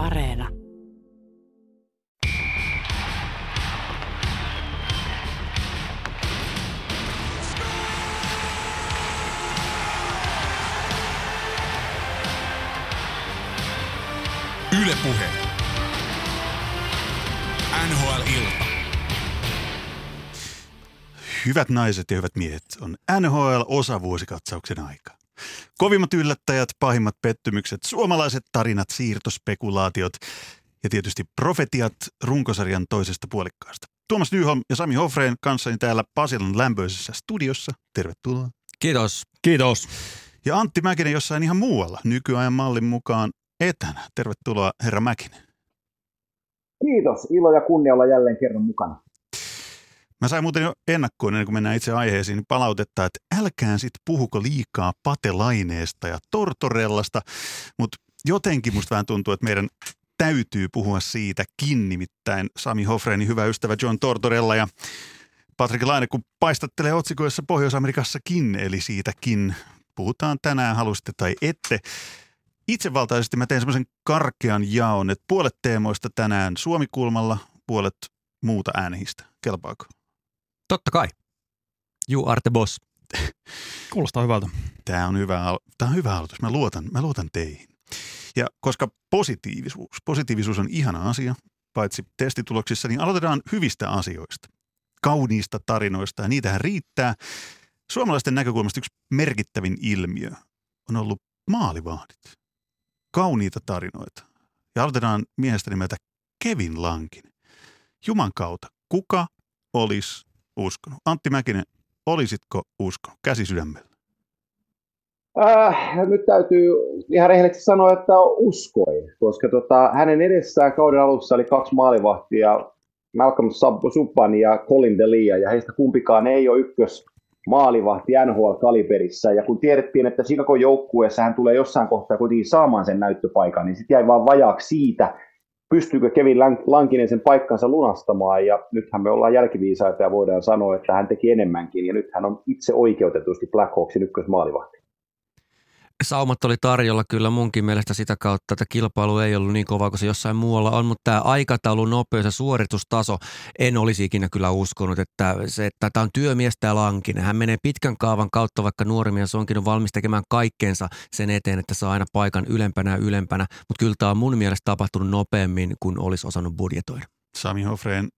Areena. Ylepuhe. NHL-ilta. Hyvät naiset ja hyvät miehet, on NHL-osavuosikatsauksen aika. Kovimmat yllättäjät, pahimmat pettymykset, suomalaiset tarinat, siirtospekulaatiot ja tietysti profetiat runkosarjan toisesta puolikkaasta. Tuomas Nyholm ja Sami Hofreen kanssani täällä Pasilan lämpöisessä studiossa. Tervetuloa. Kiitos. Kiitos. Ja Antti Mäkinen jossain ihan muualla, nykyajan mallin mukaan etänä. Tervetuloa herra Mäkinen. Kiitos. Ilo ja kunnia olla jälleen kerran mukana. Mä sain muuten jo ennakkoon, ennen kuin mennään itse aiheeseen, niin palautetta, että älkään sit puhuko liikaa patelaineesta ja tortorellasta, mutta jotenkin musta vähän tuntuu, että meidän täytyy puhua siitäkin, nimittäin Sami Hofreinin hyvä ystävä John Tortorella ja Patrik Laine, kun paistattelee otsikoissa Pohjois-Amerikassakin, eli siitäkin puhutaan tänään, halusitte tai ette. Itsevaltaisesti mä teen semmoisen karkean jaon, että puolet teemoista tänään Suomi-kulmalla, puolet muuta äänihistä. Kelpaako? Totta kai. You are the boss. Kuulostaa hyvältä. Tämä on hyvä, al- tämä on hyvä aloitus. Mä luotan, mä luotan teihin. Ja koska positiivisuus, positiivisuus on ihana asia, paitsi testituloksissa, niin aloitetaan hyvistä asioista. Kauniista tarinoista, ja niitähän riittää. Suomalaisten näkökulmasta yksi merkittävin ilmiö on ollut maalivahdit. Kauniita tarinoita. Ja aloitetaan miehestä nimeltä Kevin Lankin. Juman kautta, kuka olisi uskonut? Antti Mäkinen, olisitko uskonut? Käsi sydämellä. Äh, nyt täytyy ihan rehellisesti sanoa, että uskoin, koska tota, hänen edessään kauden alussa oli kaksi maalivahtia, Malcolm Subban ja Colin Delia, ja heistä kumpikaan ei ole ykkös maalivahti NHL-kaliberissa, ja kun tiedettiin, että Chicago joukkueessa hän tulee jossain kohtaa kuitenkin saamaan sen näyttöpaikan, niin sitten jäi vaan vajaaksi siitä, pystyykö Kevin Lankinen sen paikkansa lunastamaan, ja nythän me ollaan jälkiviisaita ja voidaan sanoa, että hän teki enemmänkin, ja nyt hän on itse oikeutetusti Black Hawksin ykkösmaalivahti. Saumat oli tarjolla kyllä munkin mielestä sitä kautta, että kilpailu ei ollut niin kova kuin se jossain muualla on, mutta tämä aikataulu, nopeus ja suoritustaso, en olisi ikinä kyllä uskonut, että se, että tämä on työmiestä ja lankinen. Hän menee pitkän kaavan kautta, vaikka nuori mies onkin on valmis tekemään kaikkeensa sen eteen, että saa aina paikan ylempänä ja ylempänä, mutta kyllä tämä on mun mielestä tapahtunut nopeammin kuin olisi osannut budjetoida. Sami Hofreen,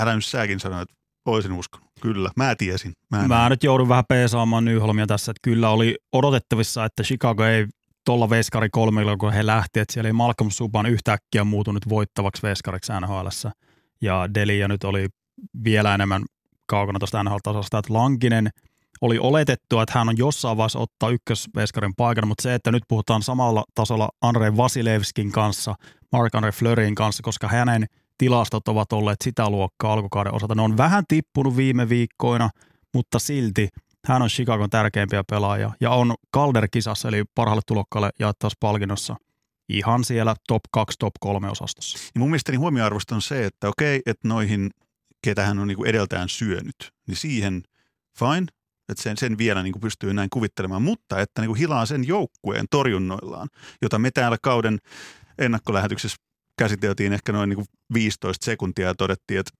älä nyt säkin sanoa, että olisin uskonut. Kyllä, mä tiesin. Mä, Mä nyt joudun vähän peesaamaan Nyholmia tässä, että kyllä oli odotettavissa, että Chicago ei tuolla veskari kolmella, kun he lähti, että siellä ei Malcolm Subban yhtäkkiä muutunut voittavaksi veskariksi nhl Ja Delia nyt oli vielä enemmän kaukana tuosta NHL-tasosta, että Lankinen oli oletettu, että hän on jossain vaiheessa ottaa ykkösveskarin paikan, mutta se, että nyt puhutaan samalla tasolla Andrei Vasilevskin kanssa, Mark Andre Fleurin kanssa, koska hänen tilastot ovat olleet sitä luokkaa alkukauden osalta. Ne on vähän tippunut viime viikkoina, mutta silti hän on Chicagon tärkeimpiä pelaajia ja on Calder-kisassa eli parhaalle tulokkaalle jaettavassa palkinnossa ihan siellä top 2, top 3 osastossa. Ja mun mielestäni huomioarvosta on se, että okei, että noihin, ketä hän on niin edeltään syönyt, niin siihen fine, että sen, sen vielä niin kuin pystyy näin kuvittelemaan, mutta että niin kuin hilaa sen joukkueen torjunnoillaan, jota me täällä kauden ennakkolähetyksessä käsiteltiin ehkä noin niin kuin 15 sekuntia ja todettiin, että,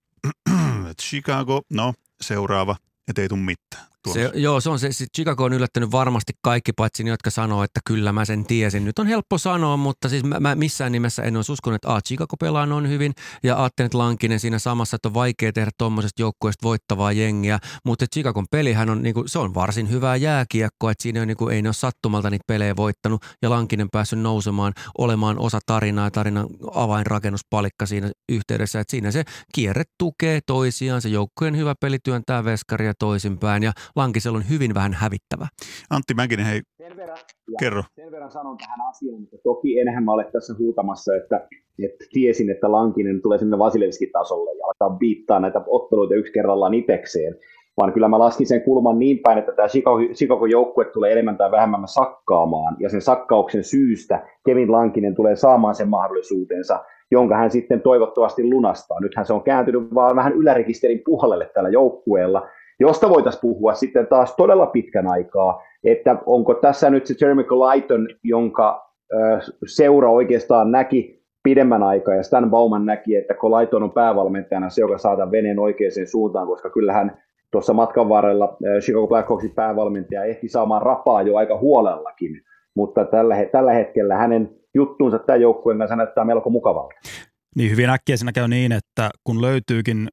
että Chicago, no seuraava, että ei tule mitään. Se, joo, se on se. Siis Chicago on yllättänyt varmasti kaikki, paitsi ne, jotka sanoo, että kyllä mä sen tiesin. Nyt on helppo sanoa, mutta siis mä, mä missään nimessä en olisi uskonut, että a, Chicago pelaa noin hyvin ja ajattelin, että Lankinen siinä samassa, että on vaikea tehdä tuommoisesta joukkueesta voittavaa jengiä. Mutta Chicagon pelihän on, niin kuin, se on varsin hyvää jääkiekkoa, että siinä on, niin kuin, ei ne ole sattumalta niitä pelejä voittanut ja Lankinen päässyt nousemaan, olemaan osa tarinaa ja tarinan avainrakennuspalikka siinä yhteydessä. Että siinä se kierre tukee toisiaan, se joukkueen hyvä peli työntää veskaria toisinpäin ja Lankisella on hyvin vähän hävittävä. Antti Mäkinen, hei, sen verran, kerro. Sen verran sanon tähän asiaan, että toki enhän mä ole tässä huutamassa, että, että tiesin, että Lankinen tulee sinne Vasilevskin tasolle ja alkaa biittaa näitä otteluita yksi kerrallaan itekseen, vaan kyllä mä laskin sen kulman niin päin, että tämä Chicago-joukkue tulee enemmän tai vähemmän sakkaamaan, ja sen sakkauksen syystä Kevin Lankinen tulee saamaan sen mahdollisuutensa, jonka hän sitten toivottavasti lunastaa. Nythän se on kääntynyt vaan vähän ylärekisterin puolelle tällä joukkueella, josta voitaisiin puhua sitten taas todella pitkän aikaa, että onko tässä nyt se Jeremy Clayton, jonka seura oikeastaan näki pidemmän aikaa, ja Stan Bauman näki, että Colaiton on päävalmentajana se, joka saada veneen oikeaan suuntaan, koska kyllähän tuossa matkan varrella Chicago Blackhawksin päävalmentaja ehti saamaan rapaa jo aika huolellakin, mutta tällä, tällä hetkellä hänen juttuunsa tämä joukkueen kanssa näyttää melko mukavalta. Niin hyvin äkkiä siinä käy niin, että kun löytyykin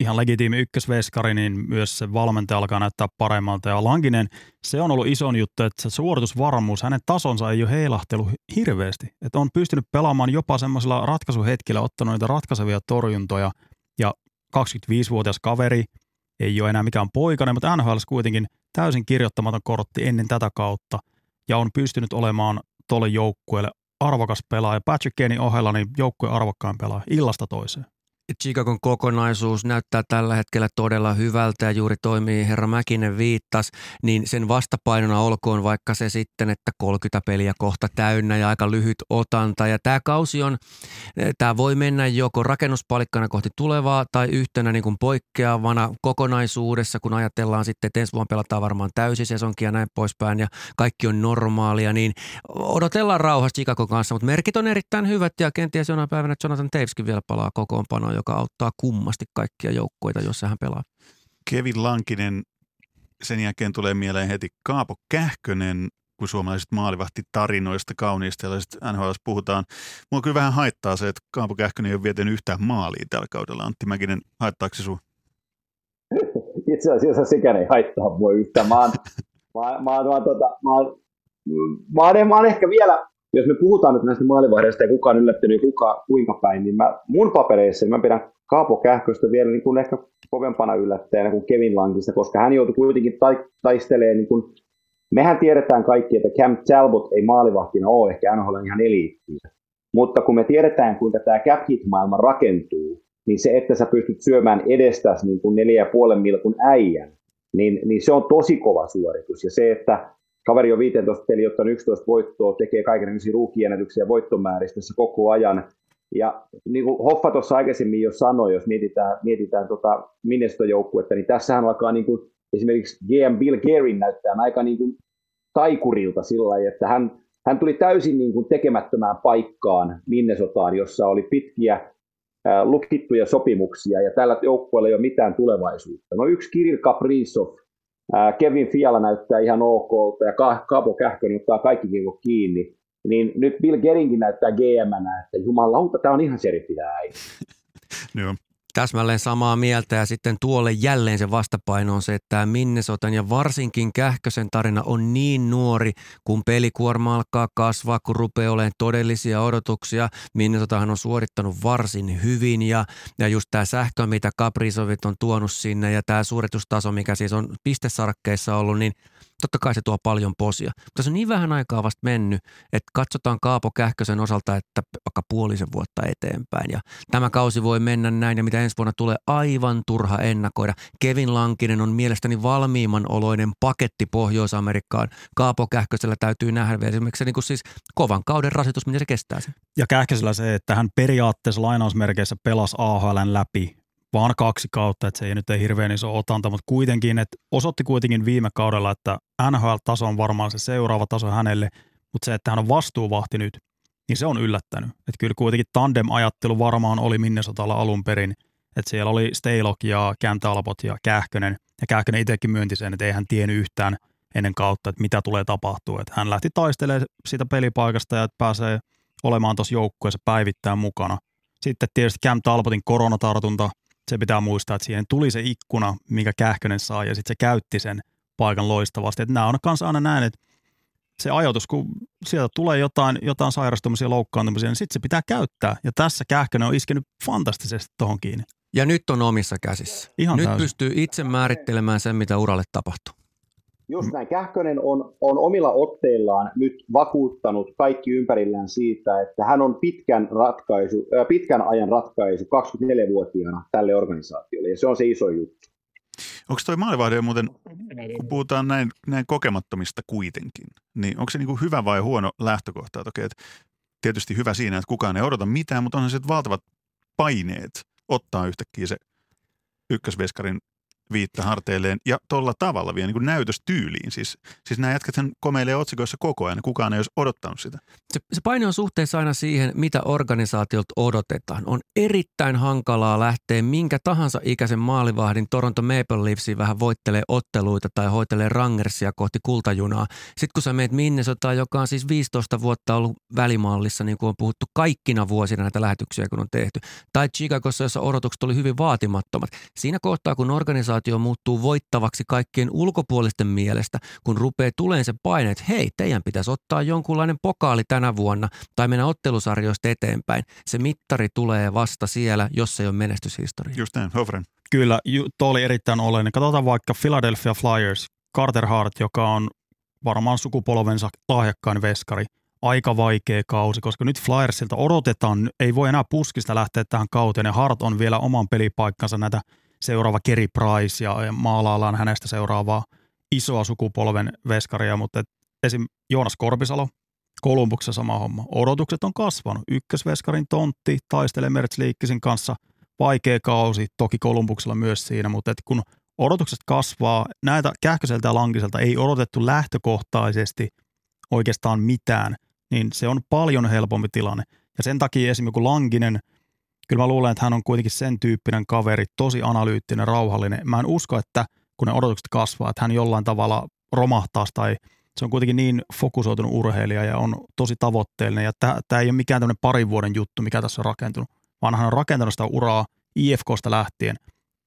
ihan legitiimi ykkösveskari, niin myös se valmentaja alkaa näyttää paremmalta. Ja Lankinen, se on ollut ison juttu, että se suoritusvarmuus, hänen tasonsa ei ole heilahtelu hirveästi. Että on pystynyt pelaamaan jopa semmoisilla ratkaisuhetkillä, ottanut niitä ratkaisevia torjuntoja. Ja 25-vuotias kaveri, ei ole enää mikään poikainen, mutta NHL kuitenkin täysin kirjoittamaton kortti ennen tätä kautta. Ja on pystynyt olemaan tuolle joukkueelle arvokas pelaaja. Patrick Kanein ohella niin joukkueen arvokkaan pelaaja illasta toiseen. Chicagon kokonaisuus näyttää tällä hetkellä todella hyvältä ja juuri toimii herra Mäkinen viittas, niin sen vastapainona olkoon vaikka se sitten, että 30 peliä kohta täynnä ja aika lyhyt otanta. Ja tämä kausi on, tämä voi mennä joko rakennuspalikkana kohti tulevaa tai yhtenä niin kuin poikkeavana kokonaisuudessa, kun ajatellaan sitten, että ensi vuonna pelataan varmaan täysisesonkin ja näin poispäin ja kaikki on normaalia, niin odotellaan rauhassa Chicagon kanssa, mutta merkit on erittäin hyvät ja kenties jonain päivänä Jonathan Taveskin vielä palaa kokoonpanoon joka auttaa kummasti kaikkia joukkoita, joissa hän pelaa. Kevin Lankinen, sen jälkeen tulee mieleen heti Kaapo Kähkönen, kun suomalaiset maalivahti tarinoista, kauniista ja NHL puhutaan. Mua kyllä vähän haittaa se, että Kaapo Kähkönen ei ole vietänyt yhtään maalia tällä kaudella. Antti Mäkinen, haittaako se sun? Itse asiassa sekään ei haittaa mua yhtään. Mä oon, mä, mä, mä, tota, mä, mä, oon, mä oon ehkä vielä jos me puhutaan nyt näistä maalivahdeista ja kukaan yllättynyt kuka, kuinka päin, niin mä, mun papereissa mä pidän Kaapo Kähköstä vielä niin kuin ehkä kovempana yllättäjänä kuin Kevin Lankista, koska hän joutui kuitenkin ta- taistelemaan, niin kuin, mehän tiedetään kaikki, että Cam Talbot ei maalivahtina ole ehkä NHL ihan eliittiä. Mutta kun me tiedetään, kuinka tämä cap maailma rakentuu, niin se, että sä pystyt syömään edestäsi niin kuin neljä ja puolen milkun äijän, niin, niin se on tosi kova suoritus. Ja se, että Kaveri on 15 peli ottanut 11 voittoa, tekee kaikenlaisia ruukiennätyksiä voittomääristössä koko ajan. Ja niin kuin Hoffa tuossa aikaisemmin jo sanoi, jos mietitään, mietitään tota Minnesota-joukkuetta, niin tässähän alkaa niin kuin, esimerkiksi GM Bill Gearin näyttää aika niin kuin taikurilta sillä lailla, että hän, hän tuli täysin niin kuin tekemättömään paikkaan Minnesotaan, jossa oli pitkiä lukittuja sopimuksia ja tällä joukkueella ei ole mitään tulevaisuutta. No yksi Kirill Kaprizov, Kevin Fiala näyttää ihan ok, ja Kaapo Kähkönen ottaa kaikki kiekko kiinni. Niin nyt Bill Geringin näyttää gm että jumalauta, tämä on ihan serifidä Joo. Täsmälleen samaa mieltä ja sitten tuolle jälleen se vastapaino on se, että Minnesotan ja varsinkin Kähkösen tarina on niin nuori, kun pelikuorma alkaa kasvaa, kun rupeaa olemaan todellisia odotuksia. Minnesotahan on suorittanut varsin hyvin ja, ja just tämä sähkö, mitä Kaprizovit on tuonut sinne ja tämä suoritustaso, mikä siis on pistesarakkeissa ollut, niin – totta kai se tuo paljon posia. Mutta se on niin vähän aikaa vasta mennyt, että katsotaan Kaapo Kähkösen osalta, että vaikka puolisen vuotta eteenpäin. Ja tämä kausi voi mennä näin ja mitä ensi vuonna tulee aivan turha ennakoida. Kevin Lankinen on mielestäni valmiimman oloinen paketti Pohjois-Amerikkaan. Kaapo Kähkösellä täytyy nähdä vielä esimerkiksi niin kuin siis kovan kauden rasitus, miten se kestää sen. Ja Kähkösellä se, että hän periaatteessa lainausmerkeissä pelasi AHLn läpi vaan kaksi kautta, että se ei nyt ei hirveän iso otanta, mutta kuitenkin, että osoitti kuitenkin viime kaudella, että NHL-taso on varmaan se seuraava taso hänelle, mutta se, että hän on vastuuvahti nyt, niin se on yllättänyt. Että kyllä kuitenkin tandem-ajattelu varmaan oli Minnesotalla alun perin, että siellä oli Steilok ja Cam Talbot ja Kähkönen, ja Kähkönen itsekin myönti sen, että ei hän tiennyt yhtään ennen kautta, että mitä tulee tapahtua. Että hän lähti taistelemaan siitä pelipaikasta ja että pääsee olemaan tuossa joukkueessa päivittäin mukana. Sitten tietysti Cam Talbotin koronatartunta – se pitää muistaa, että siihen tuli se ikkuna, mikä Kähkönen saa, ja sitten se käytti sen paikan loistavasti. Että nämä on kanssa aina näin, että se ajoitus, kun sieltä tulee jotain, jotain sairastumisia, loukkaantumisia, niin sitten se pitää käyttää. Ja tässä Kähkönen on iskenyt fantastisesti tuohon kiinni. Ja nyt on omissa käsissä. Ihan nyt täysin. pystyy itse määrittelemään sen, mitä uralle tapahtuu. Just näin. Kähkönen on, on omilla otteillaan nyt vakuuttanut kaikki ympärillään siitä, että hän on pitkän, ratkaisu, äh, pitkän ajan ratkaisu 24-vuotiaana tälle organisaatiolle, ja se on se iso juttu. Onko toi maalivahde muuten, kun puhutaan näin, näin kokemattomista kuitenkin, niin onko se niin hyvä vai huono lähtökohta? Okei, että tietysti hyvä siinä, että kukaan ei odota mitään, mutta onhan se valtavat paineet ottaa yhtäkkiä se ykkösveskarin viittä harteilleen ja tolla tavalla vielä niin näytöstyyliin. Siis, siis nämä jätkethän komeilee otsikoissa koko ajan, kukaan ei olisi odottanut sitä. Se, se paine on suhteessa aina siihen, mitä organisaatiolta odotetaan. On erittäin hankalaa lähteä minkä tahansa ikäisen maalivahdin Toronto Maple Leafsiin vähän voittelee otteluita tai hoitelee Rangersia kohti kultajunaa. Sitten kun sä meet Minnesota, joka on siis 15 vuotta ollut välimallissa, niin kuin on puhuttu kaikkina vuosina näitä lähetyksiä, kun on tehty. Tai Chicagossa, jossa odotukset oli hyvin vaatimattomat. Siinä kohtaa, kun organisaatio muuttuu voittavaksi kaikkien ulkopuolisten mielestä, kun rupeaa tulemaan se paine, että hei, teidän pitäisi ottaa jonkunlainen pokaali tänä vuonna tai mennä ottelusarjoista eteenpäin. Se mittari tulee vasta siellä, jos ei ole menestyshistoria. Just näin, Hofren. Kyllä, tuo oli erittäin oleellinen. Katsotaan vaikka Philadelphia Flyers, Carter Hart, joka on varmaan sukupolvensa lahjakkain veskari. Aika vaikea kausi, koska nyt Flyersilta odotetaan, ei voi enää puskista lähteä tähän kauteen ja Hart on vielä oman pelipaikkansa näitä seuraava Kerry Price ja maalaillaan hänestä seuraavaa isoa sukupolven veskaria, mutta esim. Joonas Korpisalo, Kolumbuksessa sama homma. Odotukset on kasvanut. Ykkösveskarin tontti taistelee Mertzliikkisin kanssa. Vaikea kausi, toki Kolumbuksella myös siinä, mutta et kun odotukset kasvaa, näitä Kähköseltä ja Lankiselta ei odotettu lähtökohtaisesti oikeastaan mitään, niin se on paljon helpompi tilanne. Ja sen takia esimerkiksi kun Lankinen, kyllä mä luulen, että hän on kuitenkin sen tyyppinen kaveri, tosi analyyttinen, rauhallinen. Mä en usko, että kun ne odotukset kasvaa, että hän jollain tavalla romahtaa tai se on kuitenkin niin fokusoitunut urheilija ja on tosi tavoitteellinen. Ja tämä ei ole mikään tämmöinen parin vuoden juttu, mikä tässä on rakentunut, vaan hän on rakentanut sitä uraa IFKsta lähtien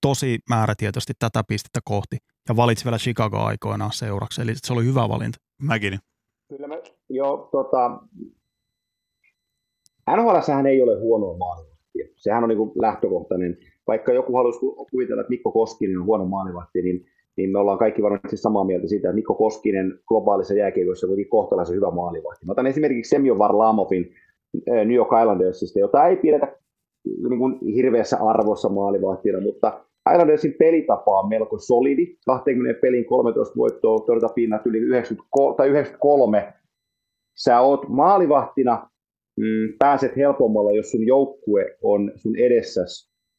tosi määrätietoisesti tätä pistettä kohti ja valitsi vielä Chicago aikoinaan seuraksi. Eli se oli hyvä valinta. Mäkin. Kyllä mä, joo, tota, NHL ei ole huonoa maalivahtia. Sehän on niin lähtökohtainen. Vaikka joku haluaisi kuvitella, että Mikko Koskinen on huono maalivahti, niin niin me ollaan kaikki varmasti samaa mieltä siitä, että Mikko Koskinen globaalissa jääkiekossa on kohtalaisen hyvä maalivahti. Mä otan esimerkiksi Semjo Varlamovin New York Islandersista, jota ei pidetä niin kuin hirveässä arvossa maalivahtina, mutta Islandersin pelitapa on melko solidi. 20 pelin 13 voittoa, torjuntapinnat yli 93, tai 93. Sä oot maalivahtina, mm, pääset helpommalla, jos sun joukkue on sun edessä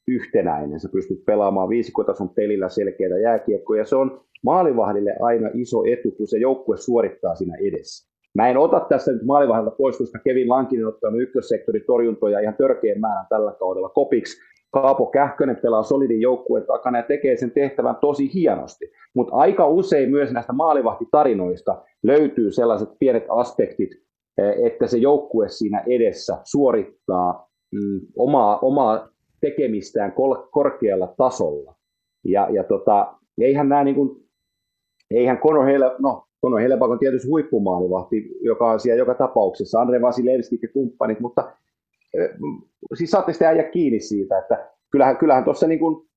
yhtenäinen. Sä pystyt pelaamaan viisikotason pelillä selkeitä jääkiekkoja. Ja se on maalivahdille aina iso etu, kun se joukkue suorittaa siinä edessä. Mä en ota tässä nyt maalivahdilta pois, koska Kevin Lankinen on ottanut ykkössektorin torjuntoja ihan törkeän määrän tällä kaudella kopiksi. Kaapo Kähkönen pelaa solidin joukkueen takana ja tekee sen tehtävän tosi hienosti. Mutta aika usein myös näistä maalivahtitarinoista löytyy sellaiset pienet aspektit, että se joukkue siinä edessä suorittaa mm, omaa, omaa tekemistään korkealla tasolla. Ja, ja tota, eihän nämä niin kuin, eihän Conor Hele, no Conor Helepak on tietysti huippumaalivahti, joka on siellä joka tapauksessa, Andre Vasilevskit ja kumppanit, mutta siis saatte sitä äijä kiinni siitä, että kyllähän, kyllähän tuossa niin kuin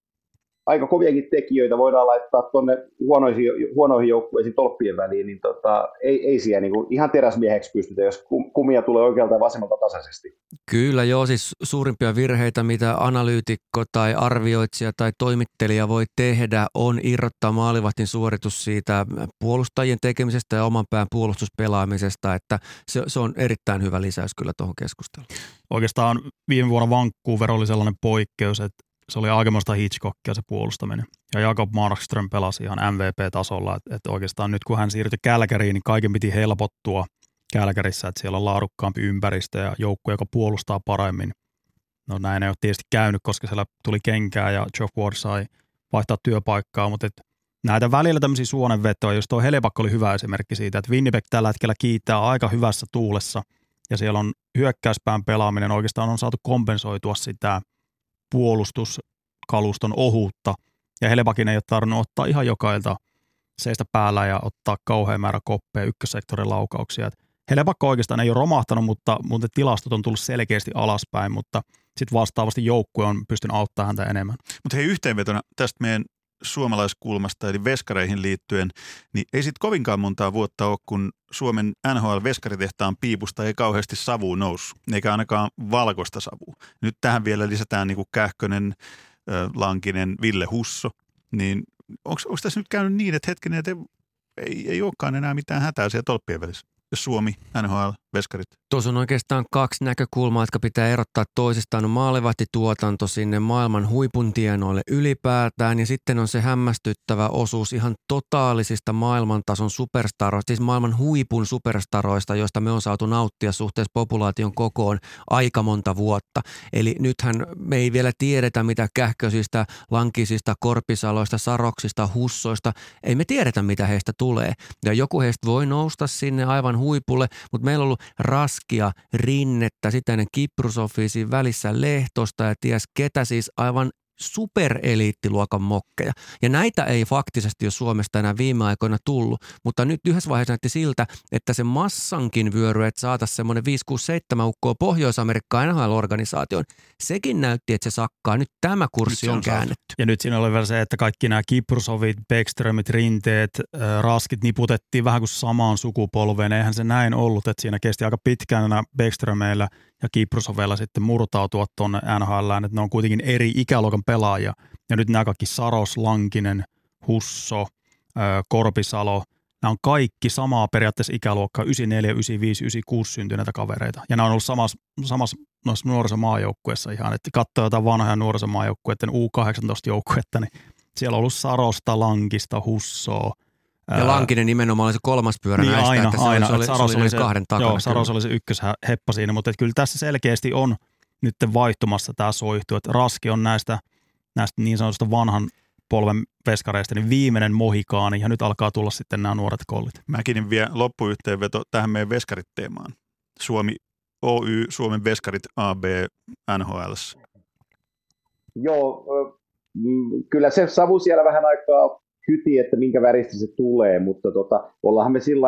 aika koviakin tekijöitä voidaan laittaa tuonne huonoihin, huonoihin joukkueisiin tolppien väliin, niin tota, ei, ei siellä niin kuin ihan teräsmieheksi pystytä, jos kumia tulee oikealta ja vasemmalta tasaisesti. Kyllä joo, siis suurimpia virheitä, mitä analyytikko tai arvioitsija tai toimittelija voi tehdä, on irrottaa maalivahtin suoritus siitä puolustajien tekemisestä ja oman pään puolustuspelaamisesta, että se, se on erittäin hyvä lisäys kyllä tuohon keskusteluun. Oikeastaan viime vuonna Vancouver oli sellainen poikkeus, että se oli aikamoista Hitchcockia se puolustaminen. Ja Jakob Markström pelasi ihan MVP-tasolla, että, että oikeastaan nyt kun hän siirtyi Kälkäriin, niin kaiken piti helpottua Kälkärissä, että siellä on laadukkaampi ympäristö ja joukkue, joka puolustaa paremmin. No näin ei ole tietysti käynyt, koska siellä tuli kenkää ja Geoff Ward sai vaihtaa työpaikkaa, mutta että näitä välillä tämmöisiä suonenvetoja, jos tuo Helebakko oli hyvä esimerkki siitä, että Winnipeg tällä hetkellä kiittää aika hyvässä tuulessa ja siellä on hyökkäyspään pelaaminen oikeastaan on saatu kompensoitua sitä – puolustuskaluston ohuutta. Ja Helebakin ei ole tarvinnut ottaa ihan jokailta seistä päällä ja ottaa kauhean määrä koppeja ykkössektorin laukauksia. Helebakko oikeastaan ei ole romahtanut, mutta, mutta tilastot on tullut selkeästi alaspäin, mutta sitten vastaavasti joukkue on pystynyt auttamaan häntä enemmän. Mutta hei yhteenvetona tästä meidän suomalaiskulmasta eli veskareihin liittyen, niin ei sitten kovinkaan montaa vuotta ole, kun Suomen NHL-veskaritehtaan piipusta ei kauheasti savu noussut, eikä ainakaan valkoista savua. Nyt tähän vielä lisätään niin kuin Kähkönen, Lankinen, Ville Husso, niin onko tässä nyt käynyt niin, että hetkinen, että ei, ei olekaan enää mitään hätää siellä tolppien välissä, jos Suomi NHL veskarit? Tuossa on oikeastaan kaksi näkökulmaa, jotka pitää erottaa toisistaan. On maalivahtituotanto sinne maailman huipun tienoille ylipäätään ja sitten on se hämmästyttävä osuus ihan totaalisista maailmantason superstaroista, siis maailman huipun superstaroista, joista me on saatu nauttia suhteessa populaation kokoon aika monta vuotta. Eli nythän me ei vielä tiedetä mitä kähköisistä, lankisista, korpisaloista, saroksista, hussoista. Ei me tiedetä mitä heistä tulee. Ja joku heistä voi nousta sinne aivan huipulle, mutta meillä on ollut raskia, rinnettä, sitten ne Kiprusofisi välissä lehtosta ja ties ketä siis aivan supereliittiluokan mokkeja. Ja näitä ei faktisesti ole Suomesta enää viime aikoina tullut, mutta nyt yhdessä vaiheessa näytti siltä, että se massankin vyöry, että saataisiin semmoinen 5, 6, 7 ukkoa Pohjois-Amerikkaan NHL-organisaation, sekin näytti, että se sakkaa. Nyt tämä kurssi Nyt on, on käännetty. Ja nyt siinä oli vielä se, että kaikki nämä Kiprusovit, Beckströmit, Rinteet, Raskit niputettiin vähän kuin samaan sukupolveen. Eihän se näin ollut, että siinä kesti aika pitkään nämä Beckströmeillä ja Kiprusovella sitten murtautua tuonne NHL, että ne on kuitenkin eri ikäluokan pelaajia. Ja nyt nämä kaikki Saros, Lankinen, Husso, Korpisalo, nämä on kaikki samaa periaatteessa ikäluokkaa, 94, 95, 96 syntyneitä kavereita. Ja nämä on ollut samassa, samassa noissa nuorisomaajoukkueessa ihan, että katsoo jotain vanhoja nuorisomaajoukkueiden U18-joukkuetta, niin siellä on ollut Sarosta, Lankista, Hussoa. Ja Lankinen nimenomaan oli se kolmas pyörä niin näistä, aina, että se, aina. oli, se, oli, että se, Saros oli, oli se, kahden takana. Joo, Saros kyllä. oli se ykkösheppa siinä, mutta että kyllä tässä selkeästi on nyt vaihtumassa tämä soihtu, että Raski on näistä, näistä niin sanotusta vanhan polven veskareista, niin viimeinen mohikaani, ja nyt alkaa tulla sitten nämä nuoret kollit. Mäkin vielä loppuyhteenveto tähän meidän veskarit-teemaan. Suomi Oy, Suomen veskarit AB NHL. Joo, mm, kyllä se savu siellä vähän aikaa kyti, että minkä väristä se tulee, mutta tota, ollaanhan me sillä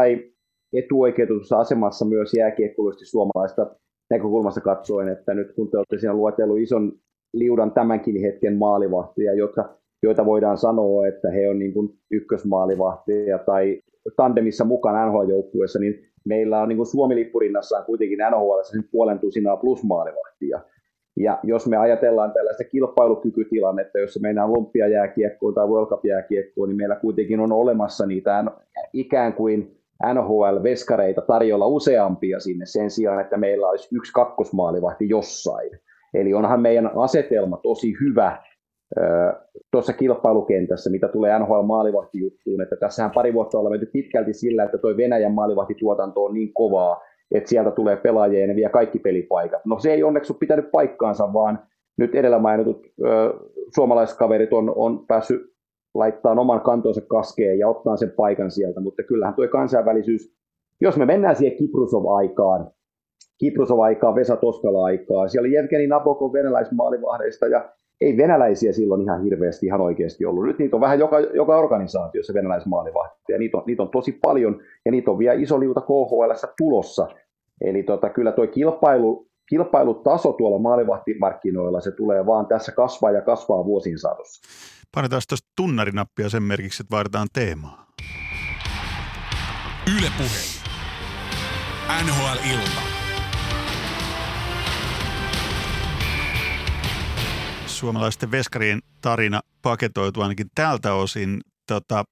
etuoikeutetussa asemassa myös jääkiekkoisesti suomalaista näkökulmasta katsoen, että nyt kun te olette siinä luetellut ison liudan tämänkin hetken maalivahtia, jotka, joita voidaan sanoa, että he on niin kuin ykkösmaalivahtia tai tandemissa mukana NHL-joukkueessa, niin meillä on niin kuin Suomi-lippurinnassa kuitenkin NHL sen puolen tusinaa plus maalivahtia. Ja jos me ajatellaan tällaista kilpailukykytilannetta, jossa mennään olympiajääkiekkoon tai World Cup-jääkiekkoon, niin meillä kuitenkin on olemassa niitä ikään kuin NHL-veskareita tarjolla useampia sinne sen sijaan, että meillä olisi yksi kakkosmaalivahti jossain. Eli onhan meidän asetelma tosi hyvä tuossa kilpailukentässä, mitä tulee NHL-maalivahtijuttuun, että tässähän pari vuotta ollaan menty pitkälti sillä, että tuo Venäjän maalivahtituotanto on niin kovaa, että sieltä tulee pelaajia ja ne vie kaikki pelipaikat. No se ei onneksi ole pitänyt paikkaansa, vaan nyt edellä mainitut ö, suomalaiskaverit on, on päässyt laittaa oman kantonsa kaskeen ja ottaa sen paikan sieltä, mutta kyllähän tuo kansainvälisyys, jos me mennään siihen Kiprusov-aikaan, Kiprusov-aikaan, Vesa Toskala-aikaan, siellä oli Jevgeni Nabokov venäläismaalivahdeista ja ei venäläisiä silloin ihan hirveästi ihan oikeasti ollut. Nyt niitä on vähän joka, joka organisaatiossa venäläismaalivahtia ja niitä on, niitä on tosi paljon ja niitä on vielä iso liuta KHL tulossa. Eli tota, kyllä tuo kilpailu, kilpailutaso tuolla maalivahtimarkkinoilla, se tulee vaan tässä kasvaa ja kasvaa vuosien saatossa. Painetaan tuosta tunnarinappia sen merkiksi, että vaihdetaan teemaa. Yle Puhe. NHL-ilta. Suomalaisten veskarien tarina paketoitu ainakin tältä osin. Tota,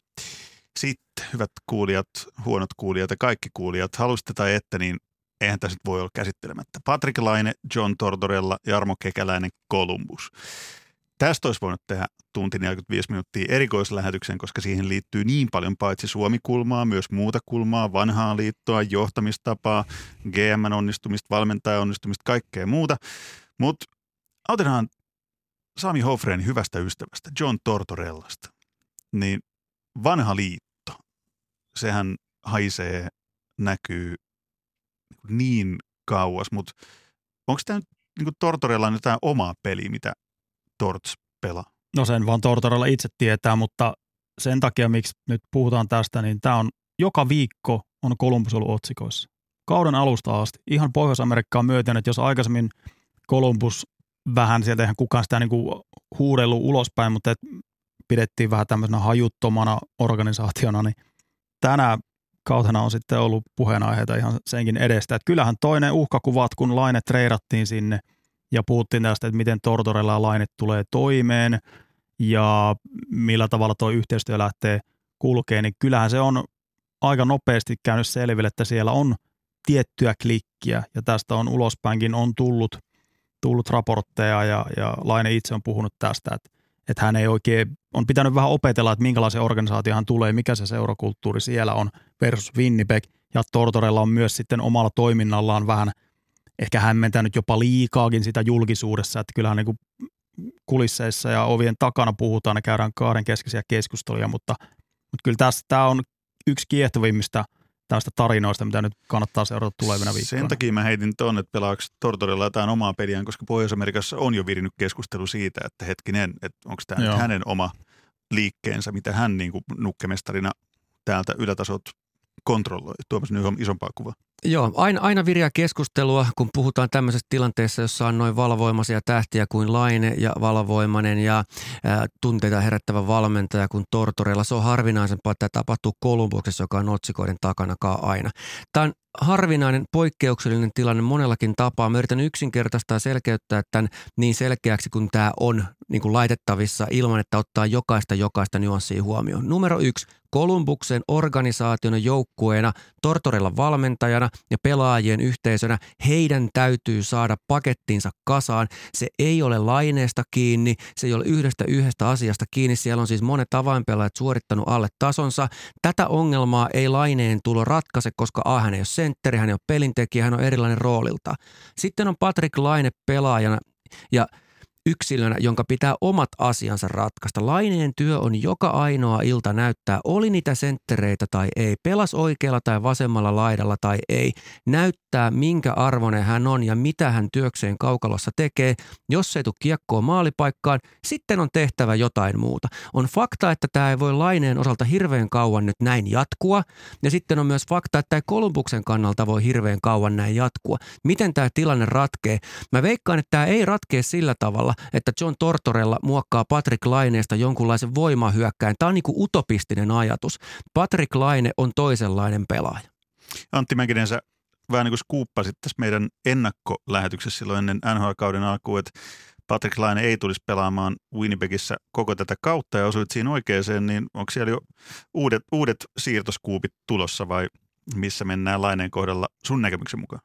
sitten, hyvät kuulijat, huonot kuulijat ja kaikki kuulijat, halusitte tai ette, niin eihän tässä nyt voi olla käsittelemättä. Patrick Laine, John Tortorella, Jarmo Kekäläinen, Columbus. Tästä olisi voinut tehdä tunti 45 minuuttia erikoislähetyksen, koska siihen liittyy niin paljon paitsi Suomi-kulmaa, myös muuta kulmaa, vanhaa liittoa, johtamistapaa, GM-onnistumista, valmentajan onnistumista, kaikkea muuta. Mutta otetaan Sami Hofreen hyvästä ystävästä, John Tortorellasta. Niin vanha liitto, sehän haisee, näkyy niin kauas, mutta onko tämä nyt niin Tortorella jotain omaa peliä, mitä Torts pelaa? No sen vaan Tortorella itse tietää, mutta sen takia, miksi nyt puhutaan tästä, niin tämä on joka viikko on Columbus ollut otsikoissa. Kauden alusta asti, ihan Pohjois-Amerikkaan myöten, että jos aikaisemmin Columbus vähän, sieltä eihän kukaan sitä niin kuin huudellut ulospäin, mutta et pidettiin vähän tämmöisenä hajuttomana organisaationa, niin tänä kautena on sitten ollut puheenaiheita ihan senkin edestä. Että kyllähän toinen uhkakuvat, kun Laine treidattiin sinne ja puhuttiin tästä, että miten Tortorella ja Laine tulee toimeen ja millä tavalla tuo yhteistyö lähtee kulkee, niin kyllähän se on aika nopeasti käynyt selville, että siellä on tiettyä klikkiä ja tästä on ulospäinkin on tullut, tullut raportteja ja, ja Laine itse on puhunut tästä, että, että hän ei oikein, on pitänyt vähän opetella, että minkälaisen organisaatio hän tulee, mikä se seurakulttuuri siellä on versus Winnipeg. Ja Tortorella on myös sitten omalla toiminnallaan vähän ehkä hämmentänyt jopa liikaakin sitä julkisuudessa, että kyllähän niin kuin kulisseissa ja ovien takana puhutaan ja käydään kahden keskeisiä keskusteluja, mutta, mutta kyllä tässä tämä on yksi kiehtovimmista tästä tarinoista, mitä nyt kannattaa seurata tulevina viikkoina. Sen takia mä heitin tuonne, että pelaako Tortorella jotain omaa peliään, koska Pohjois-Amerikassa on jo virinyt keskustelu siitä, että hetkinen, että onko tämä hänen oma liikkeensä, mitä hän niin kuin nukkemestarina täältä ylätasot kontrolloi. Tuomas nyt isompaa kuvaa. Joo, aina, aina viriä keskustelua, kun puhutaan tämmöisestä tilanteessa, jossa on noin valvoimaisia tähtiä kuin Laine ja valvoimainen ja ää, tunteita herättävä valmentaja kuin Tortorella. Se on harvinaisempaa, että tämä tapahtuu Kolumbuksessa, joka on otsikoiden takanakaan aina. Tämä on harvinainen, poikkeuksellinen tilanne monellakin tapaa. Mä yritän yksinkertaistaa selkeyttää tämän niin selkeäksi kuin tämä on niin kuin laitettavissa ilman, että ottaa jokaista jokaista nyanssia huomioon. Numero yksi, Kolumbuksen organisaationa, joukkueena, Tortorella valmentajana ja pelaajien yhteisönä heidän täytyy saada pakettinsa kasaan. Se ei ole laineesta kiinni, se ei ole yhdestä yhdestä asiasta kiinni. Siellä on siis monet avainpelaajat suorittanut alle tasonsa. Tätä ongelmaa ei laineen tulo ratkaise, koska A, hän ei ole sentteri, hän ei ole pelintekijä, hän on erilainen roolilta. Sitten on Patrick Laine pelaajana ja – yksilönä, jonka pitää omat asiansa ratkaista. Laineen työ on joka ainoa ilta näyttää, oli niitä senttereitä tai ei, pelas oikealla tai vasemmalla laidalla tai ei, näyttää minkä arvoinen hän on ja mitä hän työkseen kaukalossa tekee. Jos ei tule kiekkoa maalipaikkaan, sitten on tehtävä jotain muuta. On fakta, että tämä ei voi Laineen osalta hirveän kauan nyt näin jatkua ja sitten on myös fakta, että tämä Kolumbuksen kannalta voi hirveän kauan näin jatkua. Miten tämä tilanne ratkee? Mä veikkaan, että tämä ei ratkee sillä tavalla, että John Tortorella muokkaa Patrick Laineesta jonkunlaisen voimahyökkäin. Tämä on niin kuin utopistinen ajatus. Patrick Laine on toisenlainen pelaaja. Antti Mäkinen, sä vähän niin kuin skuuppasit tässä meidän ennakkolähetyksessä silloin ennen NHL-kauden alkuun, että Patrick Laine ei tulisi pelaamaan Winnipegissä koko tätä kautta ja osuit siinä oikeeseen, niin onko siellä jo uudet, uudet siirtoskuupit tulossa vai missä mennään Laineen kohdalla sun näkemyksen mukaan?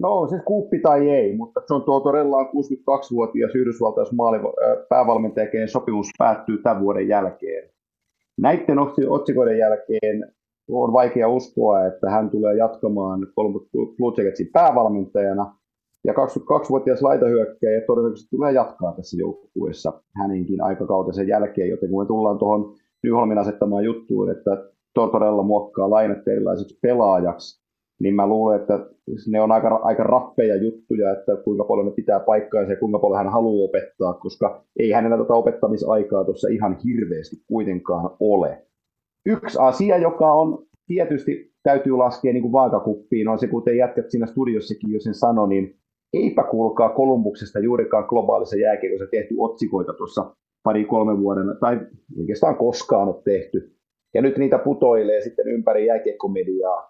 No se kuppi tai ei, mutta Tortorella on 62-vuotias Yhdysvaltais päävalmentajakeen sopimus päättyy tämän vuoden jälkeen. Näiden otsikoiden jälkeen on vaikea uskoa, että hän tulee jatkamaan Blue Jacketsin päävalmentajana. Ja 22-vuotias laitahyökkäjä todennäköisesti tulee jatkaa tässä joukkueessa hänenkin aikakautensa jälkeen, joten kun me tullaan tuohon Nyholmin asettamaan juttuun, että Tortorella muokkaa lainat erilaiseksi pelaajaksi, niin mä luulen, että ne on aika, aika rappeja juttuja, että kuinka paljon ne pitää paikkaansa ja kuinka paljon hän haluaa opettaa, koska ei hänellä tätä opettamisaikaa tuossa ihan hirveästi kuitenkaan ole. Yksi asia, joka on tietysti täytyy laskea niin kuin vaakakuppiin, on se, kuten jätkät siinä studiossakin jo sen sanoi, niin eipä kuulkaa Kolumbuksesta juurikaan globaalissa jääkiekossa tehty otsikoita tuossa pari-kolme vuoden, tai oikeastaan koskaan ole tehty. Ja nyt niitä putoilee sitten ympäri jääkiekkomediaa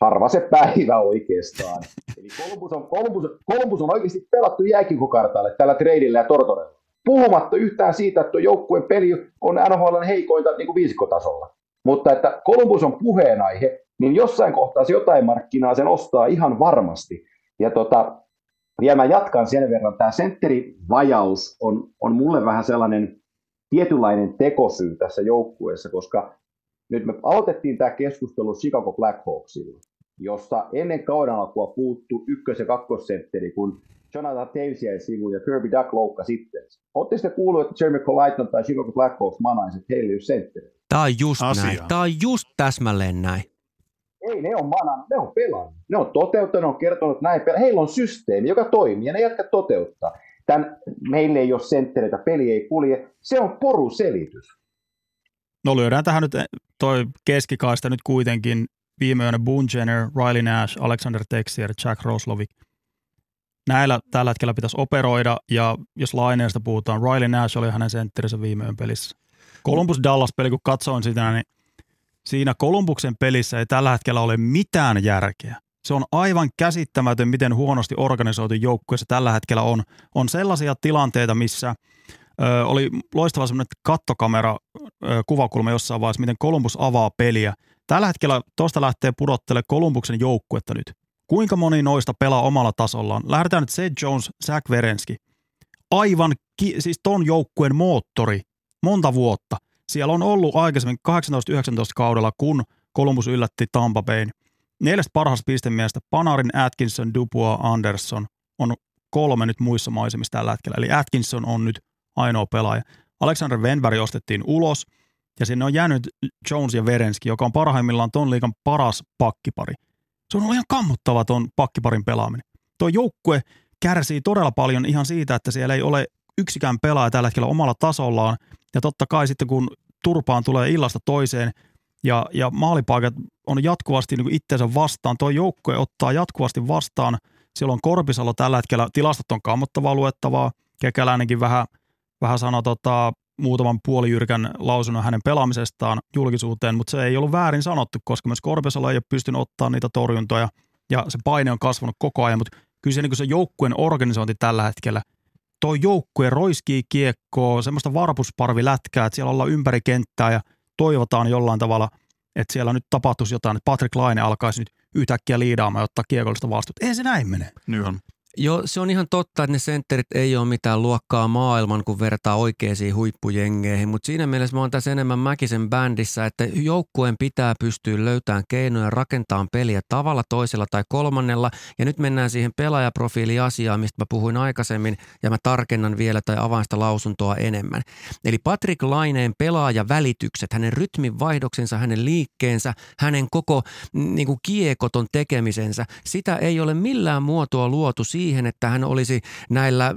harva se päivä oikeastaan. Eli Columbus on, Columbus, Columbus on oikeasti pelattu jääkiekkokartalle tällä treidillä ja Tortorella. Puhumatta yhtään siitä, että joukkueen peli on NHL heikointa niin kuin viisikotasolla. Mutta että Columbus on puheenaihe, niin jossain kohtaa se jotain markkinaa sen ostaa ihan varmasti. Ja tota, vielä mä jatkan sen verran, tämä sentterivajaus on, on mulle vähän sellainen tietynlainen tekosyy tässä joukkueessa, koska nyt me aloitettiin tämä keskustelu Chicago Blackhawksilla, jossa ennen kauden alkua puuttu ykkös- ja kakkosentteri, kun Jonathan Taves jäi sivuun ja Kirby Duck loukka sitten. Oletteko sitten kuullut, että Jeremy Colliton tai Chicago Blackhawks manaisi, että heillä ei ole sentteri? Tämä on just Asia. näin. Tämä on just täsmälleen näin. Ei, ne on manan, ne on pelannut. Ne on toteuttanut, ne on kertonut näin. Heillä on systeemi, joka toimii ja ne jatka toteuttaa. Tän, meillä ei ole senttereitä, peli ei kulje. Se on poruselitys. No lyödään tähän nyt toi keskikaista nyt kuitenkin viimeinen Boone Jenner, Riley Nash, Alexander Texier, Jack Roslovic. Näillä tällä hetkellä pitäisi operoida, ja jos laineesta puhutaan, Riley Nash oli hänen sentterinsä viimeön pelissä. Columbus Dallas-peli, kun katsoin sitä, niin siinä Columbuksen pelissä ei tällä hetkellä ole mitään järkeä. Se on aivan käsittämätön, miten huonosti organisoitu joukkueessa tällä hetkellä on. On sellaisia tilanteita, missä ö, oli loistava semmoinen kattokamera ö, kuvakulma jossain vaiheessa, miten Columbus avaa peliä. Tällä hetkellä tuosta lähtee pudottele Kolumbuksen joukkuetta nyt. Kuinka moni noista pelaa omalla tasollaan? Lähdetään nyt Seth Jones, Zach Verenski. Aivan, ki- siis ton joukkueen moottori monta vuotta. Siellä on ollut aikaisemmin 18-19 kaudella, kun Columbus yllätti Tampa Bayn. Neljästä parhaasta pistemiestä Panarin, Atkinson, Dubois, Anderson on kolme nyt muissa maisemissa tällä hetkellä. Eli Atkinson on nyt ainoa pelaaja. Alexander Venberg ostettiin ulos ja sinne on jäänyt Jones ja Verenski, joka on parhaimmillaan ton liikan paras pakkipari. Se on ollut ihan kammottava ton pakkiparin pelaaminen. Tuo joukkue kärsii todella paljon ihan siitä, että siellä ei ole yksikään pelaaja tällä hetkellä omalla tasollaan. Ja totta kai sitten kun turpaan tulee illasta toiseen ja, ja maalipaikat on jatkuvasti niin itseensä vastaan, tuo joukkue ottaa jatkuvasti vastaan. Siellä on Korpisalo tällä hetkellä, tilastot on kammottavaa luettavaa. Kekäläinenkin vähän, vähän sanoi tota, muutaman puolijyrkän lausunnon hänen pelaamisestaan julkisuuteen, mutta se ei ollut väärin sanottu, koska myös Korpisalo ei ole pystynyt ottaa niitä torjuntoja ja se paine on kasvanut koko ajan, mutta kyllä se, niin se joukkueen organisointi tällä hetkellä, tuo joukkue roiskii kiekkoa, semmoista varpusparvilätkää, että siellä ollaan ympäri kenttää ja toivotaan jollain tavalla, että siellä nyt tapahtuisi jotain, että Patrick Laine alkaisi nyt yhtäkkiä liidaamaan ja ottaa kiekollista vastuuta. Ei se näin mene. Nyt on. Joo, se on ihan totta, että ne sentterit ei ole mitään luokkaa maailman, kun vertaa oikeisiin huippujengeihin, mutta siinä mielessä mä oon tässä enemmän Mäkisen bändissä, että joukkueen pitää pystyä löytämään keinoja rakentaa peliä tavalla, toisella tai kolmannella, ja nyt mennään siihen pelaajaprofiiliasiaan, mistä mä puhuin aikaisemmin, ja mä tarkennan vielä tai avaan sitä lausuntoa enemmän. Eli Patrick Laineen pelaajavälitykset, hänen rytmin vaihdoksensa, hänen liikkeensä, hänen koko niin kuin kiekoton tekemisensä, sitä ei ole millään muotoa luotu siihen, että hän olisi näillä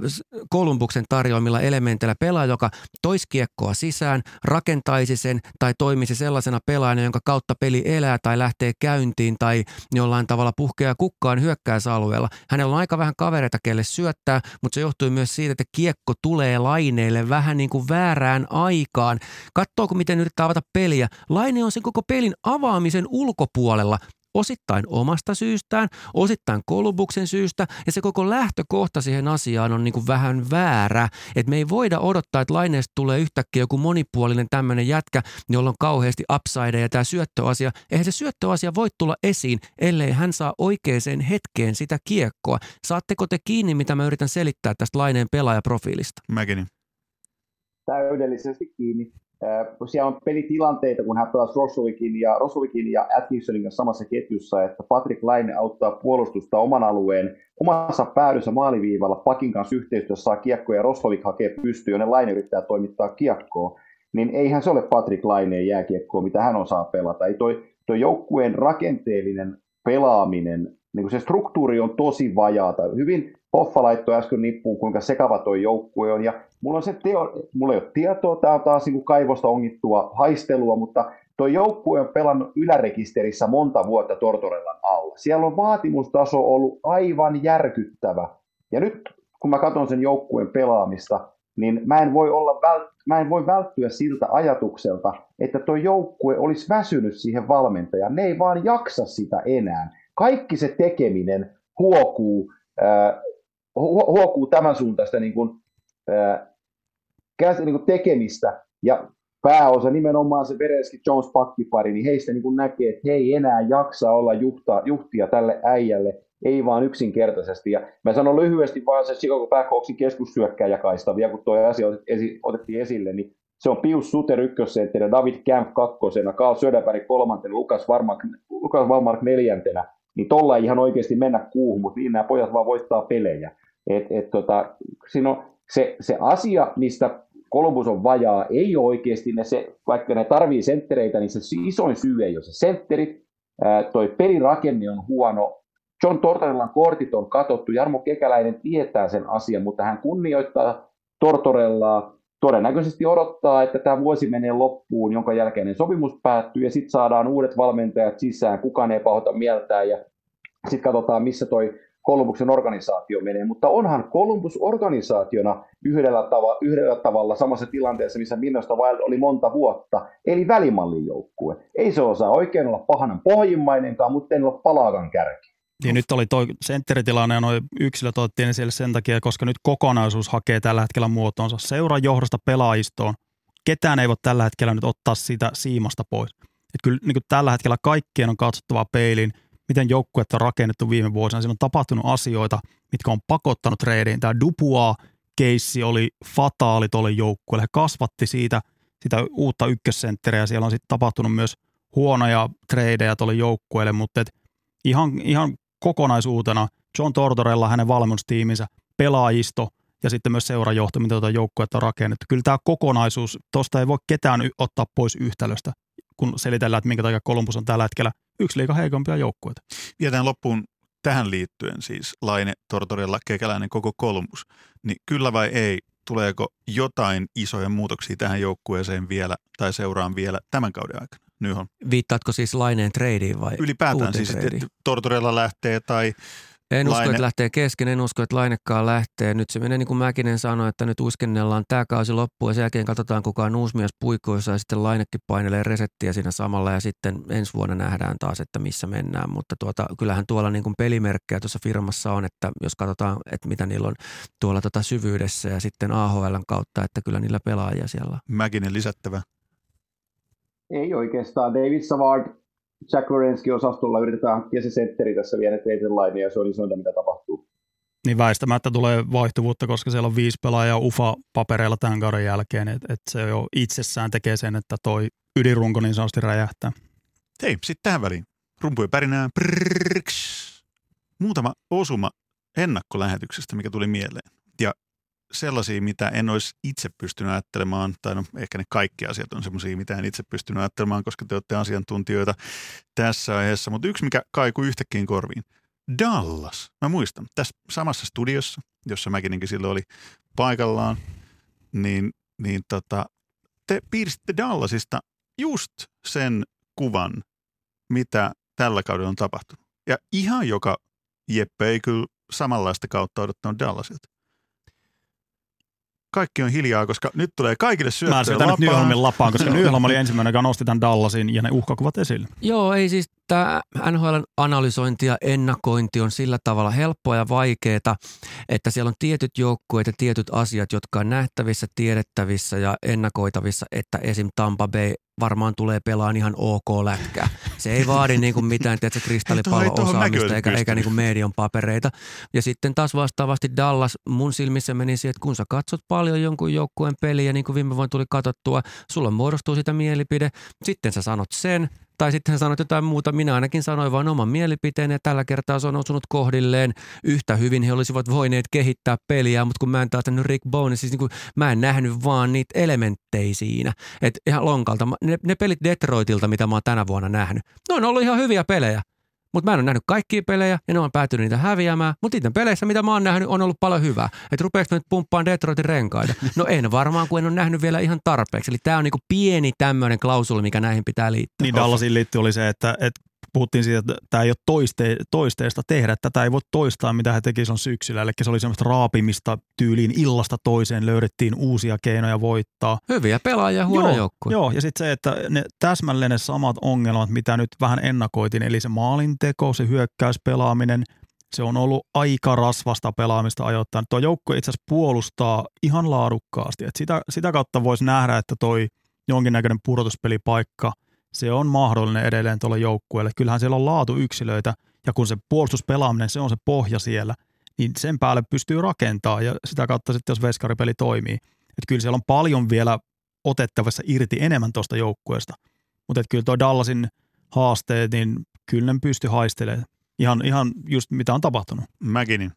Kolumbuksen tarjoamilla elementeillä pelaaja, joka toisi kiekkoa sisään, rakentaisi sen tai toimisi sellaisena pelaajana, jonka kautta peli elää tai lähtee käyntiin tai jollain tavalla puhkeaa kukkaan hyökkäysalueella. Hänellä on aika vähän kavereita, kelle syöttää, mutta se johtuu myös siitä, että kiekko tulee laineille vähän niin kuin väärään aikaan. Katsoako, miten yrittää avata peliä. Laine on sen koko pelin avaamisen ulkopuolella osittain omasta syystään, osittain kolubuksen syystä ja se koko lähtökohta siihen asiaan on niin kuin vähän väärä. Että me ei voida odottaa, että laineesta tulee yhtäkkiä joku monipuolinen tämmöinen jätkä, jolla on kauheasti upside ja tämä syöttöasia. Eihän se syöttöasia voi tulla esiin, ellei hän saa oikeaan hetkeen sitä kiekkoa. Saatteko te kiinni, mitä mä yritän selittää tästä laineen pelaajaprofiilista? Mäkin. Täydellisesti kiinni siellä on pelitilanteita, kun hän pelasi Rossovikin ja, Rossovikin ja Atkinsonin kanssa samassa ketjussa, että Patrick Laine auttaa puolustusta oman alueen omassa päädyssä maaliviivalla Pakin kanssa yhteistyössä saa kiekkoja ja Roslovik hakee pystyyn, jonne Laine yrittää toimittaa kiekkoa, niin eihän se ole Patrick Laineen jääkiekkoa, mitä hän osaa pelata. Ei toi, toi joukkueen rakenteellinen pelaaminen, niin se struktuuri on tosi vajaata. Hyvin Hoffa laittoi äsken nippuun, kuinka sekava tuo joukkue on. Ja mulla, on se teo, mulla ei ole tietoa, tämä on taas niin kuin kaivosta ongittua haistelua, mutta tuo joukkue on pelannut ylärekisterissä monta vuotta Tortorellan alla. Siellä on vaatimustaso ollut aivan järkyttävä. Ja nyt kun mä katson sen joukkueen pelaamista, niin mä en voi, olla vält- mä en voi välttyä siltä ajatukselta, että tuo joukkue olisi väsynyt siihen valmentajaan. Ne ei vaan jaksa sitä enää. Kaikki se tekeminen huokuu huokuu tämän suuntaista niin kuin, niin kuin tekemistä ja pääosa nimenomaan se Vereski Jones pakkipari, niin heistä niin kuin näkee, että he ei enää jaksa olla juhta, juhtia tälle äijälle, ei vaan yksinkertaisesti. Ja mä sanon lyhyesti vaan se Chicago Blackhawksin keskussyökkäjäkaista, vielä kun tuo asia otettiin esille, niin se on Pius Suter ykkössentterinä, David Camp kakkosena, Carl Söderberg kolmantena, Lukas Varmark, Lukas Varmark neljäntenä, niin tolla ei ihan oikeasti mennä kuuhun, mutta niin nämä pojat vaan voittaa pelejä. Et, et tota, siinä on se, se asia, mistä Columbus on vajaa, ei ole oikeasti ne, se, vaikka ne tarvii senttereitä, niin se isoin syy ei ole se sentterit, toi pelirakenne on huono, John Tortorellan kortit on katottu, Jarmo Kekäläinen tietää sen asian, mutta hän kunnioittaa Tortorellaa, todennäköisesti odottaa, että tämä vuosi menee loppuun, jonka jälkeinen sopimus päättyy ja sitten saadaan uudet valmentajat sisään, kukaan ei pahota mieltään ja sitten katsotaan, missä toi Kolumbuksen organisaatio menee, mutta onhan Columbus organisaationa yhdellä, tava, yhdellä tavalla samassa tilanteessa, missä Minnosta Wild oli monta vuotta, eli välimallin joukkue. Ei se osaa oikein olla pahanan pohjimmainenkaan, mutta ei ole palaakan kärki. Niin nyt oli toi sentteritilanne ja noin yksilöt otettiin esille sen takia, koska nyt kokonaisuus hakee tällä hetkellä muotoonsa. Seuran johdosta pelaajistoon. Ketään ei voi tällä hetkellä nyt ottaa siitä siimasta pois. Että kyllä niin tällä hetkellä kaikkien on katsottava peiliin, miten joukkuet on rakennettu viime vuosina. Siinä on tapahtunut asioita, mitkä on pakottanut treidiin. Tämä Dupua keissi oli fataali tuolle joukkueelle. He kasvatti siitä sitä uutta ykkössentteriä. Siellä on sitten tapahtunut myös huonoja tradeja tuolle joukkueelle, mutta et ihan, ihan kokonaisuutena John Tortorella, hänen valmennustiiminsä, pelaajisto ja sitten myös seurajohto, mitä tuota joukkuetta on rakennettu. Kyllä tämä kokonaisuus, tuosta ei voi ketään ottaa pois yhtälöstä, kun selitellään, että minkä takia Columbus on tällä hetkellä yksi liiga heikompia joukkueita. Vietään loppuun tähän liittyen siis Laine, Tortorella, Kekäläinen, koko Columbus. Niin kyllä vai ei, tuleeko jotain isoja muutoksia tähän joukkueeseen vielä tai seuraan vielä tämän kauden aikana? Nyholm. Viittaatko siis Laineen tradeen vai Ylipäätään siis, että Tortorella lähtee tai en usko, Laine. että lähtee kesken, en usko, että Lainekkaan lähtee. Nyt se menee niin kuin Mäkinen sanoi, että nyt uskennellaan tämä kausi loppu ja sen jälkeen katsotaan kuka on uusi mies puikoissa ja sitten Lainekin painelee resettiä siinä samalla ja sitten ensi vuonna nähdään taas, että missä mennään. Mutta tuota, kyllähän tuolla niin kuin pelimerkkejä tuossa firmassa on, että jos katsotaan, että mitä niillä on tuolla tota syvyydessä ja sitten AHLn kautta, että kyllä niillä pelaajia siellä Mäkinen lisättävä. Ei oikeastaan. David Savard Jack Lorenski osastolla yritetään hankkia se sentteri tässä vielä trade ja se on isointa, mitä tapahtuu. Niin väistämättä tulee vaihtuvuutta, koska siellä on viisi pelaajaa UFA-papereilla tämän kauden jälkeen, että et se jo itsessään tekee sen, että toi ydinrunko niin sanotusti räjähtää. Hei, sitten tähän väliin. Rumpujen pärinää. Prrrks. Muutama osuma ennakkolähetyksestä, mikä tuli mieleen. Sellaisia, mitä en olisi itse pystynyt ajattelemaan, tai no ehkä ne kaikki asiat on sellaisia, mitä en itse pystynyt ajattelemaan, koska te olette asiantuntijoita tässä aiheessa. Mutta yksi, mikä kaikui yhtäkkiä korviin. Dallas. Mä muistan, tässä samassa studiossa, jossa mäkin silloin oli paikallaan, niin, niin tota, te piirsitte Dallasista just sen kuvan, mitä tällä kaudella on tapahtunut. Ja ihan joka Jeppe ei kyllä samanlaista kautta odottanut Dallasilta kaikki on hiljaa, koska nyt tulee kaikille syöttöä Mä syötän nyt Nyholmin lapaan, koska Nyholm oli ensimmäinen, joka nosti tämän Dallasin ja ne uhkakuvat esille. Joo, ei siis tämä NHLn analysointi ja ennakointi on sillä tavalla helppoa ja vaikeaa, että siellä on tietyt joukkueet ja tietyt asiat, jotka on nähtävissä, tiedettävissä ja ennakoitavissa, että esim. Tampa Bay varmaan tulee pelaan ihan ok lätkää. Se ei vaadi niin kuin mitään tiedätkö, kristallipallo-osaamista eikä, eikä niin kuin median papereita. Ja sitten taas vastaavasti Dallas mun silmissä meni siihen, että kun sä katsot paljon jonkun joukkueen peliä, niin kuin viime vuonna tuli katsottua, sulla muodostuu sitä mielipide, sitten sä sanot sen, tai sitten sanoit jotain muuta. Minä ainakin sanoin vain oman mielipiteen ja tällä kertaa se on osunut kohdilleen. Yhtä hyvin he olisivat voineet kehittää peliä, mutta kun mä en taas nähnyt Rick Bones, siis niin kuin, mä en nähnyt vaan niitä elementtejä siinä. Et ihan lonkalta. Ne, ne pelit Detroitilta, mitä mä oon tänä vuonna nähnyt, ne on ollut ihan hyviä pelejä. Mutta mä en ole nähnyt kaikkia pelejä ja ne on päätynyt niitä häviämään. Mutta niiden peleissä, mitä mä oon nähnyt, on ollut paljon hyvää. Että rupeeko nyt pumppaan Detroitin renkaita? No en varmaan, kun en ole nähnyt vielä ihan tarpeeksi. Eli tämä on niinku pieni tämmöinen klausuli, mikä näihin pitää liittyä. Niin Dallasin liittyy oli se, että, että puhuttiin siitä, että tämä ei ole toiste, toisteesta tehdä. Tätä ei voi toistaa, mitä he tekisivät on syksyllä. Eli se oli semmoista raapimista tyyliin illasta toiseen. Löydettiin uusia keinoja voittaa. Hyviä pelaajia, huono joo, joukkue. Joo, ja sitten se, että ne täsmälleen ne samat ongelmat, mitä nyt vähän ennakoitiin. Eli se maalinteko, se hyökkäyspelaaminen, se on ollut aika rasvasta pelaamista ajoittain. Tuo joukkue itse asiassa puolustaa ihan laadukkaasti. Et sitä, sitä kautta voisi nähdä, että toi jonkinnäköinen pudotuspelipaikka – se on mahdollinen edelleen tuolle joukkueelle. Kyllähän siellä on laatu yksilöitä ja kun se puolustuspelaaminen, se on se pohja siellä, niin sen päälle pystyy rakentaa ja sitä kautta sitten, jos veskaripeli toimii. Että kyllä siellä on paljon vielä otettavassa irti enemmän tuosta joukkueesta. Mutta kyllä tuo Dallasin haasteet, niin kyllä ne pystyy haistelemaan ihan, ihan just mitä on tapahtunut. Mäkinin.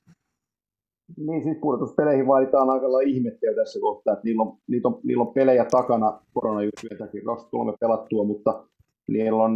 Niin siis pudotuspeleihin vaaditaan aika lailla ihmettä tässä kohtaa, että niillä on, niillä on, niillä on pelejä takana koronajuttujen takia, 23 pelattua, mutta niillä on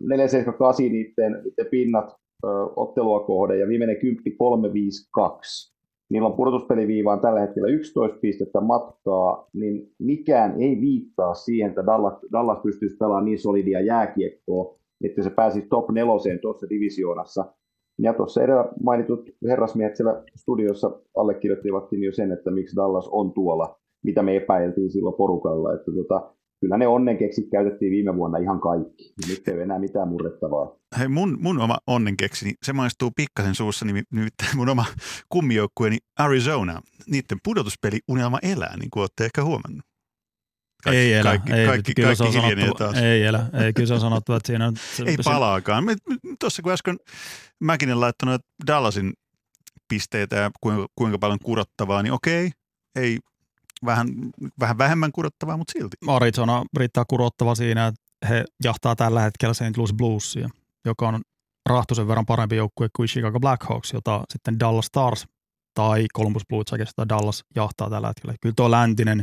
478 niiden, niiden pinnat ö, ottelua kohde ja viimeinen kymppi 352. Niillä on pudotuspeliviivaan tällä hetkellä 11 pistettä matkaa, niin mikään ei viittaa siihen, että Dallas, Dallas pystyisi pelaamaan niin solidia jääkiekkoa, että se pääsisi top neloseen tuossa divisioonassa – ja tuossa edellä mainitut herrasmiehet siellä studiossa allekirjoittivat jo sen, että miksi Dallas on tuolla, mitä me epäiltiin silloin porukalla. Että tota, kyllä ne onnenkeksit käytettiin viime vuonna ihan kaikki. Nyt ei ole enää mitään murrettavaa. Hei, mun, mun oma onnenkeksini, se maistuu pikkasen suussa, nimittäin mun oma kummijoukkueeni Arizona. Niiden pudotuspeli unelma elää, niin kuin olette ehkä huomannut. Kaikki, ei elä. Kaikki, ei, kaikki, kyllä kaikki se on sanottu, taas. Ei elä. Ei, kyllä se on sanottu, että siinä on... Se, Ei palaakaan. Tuossa kun äsken Mäkinen laittanut Dallasin pisteitä ja kuinka, kuinka paljon kurottavaa, niin okei, ei vähän, vähän vähemmän kurottavaa, mutta silti. Arizona riittää kurottava siinä, että he jahtaa tällä hetkellä St. Louis Bluesia, joka on rahtusen verran parempi joukkue kuin Chicago Blackhawks, jota sitten Dallas Stars tai Columbus Blue Jackets tai Dallas jahtaa tällä hetkellä. Kyllä tuo läntinen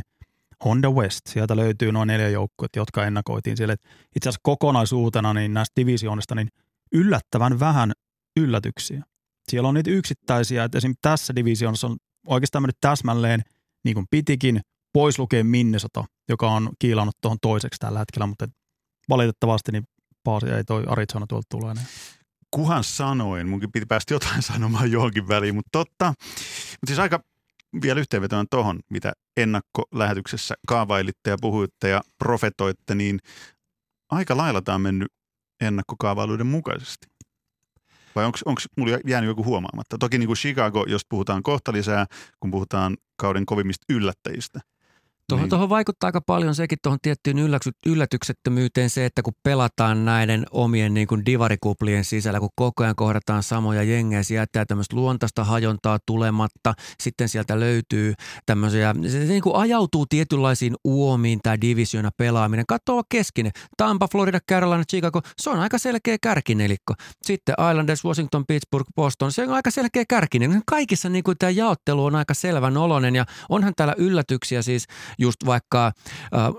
Honda West, sieltä löytyy noin neljä joukkuetta, jotka ennakoitiin siellä. Itse asiassa kokonaisuutena niin näistä divisioonista niin yllättävän vähän yllätyksiä. Siellä on niitä yksittäisiä, että esimerkiksi tässä divisioonassa on oikeastaan mennyt täsmälleen niin kuin pitikin, pois lukee Minnesota, joka on kiilannut tuohon toiseksi tällä hetkellä, mutta valitettavasti niin Paasi ei toi Arizona tuolta tulee. Niin. Kuhan sanoin, munkin piti päästä jotain sanomaan johonkin väliin, mutta totta. Mutta siis aika vielä yhteenvetona tuohon, mitä ennakkolähetyksessä kaavailitte ja puhuitte ja profetoitte, niin aika lailla tämä on mennyt ennakkokaavailuiden mukaisesti. Vai onko mulla jäänyt joku huomaamatta? Toki niin kuin Chicago, jos puhutaan kohta lisää, kun puhutaan kauden kovimmista yllättäjistä. Tuohon, Niin. tuohon vaikuttaa aika paljon sekin tuohon tiettyyn yllätyksettömyyteen se, että kun pelataan näiden omien niin kuin divarikuplien sisällä, kun koko ajan kohdataan samoja jengejä, se jättää tämmöistä luontaista hajontaa tulematta, sitten sieltä löytyy tämmöisiä, se, se niin kuin ajautuu tietynlaisiin uomiin tämä divisiona pelaaminen. Katsoa keskinen, Tampa, Florida, Carolina, Chicago, se on aika selkeä kärkinelikko. Sitten Islanders, Washington, Pittsburgh, Boston, se on aika selkeä kärkinen. Kaikissa niin kuin tämä jaottelu on aika selvän oloinen ja onhan täällä yllätyksiä siis just vaikka, äh,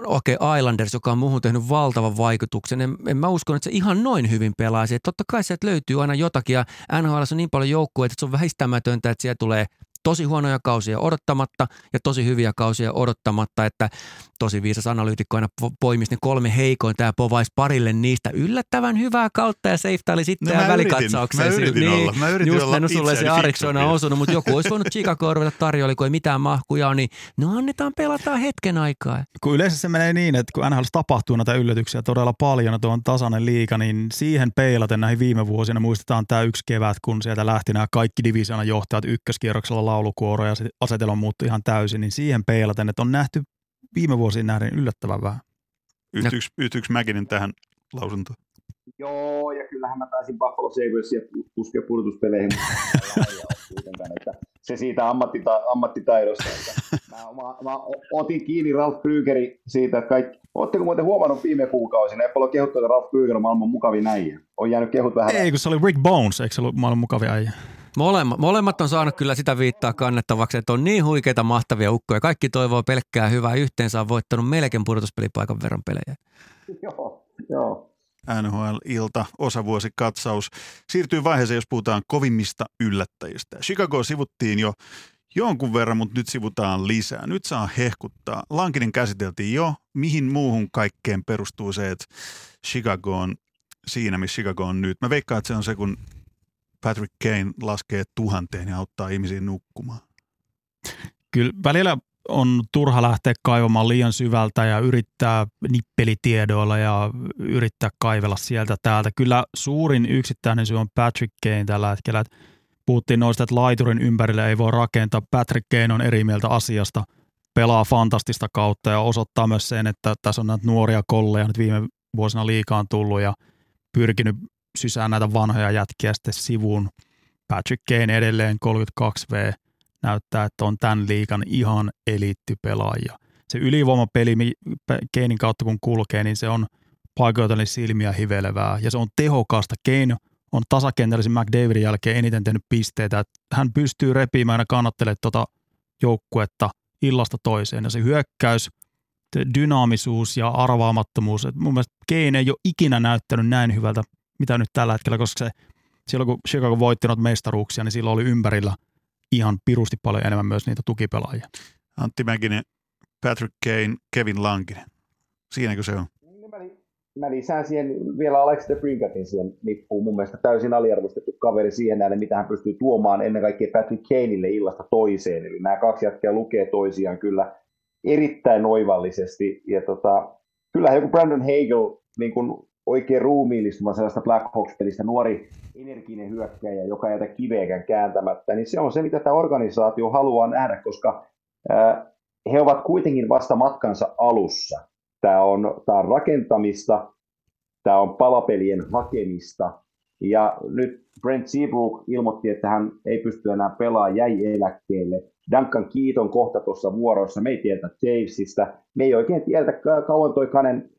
okei, okay, Islanders, joka on muuhun tehnyt valtavan vaikutuksen. En, en mä usko, että se ihan noin hyvin pelaisi. Että totta kai sieltä löytyy aina jotakin ja NHL on niin paljon joukkueita, että se on väistämätöntä, että siellä tulee tosi huonoja kausia odottamatta ja tosi hyviä kausia odottamatta, että tosi viisas analyytikko aina po- poimisi ne kolme heikointa ja povaisi parille niistä yllättävän hyvää kautta ja safetaili sitten No ja yritin, välikatsaukseen. mä yritin niin, olla, mä yritin just olla sulle se fiksumpi. osunut, mutta joku olisi voinut Chicago ruveta tarjolla, kun ei mitään mahkuja ole, niin no annetaan pelata hetken aikaa. Kun yleensä se menee niin, että kun NHL tapahtuu näitä yllätyksiä todella paljon, ja tuo on tasainen liika, niin siihen peilaten näihin viime vuosina muistetaan tämä yksi kevät, kun sieltä lähti nämä kaikki divisioonan johtajat ykköskierroksella laulukuoro ja se asetelma muuttui ihan täysin, niin siihen peilaten, että on nähty viime vuosiin nähden yllättävän vähän. Yhtyykö, Mäkinen tähän lausuntoon? Joo, ja kyllähän mä pääsin Buffalo Sabresia puskea pudotuspeleihin, mutta ei ole kuitenkaan, että se siitä ammattita- ammattitaidosta. Että mä, mä, mä, otin kiinni Ralph Brygeri siitä, että kaikki, Oletteko muuten huomannut viime kuukausina, ei paljon kehuttu, että Ralph Brüger on maailman mukavin äijä. On jäänyt kehut vähän. Ei, kun se oli Rick Bones, eikö se ollut maailman mukavia äijä? Molemmat, molemmat on saanut kyllä sitä viittaa kannettavaksi, että on niin huikeita mahtavia ukkoja. Kaikki toivoo pelkkää hyvää. Yhteensä on voittanut melkein pudotuspelipaikan verran pelejä. joo, joo. NHL-ilta, osavuosikatsaus. Siirtyy vaiheeseen, jos puhutaan kovimmista yllättäjistä. Chicago sivuttiin jo jonkun verran, mutta nyt sivutaan lisää. Nyt saa hehkuttaa. Lankinen käsiteltiin jo. Mihin muuhun kaikkeen perustuu se, että Chicago on siinä, missä Chicago on nyt. Mä veikkaan, että se on se, kun Patrick Kane laskee tuhanteen ja auttaa ihmisiä nukkumaan. Kyllä välillä on turha lähteä kaivamaan liian syvältä ja yrittää nippelitiedoilla ja yrittää kaivella sieltä täältä. Kyllä suurin yksittäinen syy on Patrick Kane tällä hetkellä. Et puhuttiin noista, että laiturin ympärille ei voi rakentaa. Patrick Kane on eri mieltä asiasta, pelaa fantastista kautta ja osoittaa myös sen, että tässä on näitä nuoria kolleja nyt viime vuosina liikaan tullut ja pyrkinyt sisään näitä vanhoja jätkiä sitten sivuun. Patrick Kane edelleen 32V näyttää, että on tämän liikan ihan eliittipelaaja. Se ylivoimapeli Keinin kautta kun kulkee, niin se on paikoitellen silmiä hivelevää ja se on tehokasta. Keino on tasakentällisin McDavidin jälkeen eniten tehnyt pisteitä. Että hän pystyy repimään ja kannattelemaan tuota joukkuetta illasta toiseen ja se hyökkäys, dynaamisuus ja arvaamattomuus. Et mun mielestä Kane ei ole ikinä näyttänyt näin hyvältä, mitä nyt tällä hetkellä, koska se silloin kun Chicago voitti noita mestaruuksia, niin silloin oli ympärillä ihan pirusti paljon enemmän myös niitä tukipelaajia. Antti Mäkinen, Patrick Kane, Kevin Lankinen. Siinäkö se on? Mä lisään siihen vielä Alex de Brinkatin siihen nippuun. Mun mielestä täysin aliarvostettu kaveri siihen nähden, mitä hän pystyy tuomaan ennen kaikkea Patrick Kaneille illasta toiseen. Eli nämä kaksi jätkää lukee toisiaan kyllä erittäin oivallisesti. Ja tota, kyllähän joku Brandon Hagel niin kun oikein ruumiillistuma sellaista Black Hawks-pelistä, nuori energinen hyökkäjä, joka ei jätä kiveäkään kääntämättä, niin se on se, mitä tämä organisaatio haluaa nähdä, koska he ovat kuitenkin vasta matkansa alussa. tämä on, tämä on rakentamista, tämä on palapelien hakemista. Ja nyt Brent Seabrook ilmoitti, että hän ei pysty enää pelaamaan, jäi eläkkeelle. Duncan Keaton kohta tuossa vuorossa, me ei tiedä Javesista, me ei oikein tiedä kauan toi Kanen,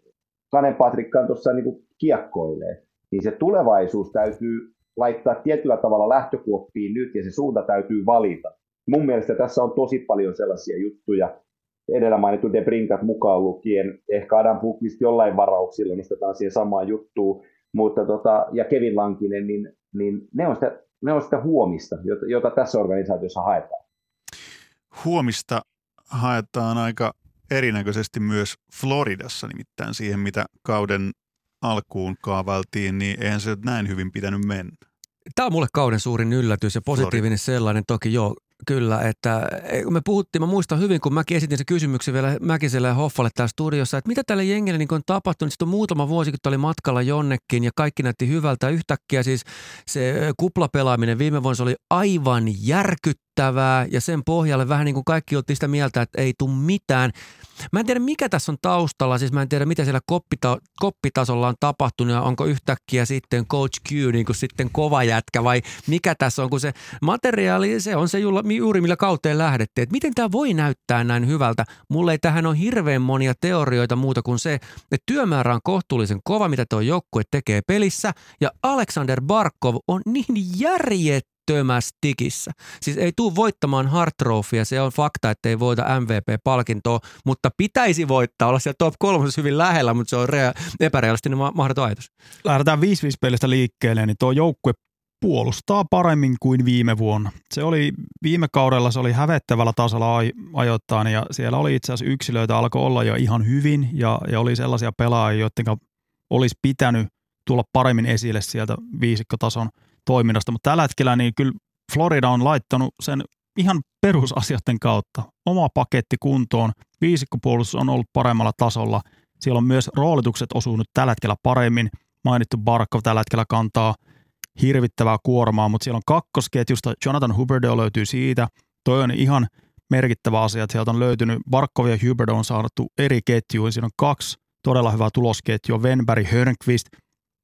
Kanen Patrikkaan tuossa niin kiekkoilee. Niin se tulevaisuus täytyy laittaa tietyllä tavalla lähtökuoppiin nyt ja se suunta täytyy valita. Mun mielestä tässä on tosi paljon sellaisia juttuja, edellä mainittu De Brinkat mukaan lukien, ehkä Adam Bukvist jollain varauksilla nostetaan siihen samaan juttuun, mutta tota, ja Kevin Lankinen, niin, niin ne, on sitä, ne on sitä huomista, jota, jota tässä organisaatiossa haetaan. Huomista haetaan aika erinäköisesti myös Floridassa, nimittäin siihen, mitä kauden alkuun kaavailtiin, niin eihän se näin hyvin pitänyt mennä. Tämä on mulle kauden suurin yllätys ja positiivinen Florida. sellainen. Toki joo, Kyllä, että me puhuttiin, mä muistan hyvin, kun mäkin esitin se kysymyksen vielä Mäkiselle ja Hoffalle täällä studiossa, että mitä tälle jengille niin on tapahtunut. Sitten on muutama vuosi, kun oli matkalla jonnekin ja kaikki näytti hyvältä. Yhtäkkiä siis se kuplapelaaminen viime vuonna oli aivan järkyttävää ja sen pohjalle vähän niin kuin kaikki oltiin sitä mieltä, että ei tule mitään. Mä en tiedä, mikä tässä on taustalla. Siis mä en tiedä, mitä siellä koppita- koppitasolla on tapahtunut ja onko yhtäkkiä sitten Coach Q niin kuin sitten kova jätkä vai mikä tässä on, kun se materiaali, se on se juuri millä kauteen lähdettiin. Että miten tämä voi näyttää näin hyvältä? Mulle ei tähän ole hirveän monia teorioita muuta kuin se, että työmäärä on kohtuullisen kova, mitä tuo joukkue tekee pelissä ja Alexander Barkov on niin järjet tikissä. Siis ei tule voittamaan Hart Trophya, se on fakta, että ei voita MVP-palkintoa, mutta pitäisi voittaa, olla siellä top kolmosessa hyvin lähellä, mutta se on rea- epärealistinen ma- mahdoton ajatus. Lähdetään 5-5 pelistä liikkeelle, niin tuo joukkue puolustaa paremmin kuin viime vuonna. Se oli viime kaudella, se oli hävettävällä tasolla ajoittain ja siellä oli itse asiassa yksilöitä alkoi olla jo ihan hyvin ja, ja oli sellaisia pelaajia, joiden olisi pitänyt tulla paremmin esille sieltä viisikkotason toiminnasta, mutta tällä hetkellä niin kyllä Florida on laittanut sen ihan perusasiatten kautta. Oma paketti kuntoon, viisikkopuolustus on ollut paremmalla tasolla, siellä on myös roolitukset osunut tällä hetkellä paremmin, mainittu Barkov tällä hetkellä kantaa hirvittävää kuormaa, mutta siellä on kakkosketjusta, Jonathan Huberdeau löytyy siitä, toi on ihan merkittävä asia, että sieltä on löytynyt, Barkov ja Huberdeau on saatu eri ketjuihin, siinä on kaksi todella hyvää tulosketjua, Venberg, Hörnqvist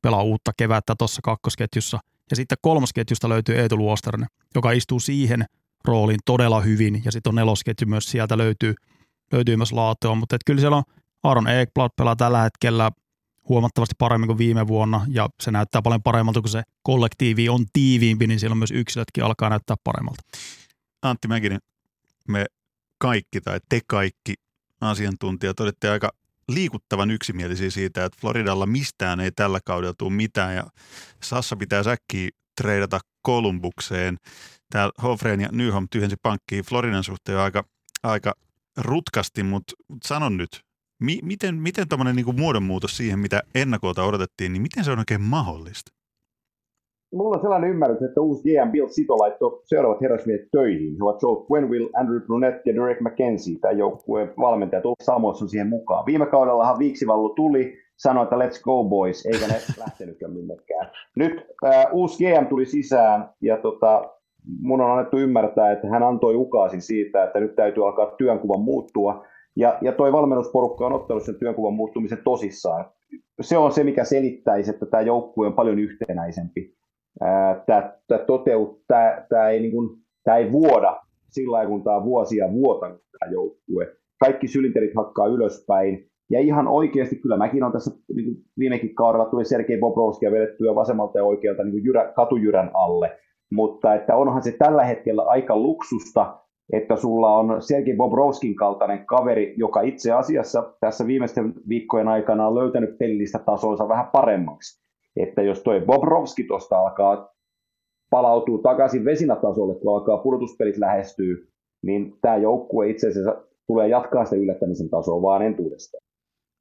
pelaa uutta kevättä tuossa kakkosketjussa – ja sitten kolmosketjusta löytyy Eetu Luostarinen, joka istuu siihen rooliin todella hyvin. Ja sitten on nelosketju myös sieltä löytyy, löytyy myös laatua. Mutta kyllä siellä on Aaron Ekblad pelaa tällä hetkellä huomattavasti paremmin kuin viime vuonna ja se näyttää paljon paremmalta, kun se kollektiivi on tiiviimpi, niin silloin myös yksilötkin alkaa näyttää paremmalta. Antti Mäkinen, me kaikki tai te kaikki asiantuntijat olette aika liikuttavan yksimielisiä siitä, että Floridalla mistään ei tällä kaudella tule mitään ja Sassa pitää säkkiä treidata Kolumbukseen. Täällä Hofreen ja Nyholm tyhjensi pankkiin Floridan suhteen aika, aika rutkasti, mutta, mutta sanon nyt, mi, miten, miten tämmöinen niin muodonmuutos siihen, mitä ennakolta odotettiin, niin miten se on oikein mahdollista? Mulla on sellainen ymmärrys, että uusi GM Bill Sito laittoi seuraavat herrasmiehet töihin. He ovat Joe Quenville, Andrew Brunette ja Derek McKenzie, tämä joukkueen valmentaja, Tullut Samuelson siihen mukaan. Viime kaudellahan Viiksivallu tuli, sanoi, että let's go boys, eikä ne lähtenytkään minnekään. Nyt äh, uusi GM tuli sisään ja tota, mun on annettu ymmärtää, että hän antoi ukaasin siitä, että nyt täytyy alkaa työnkuvan muuttua. Ja, ja toi valmennusporukka on ottanut sen työnkuvan muuttumisen tosissaan. Se on se, mikä selittäisi, että tämä joukkue on paljon yhtenäisempi tämä, tämä, toteut, tämä, ei, niin kuin, tämä ei vuoda sillä lailla, kun tämä vuosia vuotanut tämä joukkue. Kaikki sylinterit hakkaa ylöspäin. Ja ihan oikeasti, kyllä mäkin on tässä niin viimekin kaudella tuli Sergei Bobrovskia vedettyä vasemmalta ja oikealta niin jyrä, katujyrän alle. Mutta että onhan se tällä hetkellä aika luksusta, että sulla on Sergei Bobrovskin kaltainen kaveri, joka itse asiassa tässä viimeisten viikkojen aikana on löytänyt pelillistä tasonsa vähän paremmaksi että jos toi Bobrovski tuosta alkaa palautuu takaisin vesinatasolle, kun alkaa pudotuspelit lähestyy, niin tämä joukkue itse asiassa tulee jatkaa sitä yllättämisen tasoa vaan entuudestaan.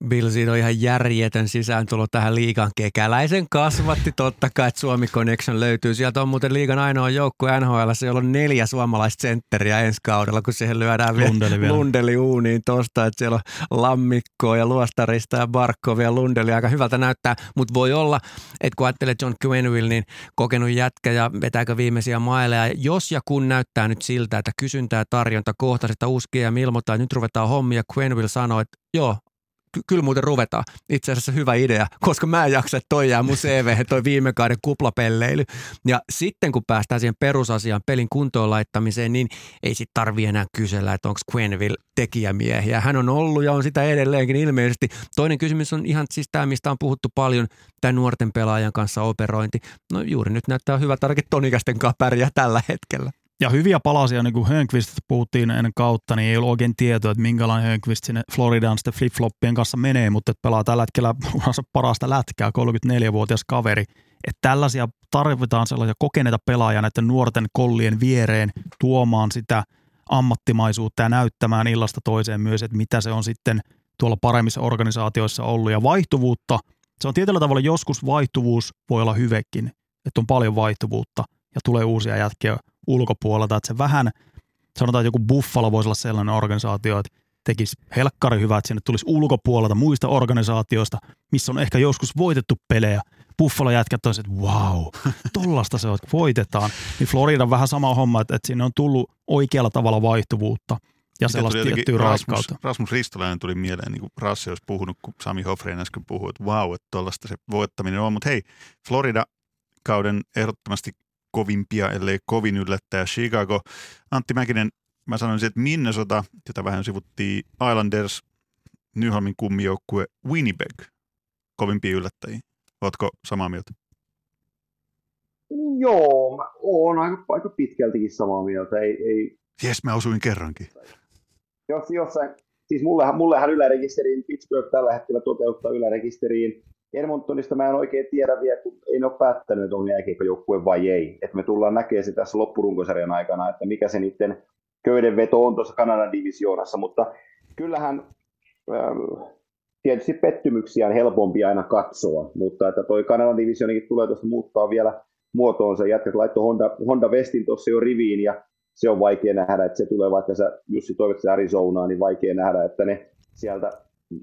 Bill, siinä on ihan järjetön sisääntulo tähän liigan kekäläisen kasvatti totta kai, että Suomi Connection löytyy. Sieltä on muuten liigan ainoa joukko NHL, siellä on neljä suomalaista sentteriä ensi kaudella, kun siihen lyödään Lundeli, vielä Lundeli uuniin tosta, että siellä on Lammikkoa ja Luostarista ja Barkovia ja Lundeli aika hyvältä näyttää, mutta voi olla, että kun ajattelee John Quenville, niin kokenut jätkä ja vetääkö viimeisiä maileja. Jos ja kun näyttää nyt siltä, että kysyntää ja tarjonta kohtaisesta uusi GM ilmoittaa, että nyt ruvetaan hommia, Quenville sanoo, että joo, ky- kyllä muuten ruvetaan. Itse asiassa hyvä idea, koska mä en jaksa, että toi jää mun CV, toi viime kauden kuplapelleily. Ja sitten kun päästään siihen perusasiaan, pelin kuntoon laittamiseen, niin ei sit tarvi enää kysellä, että onko Quenville tekijämiehiä. Hän on ollut ja on sitä edelleenkin ilmeisesti. Toinen kysymys on ihan siis tämä, mistä on puhuttu paljon, tämä nuorten pelaajan kanssa operointi. No juuri nyt näyttää hyvä tarkit tonikästen kanssa pärjää tällä hetkellä. Ja hyviä palasia, niin kuin Hönkvististä puhuttiin ennen kautta, niin ei ollut oikein tietoa, että minkälainen Hönkvist sinne Floridaan sitten flip-floppien kanssa menee, mutta että pelaa tällä hetkellä parasta lätkää, 34-vuotias kaveri. Että tällaisia tarvitaan sellaisia kokeneita pelaajia näiden nuorten kollien viereen tuomaan sitä ammattimaisuutta ja näyttämään illasta toiseen myös, että mitä se on sitten tuolla paremmissa organisaatioissa ollut. Ja vaihtuvuutta, se on tietyllä tavalla joskus vaihtuvuus voi olla hyvekin, että on paljon vaihtuvuutta ja tulee uusia jätkiä ulkopuolelta, että se vähän, sanotaan, että joku Buffalo voisi olla sellainen organisaatio, että tekisi helkkari hyvä, että sinne tulisi ulkopuolelta muista organisaatioista, missä on ehkä joskus voitettu pelejä. Buffalo jätkät olisi, että wow, tollasta se on, että voitetaan. Niin Florida vähän sama homma, että, että sinne on tullut oikealla tavalla vaihtuvuutta ja sellaista tiettyä raiskautta. Rasmus, Rasmus Ristolainen tuli mieleen, niin kuin Rassi olisi puhunut, kun Sami Hofrein äsken puhui, että wow, että tollaista se voittaminen on. Mutta hei, Florida kauden ehdottomasti kovimpia, ellei kovin yllättäjä Chicago. Antti Mäkinen, mä sanoisin, että Minnesota, jota vähän sivuttiin Islanders, Nyholmin kummijoukkue Winnipeg, kovimpia yllättäjiä. Oletko samaa mieltä? Joo, mä oon aika, aika pitkältikin samaa mieltä. Ei, ei, Jes, mä osuin kerrankin. jos jossain, siis mullehan, mullehan ylärekisteriin, Pittsburgh tällä hetkellä toteuttaa ylärekisteriin. Edmontonista mä en oikein tiedä vielä, kun ei ne ole päättänyt, että on jääkiekkojoukkue vai ei. Että me tullaan näkemään se tässä loppurunkosarjan aikana, että mikä se niiden köydenveto on tuossa Kanadan divisioonassa, mutta kyllähän ähm, tietysti pettymyksiä on helpompi aina katsoa, mutta että toi Kanadan divisionikin tulee tuosta muuttaa vielä muotoonsa. Jätkät laittoi Honda, Honda Westin tuossa jo riviin ja se on vaikea nähdä, että se tulee, vaikka sä Jussi toivot se Arizonaan, niin vaikea nähdä, että ne sieltä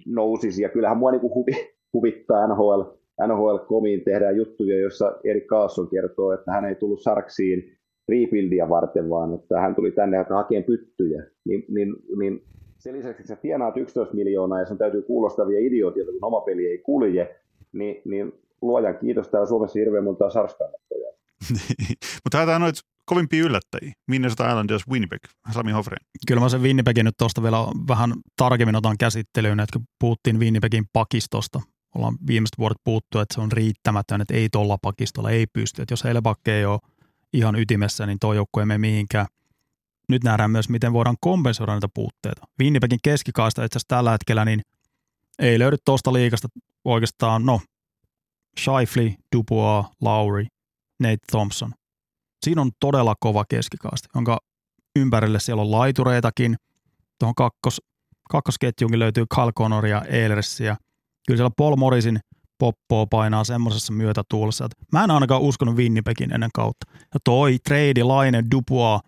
nousisi. Ja kyllähän mua niin huvi, huvittaa NHL, NHL-komiin tehdään juttuja, joissa Erik Kaasson kertoo, että hän ei tullut Sarksiin rebuildia varten, vaan että hän tuli tänne hakemaan pyttyjä. Niin, niin, niin sen lisäksi, että sä tienaat 11 miljoonaa ja sun täytyy kuulostavia idiootilta, kun oma peli ei kulje, niin, niin luojan kiitos täällä Suomessa hirveän monta sarskannattajaa. Mutta haetaan noita kovimpia yllättäjiä. Minnesota Islanders, Winnipeg, Sami Hofrein. Kyllä mä sen Winnipegin nyt tuosta vielä vähän tarkemmin otan käsittelyyn, että kun puhuttiin Winnipegin pakistosta, ollaan viimeiset vuodet puhuttu, että se on riittämätön, että ei tuolla pakistolla, ei pysty. Että jos Helbakke ei ole ihan ytimessä, niin tuo joukkue ei mene mihinkään. Nyt nähdään myös, miten voidaan kompensoida näitä puutteita. Winnipegin keskikaista itse asiassa tällä hetkellä, niin ei löydy tuosta liikasta oikeastaan, no, Shifley, Dubois, Lowry, Nate Thompson. Siinä on todella kova keskikaista, jonka ympärille siellä on laitureitakin. Tuohon kakkos, kakkosketjuunkin löytyy Kyle Connor ja Eilersia. Kyllä siellä Paul Morrisin poppoa painaa semmoisessa myötätuulessa, että mä en ainakaan uskonut Winnipegin ennen kautta. Ja toi trade Laine Dubois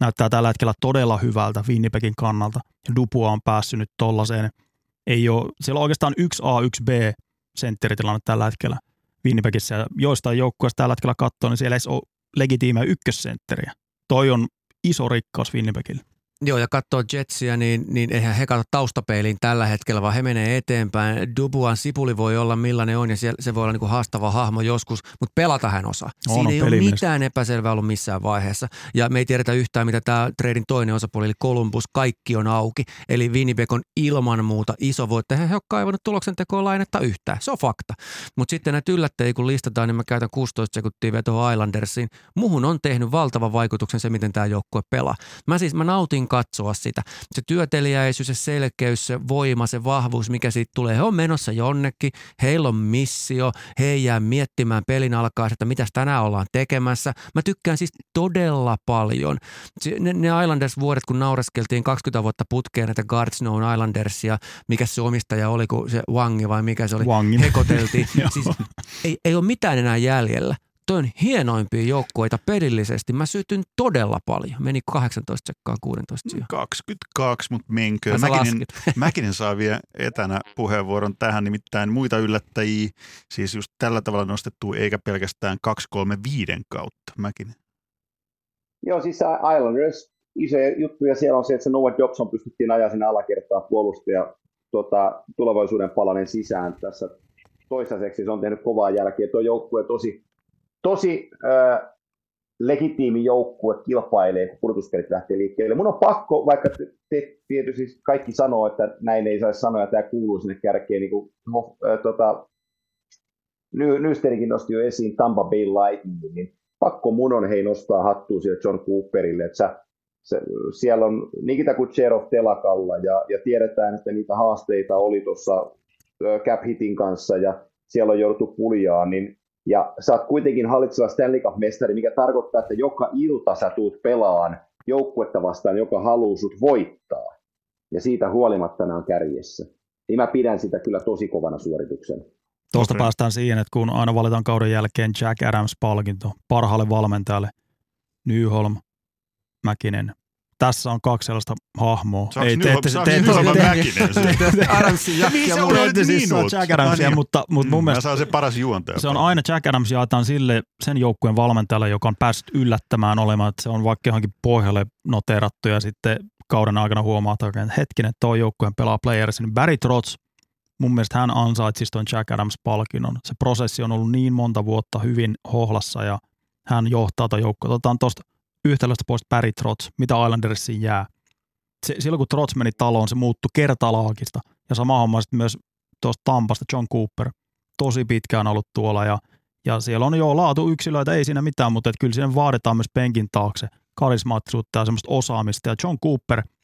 näyttää tällä hetkellä todella hyvältä Winnipegin kannalta. Ja Dubois on päässyt nyt tollaiseen. Ei ole, siellä on oikeastaan yksi A, yksi B sentteritilanne tällä hetkellä Winnipegissä. Ja joistain joukkueista tällä hetkellä katsoo, niin siellä ei ole legitiimejä ykkössentteriä. Toi on iso rikkaus Winnipegille. Joo, ja katsoo Jetsiä, niin, niin eihän he katso taustapeiliin tällä hetkellä, vaan he menee eteenpäin. Dubuan sipuli voi olla millainen on, ja se, se voi olla niin haastava hahmo joskus, mutta pelata hän osaa. Siinä on ei ole mitään epäselvää ollut missään vaiheessa. Ja me ei tiedetä yhtään, mitä tämä treidin toinen osapuoli, eli Columbus, kaikki on auki. Eli Winnipeg on ilman muuta iso voittaja. He ei ole kaivannut tuloksen tekoon lainetta yhtään. Se on fakta. Mutta sitten näitä yllättäjiä, kun listataan, niin mä käytän 16 sekuntia vetoa Islandersiin. Muhun on tehnyt valtavan vaikutuksen se, miten tämä joukkue pelaa. Mä siis mä nautin katsoa sitä. Se työteliäisyys, se selkeys, se voima, se vahvuus, mikä siitä tulee. He on menossa jonnekin, heillä on missio, he ei jää miettimään pelin alkaa, että mitä tänään ollaan tekemässä. Mä tykkään siis todella paljon. Ne, ne Islanders-vuodet, kun naureskeltiin 20 vuotta putkeen näitä Guards Known Islandersia, mikä se omistaja oli, kun se Wangi vai mikä se oli, Wangin. hekoteltiin. Siis ei, ei ole mitään enää jäljellä. Toi on hienoimpia joukkueita pelillisesti. Mä sytyn todella paljon. Meni 18 sekkaan 16 sijaan. 22, mutta menkö. Mäkinen. Mäkinen saa vielä etänä puheenvuoron tähän, nimittäin muita yllättäjiä, siis just tällä tavalla nostettu, eikä pelkästään 235 kautta. Mäkinen. Joo, siis Islanders, iso juttu ja siellä on se, että se Noah Dobson pystyttiin ajaa sinne alakertaan puolustaja tota, tulevaisuuden palanen sisään tässä toistaiseksi. Se on tehnyt kovaa jälkeä. Tuo joukkue tosi, tosi äh, legitiimi joukkue kilpailee, kun pudotuspelit lähtee liikkeelle. Mun on pakko, vaikka te, te tietysti kaikki sanoo, että näin ei saisi sanoa, ja tämä kuuluu sinne kärkeen, niin kuin, no, äh, tota, Nysterikin nosti jo esiin Tampa Bay Lightning, niin pakko mun on hei nostaa hattua sille John Cooperille, että sä, se, siellä on Nikita Kucherov telakalla ja, ja tiedetään, että niitä haasteita oli tuossa cap hitin kanssa ja siellä on jouduttu puljaan, niin ja sä oot kuitenkin hallitseva Stanley Cup-mestari, mikä tarkoittaa, että joka ilta sä tuut pelaan joukkuetta vastaan, joka haluaa sut voittaa. Ja siitä huolimatta nämä on kärjessä. Niin mä pidän sitä kyllä tosi kovana suorituksena. Tuosta okay. päästään siihen, että kun aina valitaan kauden jälkeen Jack Adams-palkinto parhaalle valmentajalle, Nyholm, Mäkinen. Tässä on kaksi sellaista hahmoa. Saanko ei, te, te, te, te, Adamsin Jack ja mulla ei siis on Jack Adamsia, mutta, mutta mun mm, mielestä Mä se paras juontaja. Se on aina Jack Adams jaetaan sille sen joukkueen valmentajalle, joka on päässyt yllättämään olemaan, että se on vaikka johonkin pohjalle noterattu ja sitten kauden aikana huomaa, että hetkinen, tuo joukkueen pelaa playerissa, niin Barry Trotz mun mielestä hän ansaitsisi tuon Jack Adams-palkinnon. Se prosessi on ollut niin monta vuotta hyvin hohlassa ja hän johtaa tuon joukkoa. Otetaan tuosta yhtälöstä pois Barry Trotz, mitä Islandersiin jää. Se, silloin kun Trotz meni taloon, se muuttui kertalaakista. Ja sama homma sitten myös tuosta Tampasta John Cooper. Tosi pitkään ollut tuolla ja, ja siellä on jo laatu yksilöitä, ei siinä mitään, mutta et kyllä siinä vaaditaan myös penkin taakse karismaattisuutta ja semmoista osaamista. Ja John Cooper –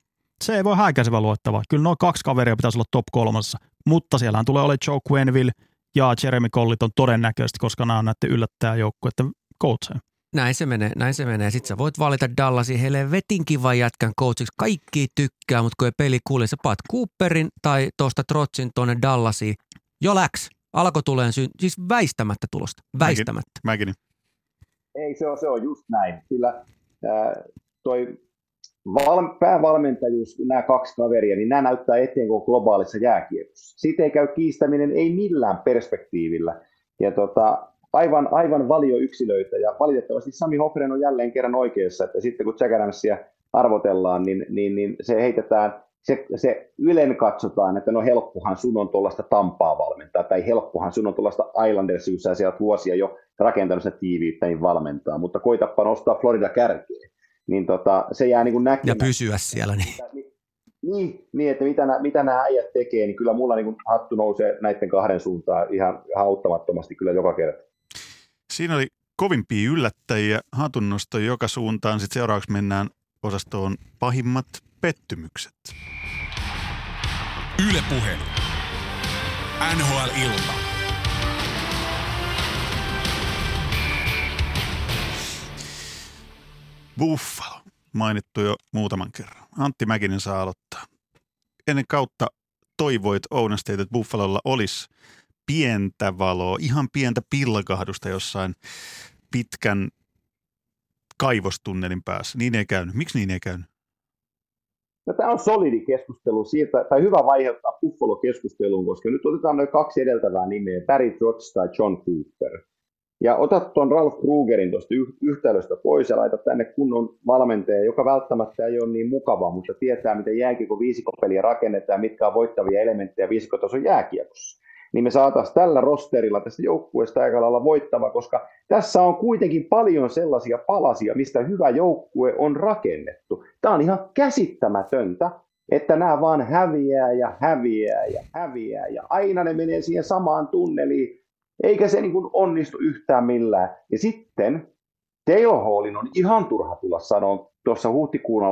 se ei voi häikäisevä luettava. Kyllä noin kaksi kaveria pitäisi olla top kolmassa, mutta siellähän tulee olemaan Joe Quenville ja Jeremy Colliton todennäköisesti, koska nämä on näiden yllättäjä joukkueiden coacheja. Näin se menee, näin se menee. Sitten sä voit valita Dallasin helvetin kivan jätkän coachiksi. Kaikki tykkää, mutta kun ei peli kuule, sä paat Cooperin tai tuosta Trotsin tuonne Dallasiin. Jo läks. Alko tulee syyn, siis väistämättä tulosta. Väistämättä. Mäkin. Ei, se on, se on just näin. Kyllä äh, toi val- päävalmentajuus, nämä kaksi kaveria, niin nämä näyttää eteen kuin globaalissa jääkiekossa. Siitä ei käy kiistäminen ei millään perspektiivillä. Ja tota, aivan, aivan valioyksilöitä, ja valitettavasti Sami Hofren on jälleen kerran oikeassa, että sitten kun Jack Adamsia arvotellaan, niin, niin, niin se heitetään, se, se ylen katsotaan, että no helppohan sun on tuollaista Tampaa valmentaa, tai helppohan sun on tuollaista Islanders, jossa sä oot vuosia jo rakentanut sitä tiiviittä, niin valmentaa, mutta koitapa nostaa Florida kärkeen niin tota, se jää niin kuin näkymään. Ja pysyä siellä. Niin. Niin, niin että mitä, nämä, mitä nämä äijät tekee, niin kyllä mulla niin kuin hattu nousee näiden kahden suuntaan ihan, ihan auttamattomasti kyllä joka kerta. Siinä oli kovimpia yllättäjiä, hatunnosto joka suuntaan. Sitten seuraavaksi mennään osastoon pahimmat pettymykset. Ylepuhe. NHL-ilta. Buffalo, mainittu jo muutaman kerran. Antti Mäkinen saa aloittaa. Ennen kautta toivoit Ouna State, että Buffalolla olisi pientä valoa, ihan pientä pilkahdusta jossain pitkän kaivostunnelin päässä. Niin ei käynyt. Miksi niin ei käynyt? No, tämä on solidi keskustelu siitä, tai hyvä vaiheuttaa Buffalo-keskusteluun, koska nyt otetaan noin kaksi edeltävää nimeä, Barry Trotz tai John Cooper. Ja otat tuon Ralph Krugerin tuosta yhtälöstä pois ja laita tänne kunnon valmentaja, joka välttämättä ei ole niin mukava, mutta tietää, miten jääkiekko viisikopeliä rakennetaan, mitkä on voittavia elementtejä viisikotason jääkiekossa. Niin me saataisiin tällä rosterilla tästä joukkueesta aika lailla voittava, koska tässä on kuitenkin paljon sellaisia palasia, mistä hyvä joukkue on rakennettu. Tämä on ihan käsittämätöntä, että nämä vaan häviää ja häviää ja häviää ja aina ne menee siihen samaan tunneliin eikä se niin kuin onnistu yhtään millään. Ja sitten Taylor Hallin on ihan turha tulla sanoa tuossa huhtikuun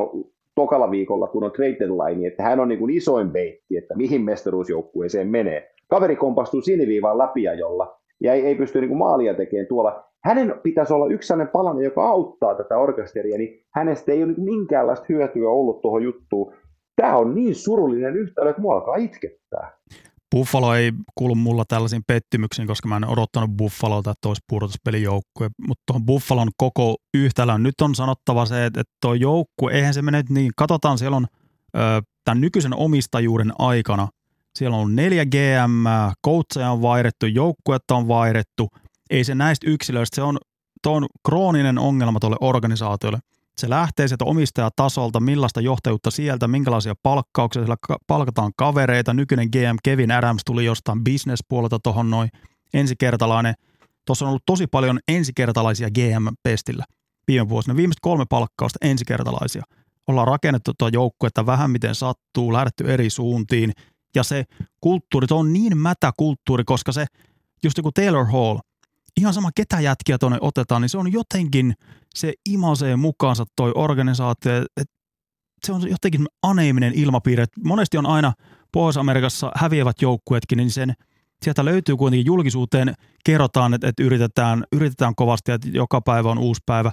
tokalla viikolla, kun on trade deadline, että hän on niin kuin isoin beitti, että mihin mestaruusjoukkueeseen menee. Kaveri kompastuu siniviivaan läpiajolla ja ei, ei pysty niin kuin maalia tekemään tuolla. Hänen pitäisi olla yksi sellainen palanen, joka auttaa tätä orkesteria, niin hänestä ei ole minkäänlaista hyötyä ollut tuohon juttuun. Tämä on niin surullinen yhtälö, että mua alkaa itkettää. Buffalo ei kuulu mulla tällaisiin pettymyksiin, koska mä en odottanut Buffalolta, että olisi pudotuspelijoukkue. Mutta tuohon Buffalon koko yhtälön nyt on sanottava se, että, että tuo joukkue, eihän se mene niin. Katsotaan, siellä on ö, tämän nykyisen omistajuuden aikana, siellä on neljä GM, coacheja on vaihdettu, joukkuetta on vaihdettu. Ei se näistä yksilöistä, se on, tuo on krooninen ongelma tuolle organisaatiolle. Se lähtee sieltä omistajatasolta, millaista johtajuutta sieltä, minkälaisia palkkauksia, siellä palkataan kavereita. Nykyinen GM Kevin Adams tuli jostain bisnespuolelta tuohon noin ensikertalainen. Tuossa on ollut tosi paljon ensikertalaisia GM-pestillä viime vuosina. Viimeiset kolme palkkausta ensikertalaisia. Ollaan rakennettu tuota joukkuetta vähän miten sattuu, lähdetty eri suuntiin. Ja se kulttuuri, se on niin mätä kulttuuri, koska se, just kuin Taylor Hall, ihan sama ketä jätkiä tuonne otetaan, niin se on jotenkin, se imasee mukaansa toi organisaatio, että se on jotenkin aneeminen ilmapiiri. Monesti on aina Pohjois-Amerikassa häviävät joukkueetkin, niin sen sieltä löytyy kuitenkin julkisuuteen, kerrotaan, että, että yritetään, yritetään kovasti, että joka päivä on uusi päivä.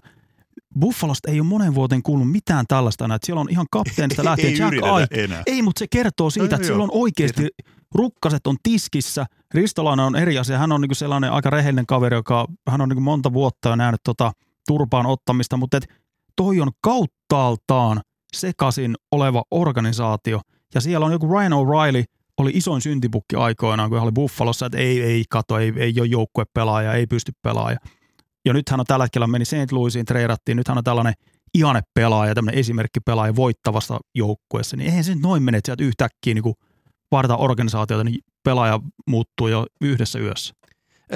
Buffalosta ei ole monen vuoteen kuullut mitään tällaista että siellä on ihan kapteenista lähtien ei Jack enää. Ei, mutta se kertoo siitä, no, että siellä on oikeasti rukkaset on tiskissä. Ristolainen on eri asia. Hän on niinku sellainen aika rehellinen kaveri, joka hän on niinku monta vuotta jo nähnyt tota turpaan ottamista, mutta et toi on kauttaaltaan sekasin oleva organisaatio. Ja siellä on joku Ryan O'Reilly, oli isoin syntipukki aikoinaan, kun hän oli Buffalossa, että ei, ei kato, ei, ei ole joukkuepelaaja, ei pysty pelaaja. Ja nyt hän on tällä hetkellä meni St. Louisiin, treidattiin, nyt hän on tällainen ihane pelaaja, tämmöinen esimerkki pelaaja voittavasta joukkueessa, niin eihän se nyt noin mene, että sieltä yhtäkkiä niin varta organisaatiota, niin pelaaja muuttuu jo yhdessä yössä.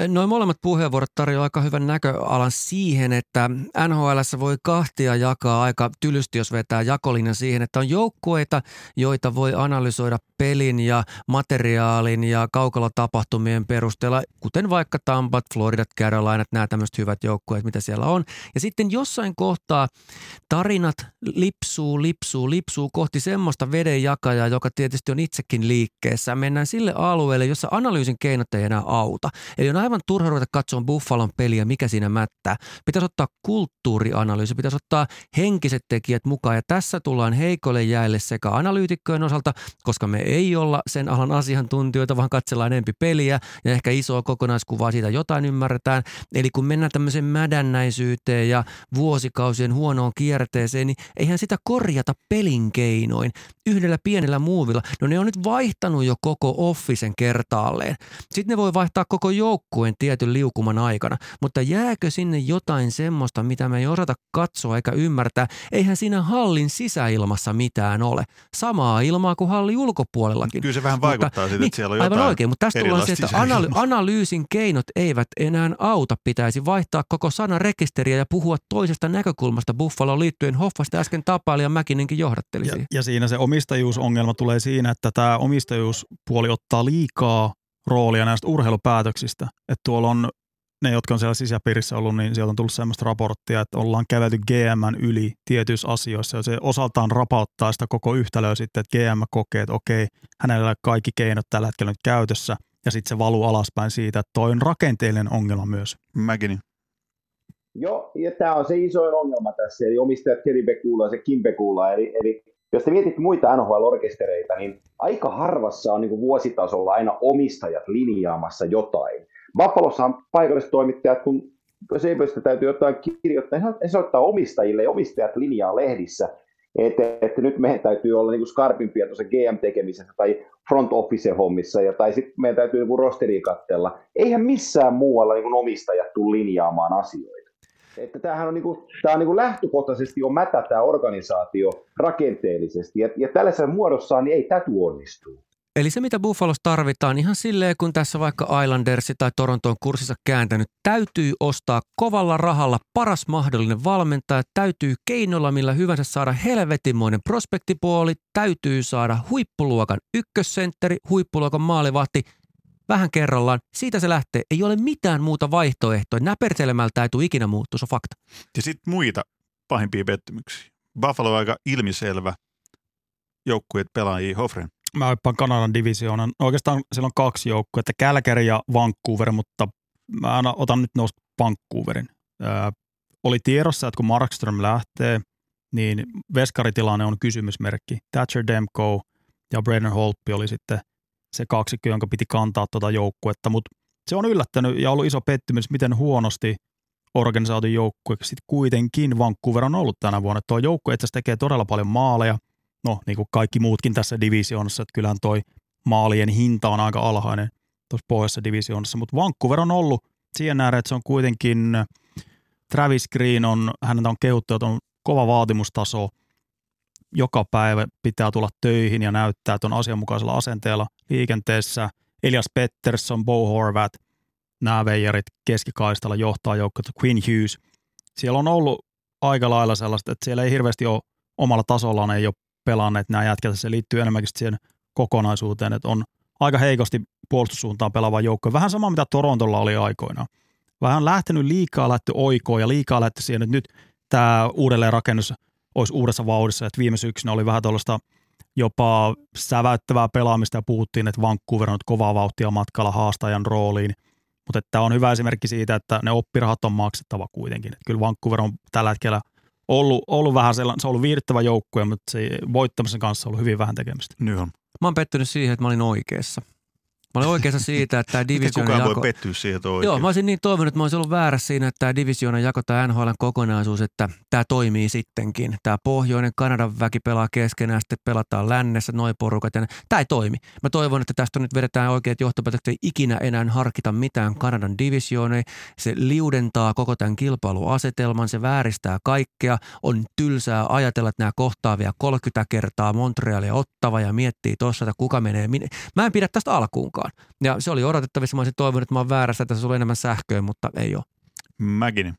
Noin molemmat puheenvuorot tarjoavat aika hyvän näköalan siihen, että NHL voi kahtia jakaa aika tylysti, jos vetää jakolinjan siihen, että on joukkueita, joita voi analysoida pelin ja materiaalin ja tapahtumien perusteella, kuten vaikka Tampat, Floridat, Carolinat, nämä tämmöiset hyvät joukkueet, mitä siellä on. Ja sitten jossain kohtaa tarinat lipsuu, lipsuu, lipsuu kohti semmoista vedenjakajaa, joka tietysti on itsekin liikkeessä. Mennään sille alueelle, jossa analyysin keinot ei enää auta. Eli on aivan turha ruveta katsomaan Buffalon peliä, mikä siinä mättää. Pitäisi ottaa kulttuurianalyysi, pitäisi ottaa henkiset tekijät mukaan ja tässä tullaan heikolle jäille sekä analyytikkojen osalta, koska me ei olla sen alan asiantuntijoita, vaan katsellaan enempi peliä ja ehkä isoa kokonaiskuvaa siitä jotain ymmärretään. Eli kun mennään tämmöiseen mädännäisyyteen ja vuosikausien huonoon kierteeseen, niin eihän sitä korjata pelin keinoin yhdellä pienellä muuvilla. No ne on nyt vaihtanut jo koko offisen kertaalleen. Sitten ne voi vaihtaa koko joukkueen tietyn liukuman aikana, mutta jääkö sinne jotain semmoista, mitä me ei osata katsoa eikä ymmärtää? Eihän siinä hallin sisäilmassa mitään ole. Samaa ilmaa kuin halli ulkopuolellakin. Kyllä se vähän vaikuttaa mutta, siitä, niin, että siellä on jotain Aivan oikein, mutta tästä tullaan se, että analy- analyysin keinot eivät enää auta. Pitäisi vaihtaa koko sanarekisteriä ja puhua toisesta näkökulmasta Buffalo liittyen. Hoffasta äsken tapaili ja Mäkinenkin johdatteli ja, ja siinä se omistajuusongelma tulee siinä, että tämä omistajuuspuoli ottaa liikaa roolia näistä urheilupäätöksistä. Että tuolla on ne, jotka on siellä sisäpiirissä ollut, niin sieltä on tullut sellaista raporttia, että ollaan kävelty GM yli tietyissä asioissa ja se osaltaan rapauttaa sitä koko yhtälöä sitten, että GM kokee, että okei, hänellä kaikki keinot tällä hetkellä nyt käytössä ja sitten se valuu alaspäin siitä, että toi on rakenteellinen ongelma myös. Mäkin. Joo, ja tämä on se isoin ongelma tässä, eli omistajat keripekuulla ja se kimpekuulla, eli, eli jos te mietit muita NHL-orkestereita, niin aika harvassa on niin kuin vuositasolla aina omistajat linjaamassa jotain. Buffalossa on paikalliset toimittajat, kun CBstä täytyy jotain kirjoittaa, he soittaa omistajille ja omistajat linjaa lehdissä, että, että nyt meidän täytyy olla niin skarpimpia tuossa GM-tekemisessä tai front office-hommissa, ja, tai sitten meidän täytyy niin rosteria katsella. Eihän missään muualla niin omistajat tule linjaamaan asioita. Että tämähän on, niin kuin, tämä on niin kuin lähtökohtaisesti on mätä tämä organisaatio rakenteellisesti, ja, ja tällaisessa muodossaan niin ei tätä onnistu. Eli se, mitä Buffalos tarvitaan, ihan silleen, kun tässä vaikka Islandersi tai Toronto on kurssissa kääntänyt, täytyy ostaa kovalla rahalla paras mahdollinen valmentaja, täytyy keinolla millä hyvänsä saada helvetimoinen prospektipuoli, täytyy saada huippuluokan ykkössentteri, huippuluokan maalivahti – vähän kerrallaan. Siitä se lähtee. Ei ole mitään muuta vaihtoehtoa. Näpertelemältä ei tule ikinä muuttua, se on fakta. Ja sitten muita pahimpia pettymyksiä. Buffalo on aika ilmiselvä joukkueet pelaajia Hofren. Mä hyppään Kanadan divisioonan. Oikeastaan siellä on kaksi joukkuetta, Calgary ja Vancouver, mutta mä otan nyt nousta Vancouverin. Öö, oli tiedossa, että kun Markström lähtee, niin veskaritilanne on kysymysmerkki. Thatcher Demko ja Brennan Holtby oli sitten se kaksikko, jonka piti kantaa tuota joukkuetta, mutta se on yllättänyt ja ollut iso pettymys, miten huonosti organisaatio joukkue sitten kuitenkin Vancouver on ollut tänä vuonna. Tuo joukkue itse tekee todella paljon maaleja, no niin kuin kaikki muutkin tässä divisioonassa, että kyllähän toi maalien hinta on aika alhainen tuossa pohjoisessa divisioonassa, mutta Vancouver on ollut siihen nähdä, että se on kuitenkin Travis Green on, häntä on kehuttu, että on kova vaatimustaso, joka päivä pitää tulla töihin ja näyttää tuon asianmukaisella asenteella liikenteessä. Elias Pettersson, Bo Horvat, nämä veijarit keskikaistalla johtaa joukkoa, Queen Hughes. Siellä on ollut aika lailla sellaista, että siellä ei hirveästi ole omalla tasollaan ei ole pelanneet nämä jätkät. Se liittyy enemmänkin siihen kokonaisuuteen, että on aika heikosti puolustussuuntaan pelaava joukko. Vähän sama, mitä Torontolla oli aikoinaan. Vähän lähtenyt liikaa lähty oikoon ja liikaa lähty siihen, että nyt tämä uudelleenrakennus olisi uudessa vauhdissa. Että viime syksynä oli vähän tuollaista jopa säväyttävää pelaamista ja puhuttiin, että Vancouver on nyt kovaa vauhtia matkalla haastajan rooliin. Mutta tämä on hyvä esimerkki siitä, että ne oppirahat on maksettava kuitenkin. Että kyllä Vancouver on tällä hetkellä ollut, ollut vähän sellainen, se on ollut viihdyttävä joukkue, mutta se voittamisen kanssa on ollut hyvin vähän tekemistä. Nyt on. Mä oon pettynyt siihen, että mä olin oikeassa. Mä olin oikeassa siitä, että tämä divisioona kukaan jako... voi pettyä siihen, että? Joo, mä olisin niin toivonut, että mä olisin ollut väärässä siinä, että tämä divisioona jako tämä NHLn kokonaisuus, että tämä toimii sittenkin. Tämä pohjoinen Kanadan väki pelaa keskenään, sitten pelataan lännessä, noin porukat. Ja tämä ei toimi. Mä toivon, että tästä nyt vedetään oikeat johtopäätökset, ei ikinä enää harkita mitään Kanadan divisioonei. Se liudentaa koko tämän kilpailuasetelman, se vääristää kaikkea. On tylsää ajatella, että nämä kohtaa vielä 30 kertaa Montrealia ottava ja miettii tuossa, että kuka menee. minne. Mä en pidä tästä alkuunkaan. Ja se oli odotettavissa. Mä olisin toivonut, että mä oon väärässä, että se oli enemmän sähköä, mutta ei ole. Mäkin.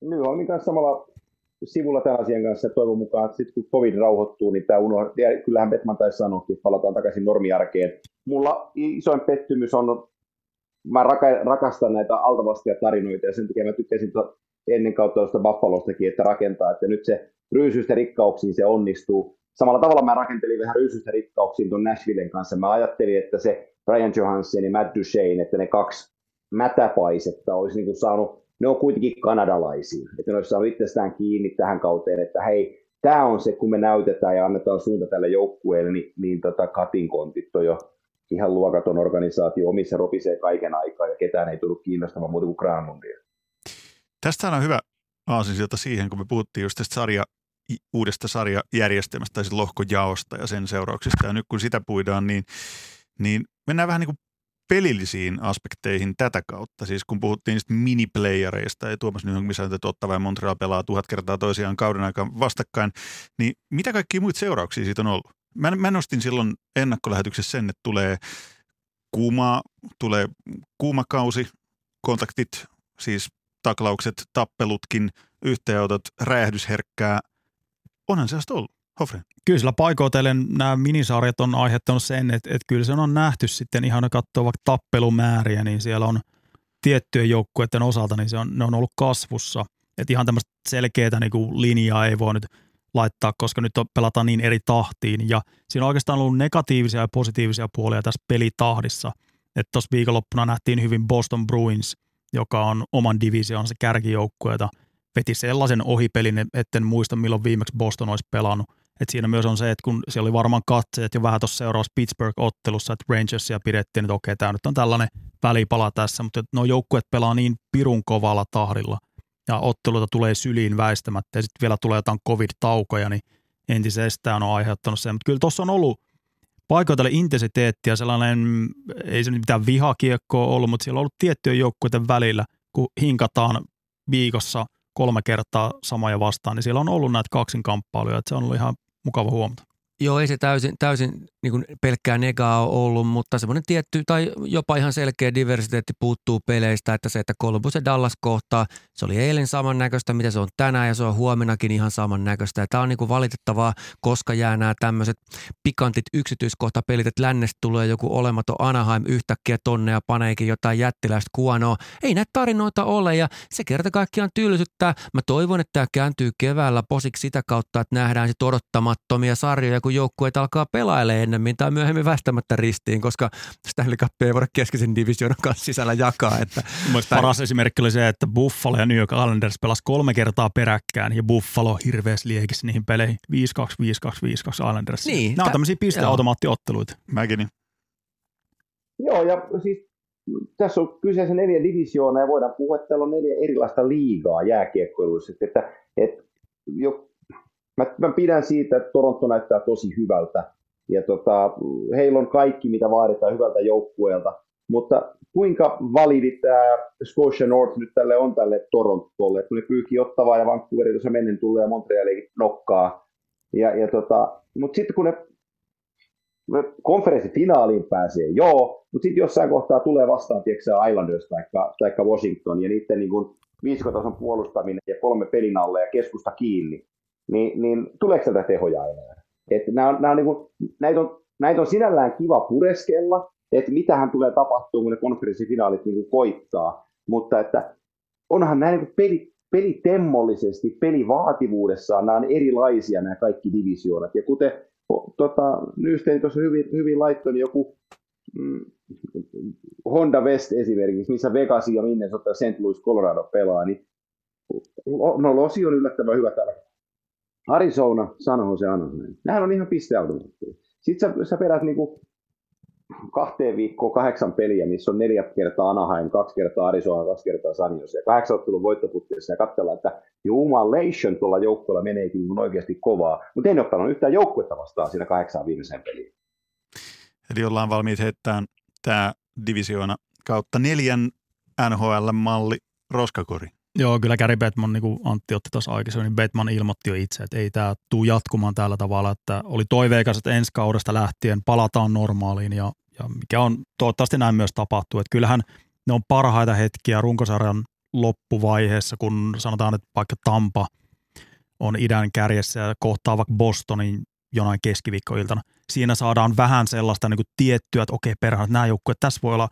Nyt olen kanssa samalla sivulla tämän asian kanssa, että toivon mukaan, että sitten kun covid rauhoittuu, niin tämä unohtuu. Ja kyllähän Betman taisi sanoa, että palataan takaisin normiarkeen. Mulla isoin pettymys on, mä raka- rakastan näitä altavastia tarinoita ja sen takia mä tykkäsin to, ennen kautta tuosta Buffalostakin, että rakentaa, että nyt se ryysyistä rikkauksiin se onnistuu. Samalla tavalla mä rakentelin vähän ryysyistä rikkauksiin tuon Nashvillen kanssa. Mä ajattelin, että se Ryan Johansson ja Matt Duchene, että ne kaksi mätäpaisetta olisi niin kuin saanut, ne on kuitenkin kanadalaisia, että ne olisi saanut itsestään kiinni tähän kauteen, että hei, tämä on se, kun me näytetään ja annetaan suunta tälle joukkueelle, niin, niin tota Katin kontit on jo ihan luokaton organisaatio, omissa ropisee kaiken aikaa ja ketään ei tullut kiinnostamaan muuta kuin Granlundia. Tästä on hyvä aasinsilta siihen, kun me puhuttiin just tästä sarja, uudesta sarjajärjestelmästä tai siis lohkojaosta ja sen seurauksista. Ja nyt kun sitä puidaan, niin, niin mennään vähän niin kuin pelillisiin aspekteihin tätä kautta. Siis kun puhuttiin niistä miniplayereista ja Tuomas Nyhönkin sanoi, että Ottava ja Montreal pelaa tuhat kertaa toisiaan kauden aikaan vastakkain, niin mitä kaikkia muita seurauksia siitä on ollut? Mä, mä nostin silloin ennakkolähetyksessä sen, että tulee kuuma, tulee kuuma kausi, kontaktit, siis taklaukset, tappelutkin, yhteenotot, räjähdysherkkää. Onhan sellaista ollut. Hofren. Kyllä sillä paikoitellen nämä minisarjat on aiheuttanut sen, että, että kyllä se on nähty sitten ihan katsoa vaikka tappelumääriä, niin siellä on tiettyjen joukkueiden osalta, niin se on, ne on ollut kasvussa. Että ihan tämmöistä selkeää niin kuin linjaa ei voi nyt laittaa, koska nyt on, pelataan niin eri tahtiin. Ja siinä on oikeastaan ollut negatiivisia ja positiivisia puolia tässä pelitahdissa. Että tuossa viikonloppuna nähtiin hyvin Boston Bruins, joka on oman divisioonsa kärkijoukkueita, veti sellaisen ohipelin, etten muista milloin viimeksi Boston olisi pelannut. Et siinä myös on se, että kun siellä oli varmaan katseet jo vähän tuossa seuraavassa Pittsburgh-ottelussa, että Rangersia pidettiin, että okei, tämä nyt on tällainen välipala tässä, mutta nuo joukkueet pelaa niin pirun kovalla tahdilla ja otteluita tulee syliin väistämättä ja sitten vielä tulee jotain covid-taukoja, niin entisestään on aiheuttanut sen. Mutta kyllä tuossa on ollut paikoitelle intensiteettiä, sellainen, ei se nyt mitään vihakiekkoa ollut, mutta siellä on ollut tiettyjen joukkueiden välillä, kun hinkataan viikossa kolme kertaa samoja vastaan, niin siellä on ollut näitä kaksinkamppailuja, että se on ollut ihan mukava huomata. Joo, ei se täysin, täysin niin kuin pelkkää negaa ole ollut, mutta semmoinen tietty tai jopa ihan selkeä diversiteetti puuttuu peleistä, että se, että Columbus ja Dallas kohtaa, se oli eilen samannäköistä, mitä se on tänään ja se on huomenakin ihan samannäköistä. Ja tämä on niin kuin valitettavaa, koska jää nämä tämmöiset pikantit yksityiskohtapelit, että lännestä tulee joku olematon Anaheim yhtäkkiä tonne ja paneekin jotain jättiläistä kuonoa. Ei näitä tarinoita ole ja se kerta kaikkiaan tylsyttää. Mä toivon, että tämä kääntyy keväällä posiksi sitä kautta, että nähdään sit odottamattomia sarjoja, kun joukkueet alkaa pelailemaan ennemmin tai myöhemmin väistämättä ristiin, koska Stanley Cup ei voida keskeisen divisioonan kanssa sisällä jakaa. Että Paras esimerkki oli se, että Buffalo ja New York Islanders pelas kolme kertaa peräkkään ja Buffalo hirveästi liekisi niihin peleihin 5-2, 5-2, 5-2 Islanders. Niin, Nämä on tä- tämmöisiä pisteautomaattiotteluita. Mäkin. Joo, ja siis tässä on kyseessä neljä divisioonaa ja voidaan puhua, että täällä on neljä erilaista liigaa jääkiekkoiluissa. Että, että, että jo, mä, mä, pidän siitä, että Toronto näyttää tosi hyvältä. Ja tota, heillä on kaikki, mitä vaaditaan hyvältä joukkueelta. mutta kuinka validi tämä Scotia North nyt tälle on tälle Torontolle, kun ne pyyhkii ottavaa ja Vancouverin tuossa mennen tulee ja Montrealikin nokkaa. Ja, ja tota, mutta sitten kun ne konferenssifinaaliin pääsee, joo, mutta sitten jossain kohtaa tulee vastaan, tiedätkö Islanders tai, tai Washington, ja niiden niin kuin viisikotason puolustaminen ja kolme pelin alle ja keskusta kiinni, niin, niin tuleeko sieltä tehoja enää? Että nämä on, nämä on, niin kuin, näitä, on, näitä on sinällään kiva pureskella, että mitähän tulee tapahtua, kun ne konferenssifinaalit niin kuin koittaa, mutta että onhan nämä niin peli, pelitemmollisesti, pelivaativuudessaan, nämä on erilaisia nämä kaikki divisioonat. Ja kuten tota, Nystein tuossa hyvin, hyvin laittoi, niin joku mm, Honda West esimerkiksi, missä Vegas ja Minnesota St. Louis Colorado pelaa, niin no Losi on yllättävän hyvä tällä. Arizona, San Jose, Anaheim. Nämä on ihan pisteautomaatteja. Sitten sä, sä perät niinku kahteen viikkoon kahdeksan peliä, missä on neljä kertaa Anaheim, kaksi kertaa Arizona, kaksi kertaa San Jose, kahdeksan ottelun voittoputteessa ja katsellaan, että jumalation tuolla joukkueella meneekin oikeasti kovaa, mutta en ottanut yhtään joukkuetta vastaan siinä kahdeksaan viimeiseen peliin. Eli ollaan valmiit heittämään tämä divisioona kautta neljän NHL-malli roskakori. Joo, kyllä Gary Bettman, niin kuin Antti otti tuossa aikaisemmin, niin Bettman ilmoitti jo itse, että ei tämä tule jatkumaan tällä tavalla, että oli toiveikas, että ensi kaudesta lähtien palataan normaaliin ja, ja mikä on toivottavasti näin myös tapahtuu, että kyllähän ne on parhaita hetkiä runkosarjan loppuvaiheessa, kun sanotaan, että vaikka Tampa on idän kärjessä ja kohtaa vaikka Bostonin jonain keskiviikkoiltana. Siinä saadaan vähän sellaista niin kuin tiettyä, että okei, perhana, nämä joukkueet, tässä voi olla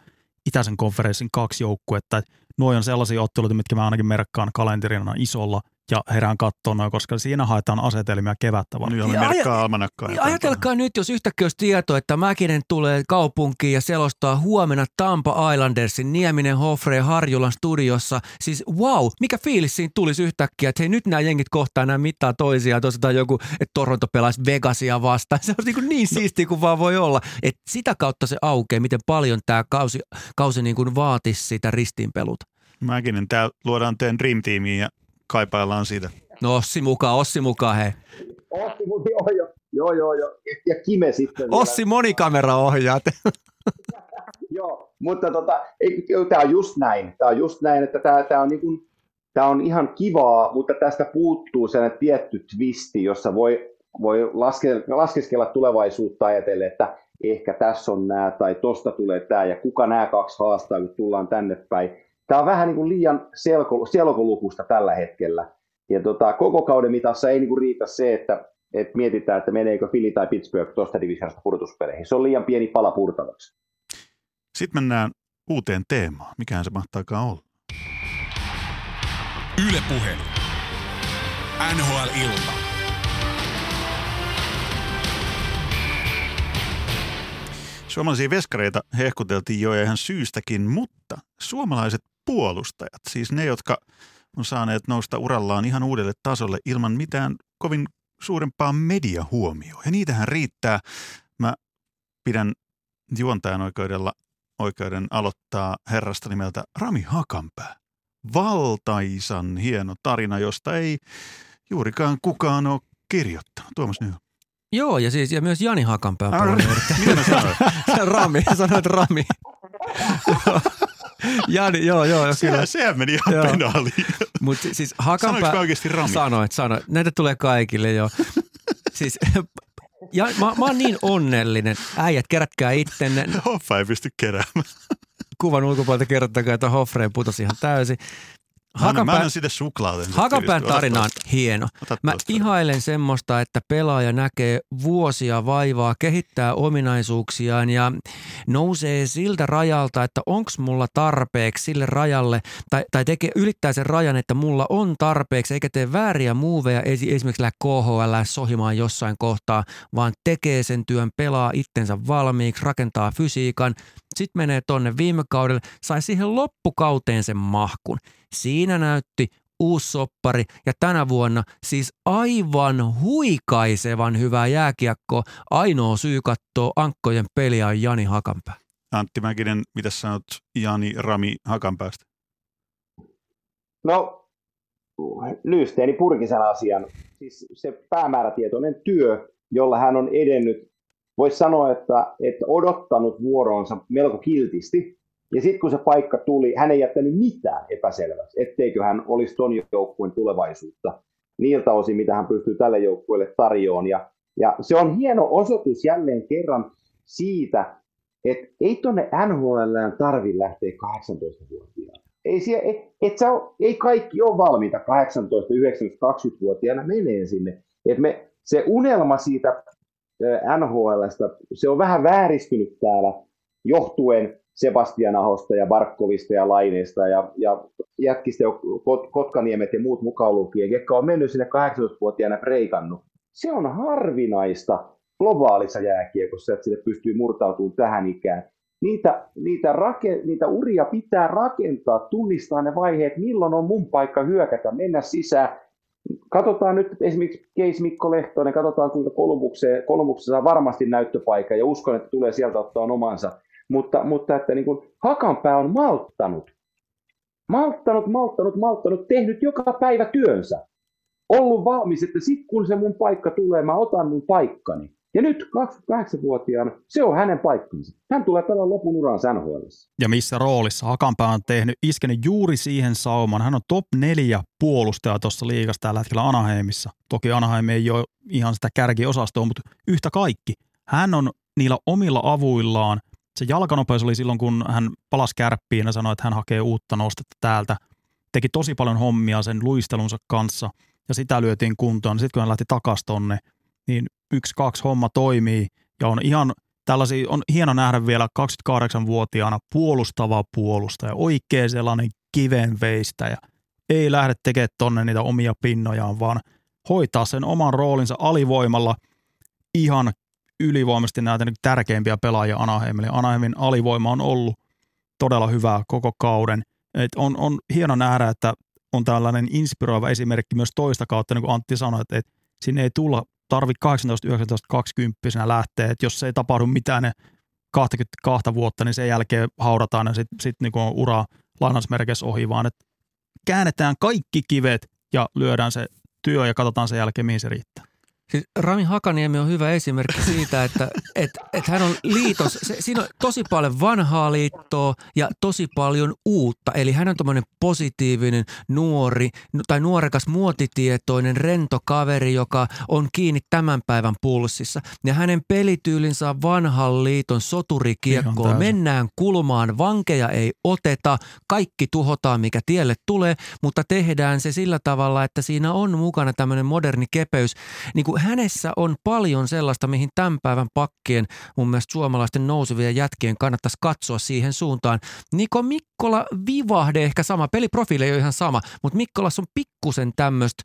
itäisen konferenssin kaksi joukkuetta. Että nuo on sellaisia otteluita, mitkä mä ainakin merkkaan kalenterina isolla ja herään katsoa noin, koska siinä haetaan asetelmia kevättä varten. Nyt merkkaa almanakkaa. Niin ajatelkaa nyt, jos yhtäkkiä olisi tieto, että Mäkinen tulee kaupunkiin ja selostaa huomenna Tampa Islandersin Nieminen Hoffre Harjulan studiossa. Siis wow, mikä fiilis siinä tulisi yhtäkkiä, että hei nyt nämä jengit kohtaa nämä mittaa toisiaan, tosiaan joku, että Toronto pelaisi Vegasia vastaan. Se on niin, niin siistiä kuin vaan voi olla. Et sitä kautta se aukeaa, miten paljon tämä kausi, kausi niin kuin vaatisi sitä ristiinpeluta. Mäkinen, täällä luodaan teidän Dream Teamiin ja kaipaillaan siitä. No Ossi mukaan, Ossi mukaan hei. Ossi, joo, joo, joo, joo, joo. Ja Kime sitten. Ossi ohjaat. joo, mutta tota, tämä on just näin. Tämä on just näin, että tämä, tämä on niin kuin, tämä on ihan kivaa, mutta tästä puuttuu sellainen tietty twisti, jossa voi, voi laske, laskeskella tulevaisuutta ajatellen, että ehkä tässä on nämä tai tosta tulee tämä ja kuka nämä kaksi haastaa, kun tullaan tänne päin tämä on vähän niin kuin liian selko, selkolukusta tällä hetkellä. Ja tota, koko kauden mitassa ei niin kuin riitä se, että, että mietitään, että meneekö Philly tai Pittsburgh tuosta divisionista purtuspeleihin. Se on liian pieni pala purtavaksi. Sitten mennään uuteen teemaan. Mikähän se mahtaakaan olla? Ylepuhe. NHL-ilta. Suomalaisia veskareita hehkuteltiin jo ihan syystäkin, mutta suomalaiset puolustajat, siis ne, jotka on saaneet nousta urallaan ihan uudelle tasolle ilman mitään kovin suurempaa mediahuomioa. Ja niitähän riittää. Mä pidän juontajan oikeudella oikeuden aloittaa herrasta nimeltä Rami Hakanpää. Valtaisan hieno tarina, josta ei juurikaan kukaan ole kirjoittanut. Tuomas Nyh. Joo, ja siis ja myös Jani Hakanpää. Mitä mä sanoin? Rami, sanoit Rami. Jani, joo, joo. joo kyllä. Sehän meni ihan joo. penaaliin. Mut siis Hakanpää... Oikeasti Rami? Sanoit, sanoit. Näitä tulee kaikille jo. siis ja, mä, mä oon niin onnellinen. Äijät, kerätkää ittenne. Hoffa ei pysty keräämään. Kuvan ulkopuolelta kerrottakaa, että Hoffreen putosi ihan täysin. Hakanpää, mä annan siitä suklaata. Hakanpään tarina on hieno. Mä ihailen semmoista, että pelaaja näkee vuosia vaivaa, kehittää ominaisuuksiaan ja nousee siltä rajalta, että onks mulla tarpeeksi sille rajalle, tai, tai tekee, ylittää sen rajan, että mulla on tarpeeksi, eikä tee vääriä muuveja, esimerkiksi lähde KHL sohimaan jossain kohtaa, vaan tekee sen työn, pelaa itsensä valmiiksi, rakentaa fysiikan, sitten menee tonne viime kaudelle, sai siihen loppukauteen sen mahkun. Siinä näytti uusi soppari ja tänä vuonna siis aivan huikaisevan hyvää jääkiekko. Ainoa syy katsoa ankkojen peliä on Jani Hakanpää. Antti Mäkinen, mitä sanot Jani Rami Hakanpäästä? No, Lyysteeni purki sen asian. Siis se päämäärätietoinen työ, jolla hän on edennyt voisi sanoa, että, että odottanut vuoroonsa melko kiltisti, Ja sitten kun se paikka tuli, hän ei jättänyt mitään epäselväksi, etteikö hän olisi ton joukkueen tulevaisuutta niiltä osin, mitä hän pystyy tälle joukkueelle tarjoamaan. Ja, ja se on hieno osoitus jälleen kerran siitä, että ei tuonne NHL tarvi lähteä 18-vuotiaana. Ei, siellä, ei, et sä ei kaikki ole valmiita 18, 19, 20-vuotiaana menee sinne. Et me, se unelma siitä NHLstä, se on vähän vääristynyt täällä johtuen Sebastian Ahosta ja Barkovista ja Laineesta ja, ja jätkistä jo Kotkaniemet ja muut mukaan lukien, jotka on mennyt sinne 18-vuotiaana preikannut. Se on harvinaista globaalissa jääkiekossa, että sinne pystyy murtautumaan tähän ikään. Niitä, niitä, rake, niitä uria pitää rakentaa, tunnistaa ne vaiheet, milloin on mun paikka hyökätä, mennä sisään. Katsotaan nyt esimerkiksi Keis Mikko Lehtonen, katsotaan kuinka Kolumuksessa saa varmasti näyttöpaikka ja uskon, että tulee sieltä ottaa omansa. Mutta, mutta että niin kuin Hakanpää on malttanut. Malttanut, malttanut, malttanut, tehnyt joka päivä työnsä. Ollut valmis, että sitten kun se mun paikka tulee, mä otan mun paikkani. Ja nyt 28-vuotiaana se on hänen paikkansa. Hän tulee pelaamaan lopun uran NHL. Ja missä roolissa Hakanpää on tehnyt, iskenyt juuri siihen saumaan. Hän on top neljä puolustaja tuossa liigassa tällä hetkellä Anaheimissa. Toki Anaheim ei ole ihan sitä kärkiosastoa, mutta yhtä kaikki. Hän on niillä omilla avuillaan. Se jalkanopeus oli silloin, kun hän palasi kärppiin ja sanoi, että hän hakee uutta nostetta täältä. Teki tosi paljon hommia sen luistelunsa kanssa ja sitä lyötiin kuntoon. Sitten kun hän lähti takaisin tonne, niin yksi, kaksi homma toimii ja on ihan tällaisia, on hieno nähdä vielä 28-vuotiaana puolustava puolustaja, oikea sellainen kivenveistä ja ei lähde tekemään tonne niitä omia pinnojaan, vaan hoitaa sen oman roolinsa alivoimalla ihan ylivoimaisesti näitä tärkeimpiä pelaajia Anaheimille. Anaheimin alivoima on ollut todella hyvää koko kauden. Et on, on hieno nähdä, että on tällainen inspiroiva esimerkki myös toista kautta, niin kuin Antti sanoi, että, että sinne ei tulla tarvi 18, 19, 20 lähteä, että jos ei tapahdu mitään ne 22 vuotta, niin sen jälkeen haudataan ja sitten sit on ura lainausmerkeissä ohi, vaan että käännetään kaikki kivet ja lyödään se työ ja katsotaan sen jälkeen, mihin se riittää. Siis Rami Hakaniemi on hyvä esimerkki siitä, että et, et hän on liitos. Se, siinä on tosi paljon vanhaa liittoa ja tosi paljon uutta. Eli hän on tämmöinen positiivinen, nuori tai nuorekas, muotitietoinen, rento kaveri, joka on kiinni tämän päivän pulssissa. Ja hänen pelityylinsä on vanhan liiton soturikiekkoa. Mennään kulmaan, vankeja ei oteta, kaikki tuhotaan, mikä tielle tulee, mutta tehdään se sillä tavalla, että siinä on mukana tämmöinen moderni kepeys. Niin kuin hänessä on paljon sellaista, mihin tämän päivän pakkien mun mielestä suomalaisten nousevien jätkien kannattaisi katsoa siihen suuntaan. Niko Mikkola vivahde ehkä sama, peliprofiili ei ole ihan sama, mutta Mikkolassa on pikkusen tämmöistä,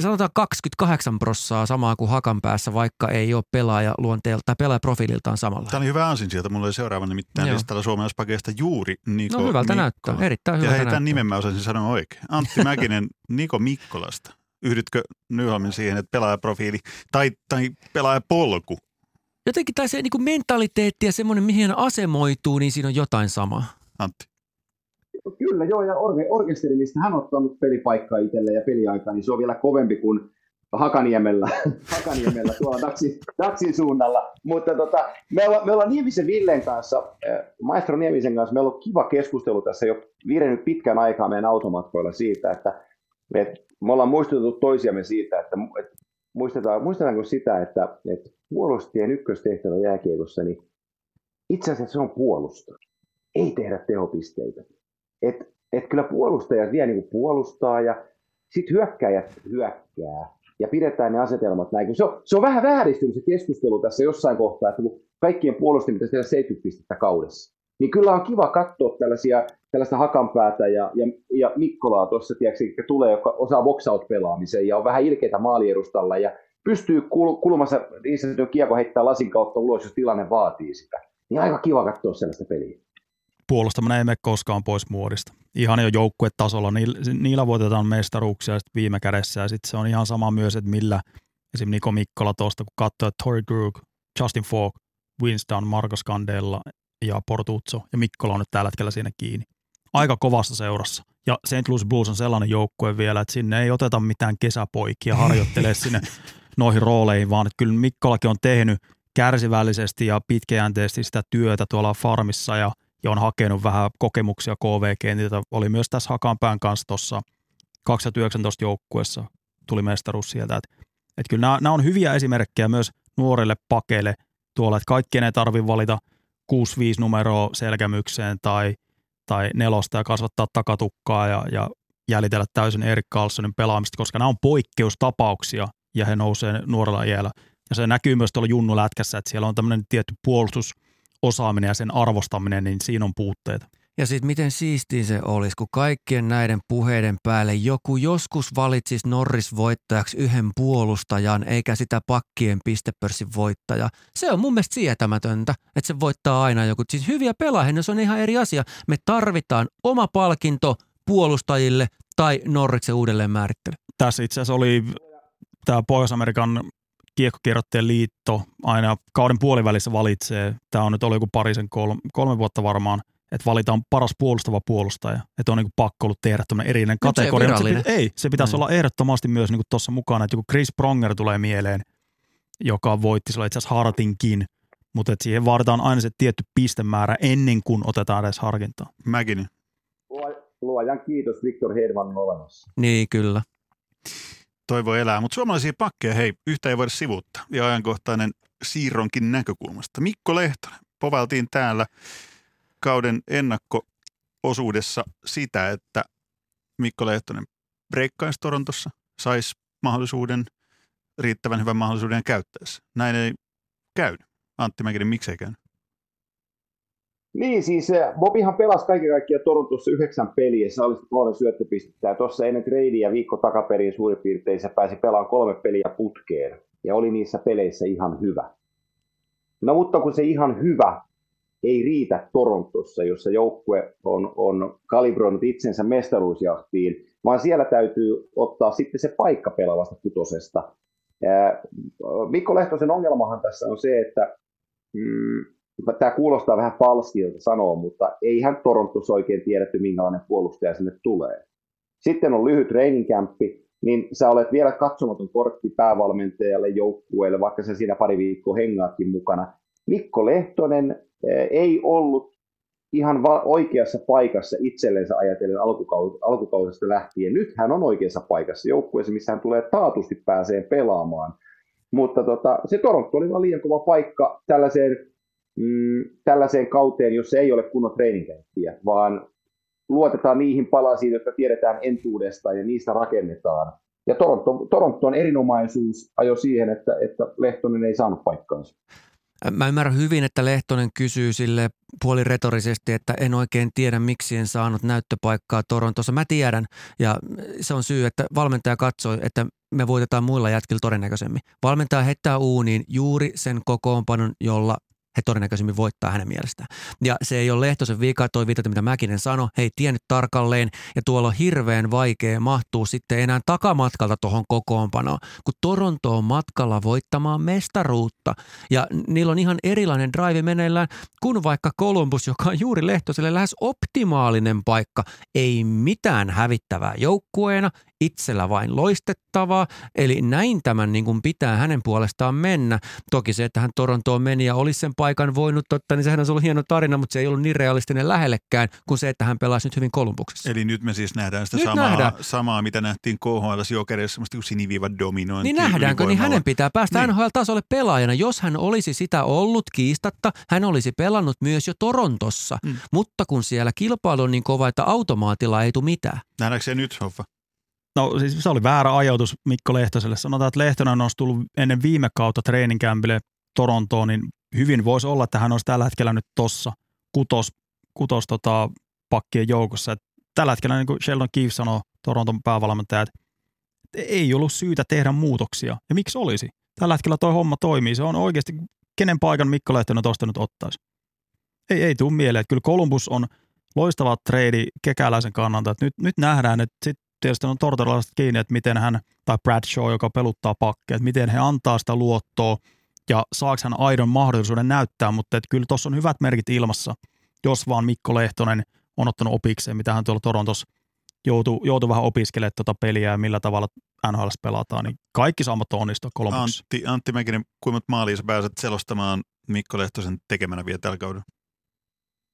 sanotaan 28 prossaa samaa kuin Hakan päässä, vaikka ei ole pelaaja luonteelta tai pelaajaprofiililtaan samalla. Tämä oli hyvä ansin sieltä. Mulla oli seuraava nimittäin Joo. listalla suomalaispakeista juuri Niko No hyvältä Mikkola. näyttää, erittäin hyvältä Ja hei, tämän nimen mä osasin sanoa oikein. Antti Mäkinen Niko Mikkolasta. Yhdytkö Nyholmin siihen, että pelaajaprofiili tai, tai pelaajapolku? Jotenkin tai se niin kuin mentaliteetti ja semmoinen, mihin hän asemoituu, niin siinä on jotain samaa. Antti. Kyllä, joo, ja orke, orkesteri, mistä hän on ottanut pelipaikkaa itselle ja peliaikaa, niin se on vielä kovempi kuin Hakaniemellä, Hakaniemellä tuolla Daxin, Daxin suunnalla. Mutta tota, me, ollaan, me ollaan Niemisen Villen kanssa, äh, maestro Niemisen kanssa, meillä on kiva keskustelu tässä jo virenyt pitkän aikaa meidän automatkoilla siitä, että me, me ollaan muistutettu toisiamme siitä, että, että muistetaan, muistetaanko sitä, että, että puolustajien ykköstehtävä jääkiekossa, niin itse asiassa se on puolustaa, ei tehdä tehopisteitä. Et, et kyllä puolustajat vie niin puolustaa ja sitten hyökkäjät hyökkää ja pidetään ne asetelmat näin. Se on, se on vähän vääristynyt se keskustelu tässä jossain kohtaa, että kun kaikkien puolustajien pitäisi tehdä 70 pistettä kaudessa. Niin kyllä on kiva katsoa tällaisia, tällaista hakanpäätä ja, ja, ja Mikkolaa tuossa, tiedätkö, tulee, joka osaa box out ja on vähän ilkeitä maaliedustalla ja pystyy kul- kulmassa niin sanotun kiekko heittää lasin kautta ulos, jos tilanne vaatii sitä. Niin aika kiva katsoa sellaista peliä puolustaminen ei mene koskaan pois muodista. Ihan jo joukkuetasolla, niillä, voitetaan mestaruuksia sit viime kädessä ja sitten se on ihan sama myös, että millä esim. Niko Mikkola tuosta, kun katsoo, että Tori Krug, Justin Falk, Winston, Marco Scandella ja Portuzzo ja Mikkola on nyt tällä hetkellä siinä kiinni. Aika kovassa seurassa. Ja St. Louis Blues on sellainen joukkue vielä, että sinne ei oteta mitään kesäpoikia harjoittelee sinne noihin rooleihin, vaan että kyllä Mikkolakin on tehnyt kärsivällisesti ja pitkäjänteisesti sitä työtä tuolla farmissa ja ja on hakenut vähän kokemuksia KVG, niitä oli myös tässä Hakanpään kanssa tuossa 2019 joukkuessa tuli mestaruus sieltä. Et, et kyllä nämä, nämä on hyviä esimerkkejä myös nuorille pakeille tuolla, että kaikkien ei tarvitse valita 6-5 numeroa selkämykseen tai, tai nelosta ja kasvattaa takatukkaa ja, ja jäljitellä täysin Erik Carlsonin pelaamista, koska nämä on poikkeustapauksia ja he nousee nuorella iällä. Ja se näkyy myös tuolla Junnu Lätkässä, että siellä on tämmöinen tietty puolustusosaaminen ja sen arvostaminen, niin siinä on puutteita. Ja sitten miten siistiä se olisi, kun kaikkien näiden puheiden päälle joku joskus valitsisi Norris voittajaksi yhden puolustajan, eikä sitä pakkien pistepörssin voittaja. Se on mun mielestä sietämätöntä, että se voittaa aina joku. Siis hyviä pelaajia, se on ihan eri asia. Me tarvitaan oma palkinto puolustajille tai Norriksen uudelleen määrittely. Tässä itse asiassa oli tämä Pohjois-Amerikan kiekkokierrotteen liitto aina kauden puolivälissä valitsee, tämä on nyt ollut joku parisen kolme, kolme vuotta varmaan, että valitaan paras puolustava puolustaja. Että on niin pakko ollut tehdä tämmöinen erillinen kategoria. Se, se, ei, se pitäisi mm. olla ehdottomasti myös niin tuossa mukana, että joku Chris Pronger tulee mieleen, joka voitti sillä itse asiassa Hartinkin, mutta että siihen vaaditaan aina se tietty pistemäärä ennen kuin otetaan edes harkintaa. Mäkin. Luojan kiitos, Viktor Hedman on olemassa. Niin, kyllä toivo elää. Mutta suomalaisia pakkeja, hei, yhtä ei voida sivuuttaa. Ja ajankohtainen siirronkin näkökulmasta. Mikko Lehtonen, povaltiin täällä kauden ennakko-osuudessa sitä, että Mikko Lehtonen breikkaisi Torontossa, saisi mahdollisuuden, riittävän hyvän mahdollisuuden käyttäessä. Näin ei käynyt. Antti Mäkinen, miksei käynyt? Niin, siis eh, Bobihan pelasi kaiken kaikkiaan Torontossa yhdeksän peliä, oli kolme syöttöpistettä. Tuossa ennen tradeia viikko takaperin suurin piirtein se pääsi pelaamaan kolme peliä putkeen. Ja oli niissä peleissä ihan hyvä. No mutta kun se ihan hyvä ei riitä Torontossa, jossa joukkue on, on kalibroinut itsensä mestaruusjahtiin, vaan siellä täytyy ottaa sitten se paikka pelaavasta kutosesta. Mikko Lehtosen ongelmahan tässä on se, että mm, tämä kuulostaa vähän falskilta sanoa, mutta ei hän Torontossa oikein tiedetty, minkälainen puolustaja sinne tulee. Sitten on lyhyt training campi, niin sä olet vielä katsomaton kortti päävalmentajalle, joukkueelle, vaikka se siinä pari viikkoa hengaatkin mukana. Mikko Lehtonen eh, ei ollut ihan va- oikeassa paikassa itsellensä ajatellen alkukausesta lähtien. Nyt hän on oikeassa paikassa joukkueessa, missä hän tulee taatusti pääseen pelaamaan. Mutta tota, se Toronto oli vain liian kova paikka tällaiseen mm, tällaiseen kauteen, jossa ei ole kunnon treeninkäyttiä, vaan luotetaan niihin palasiin, jotka tiedetään entuudesta ja niistä rakennetaan. Ja Toronto, Toronton erinomaisuus ajo siihen, että, että Lehtonen ei saanut paikkaansa. Mä ymmärrän hyvin, että Lehtonen kysyy sille puoliretorisesti, että en oikein tiedä, miksi en saanut näyttöpaikkaa Torontossa. Mä tiedän, ja se on syy, että valmentaja katsoi, että me voitetaan muilla jätkillä todennäköisemmin. Valmentaja heittää uuniin juuri sen kokoonpanon, jolla he todennäköisemmin voittaa hänen mielestään. Ja se ei ole Lehtosen vika, toi viitata, mitä Mäkinen sanoi, he ei tiennyt tarkalleen, ja tuolla on hirveän vaikea mahtuu sitten enää takamatkalta tuohon kokoonpanoon, kun Toronto on matkalla voittamaan mestaruutta, ja niillä on ihan erilainen drive meneillään kuin vaikka Columbus, joka on juuri Lehtoselle lähes optimaalinen paikka, ei mitään hävittävää joukkueena, itsellä vain loistettavaa, eli näin tämän niin kuin pitää hänen puolestaan mennä. Toki se, että hän Torontoon meni ja olisi sen paikan voinut ottaa, niin sehän on ollut hieno tarina, mutta se ei ollut niin realistinen lähellekään kuin se, että hän pelasi nyt hyvin Kolumbuksessa. Eli nyt me siis nähdään sitä samaa, nähdään. samaa, mitä nähtiin KHL Jokereissa, semmoista kuin siniviiva dominointi. Niin nähdäänkö, niin hänen pitää päästä niin. NHL-tasolle pelaajana. Jos hän olisi sitä ollut kiistatta, hän olisi pelannut myös jo Torontossa, mm. mutta kun siellä kilpailu on niin kova, että automaatilla ei tule mitään. Nähdäänkö se nyt, Hoffa? No siis se oli väärä ajatus Mikko Lehtoselle. Sanotaan, että Lehtonen olisi tullut ennen viime kautta treeninkämpille Torontoon, niin hyvin voisi olla, että hän olisi tällä hetkellä nyt tossa kutos, kutos tota, pakkien joukossa. Et tällä hetkellä, niin kuin Sheldon Keefe sanoi, Toronton päävalmentaja, että ei ollut syytä tehdä muutoksia. Ja miksi olisi? Tällä hetkellä toi homma toimii. Se on oikeasti, kenen paikan Mikko Lehtonen tuosta nyt ottaisi. Ei, ei tule mieleen. Että kyllä Columbus on loistava trade kekäläisen kannalta. Nyt, nyt nähdään, että sit tietysti on tortoralaiset kiinni, että miten hän, tai Bradshaw, joka peluttaa pakkeja, että miten he antaa sitä luottoa ja saako hän aidon mahdollisuuden näyttää, mutta että kyllä tuossa on hyvät merkit ilmassa, jos vaan Mikko Lehtonen on ottanut opikseen, mitä hän tuolla Torontossa joutui, joutui vähän opiskelemaan tuota peliä ja millä tavalla NHL pelataan, niin kaikki saamat onnistua kolmoksi. Antti, Antti Mäkinen, kuinka maaliin sä pääset selostamaan Mikko Lehtosen tekemänä vielä tällä kaudella?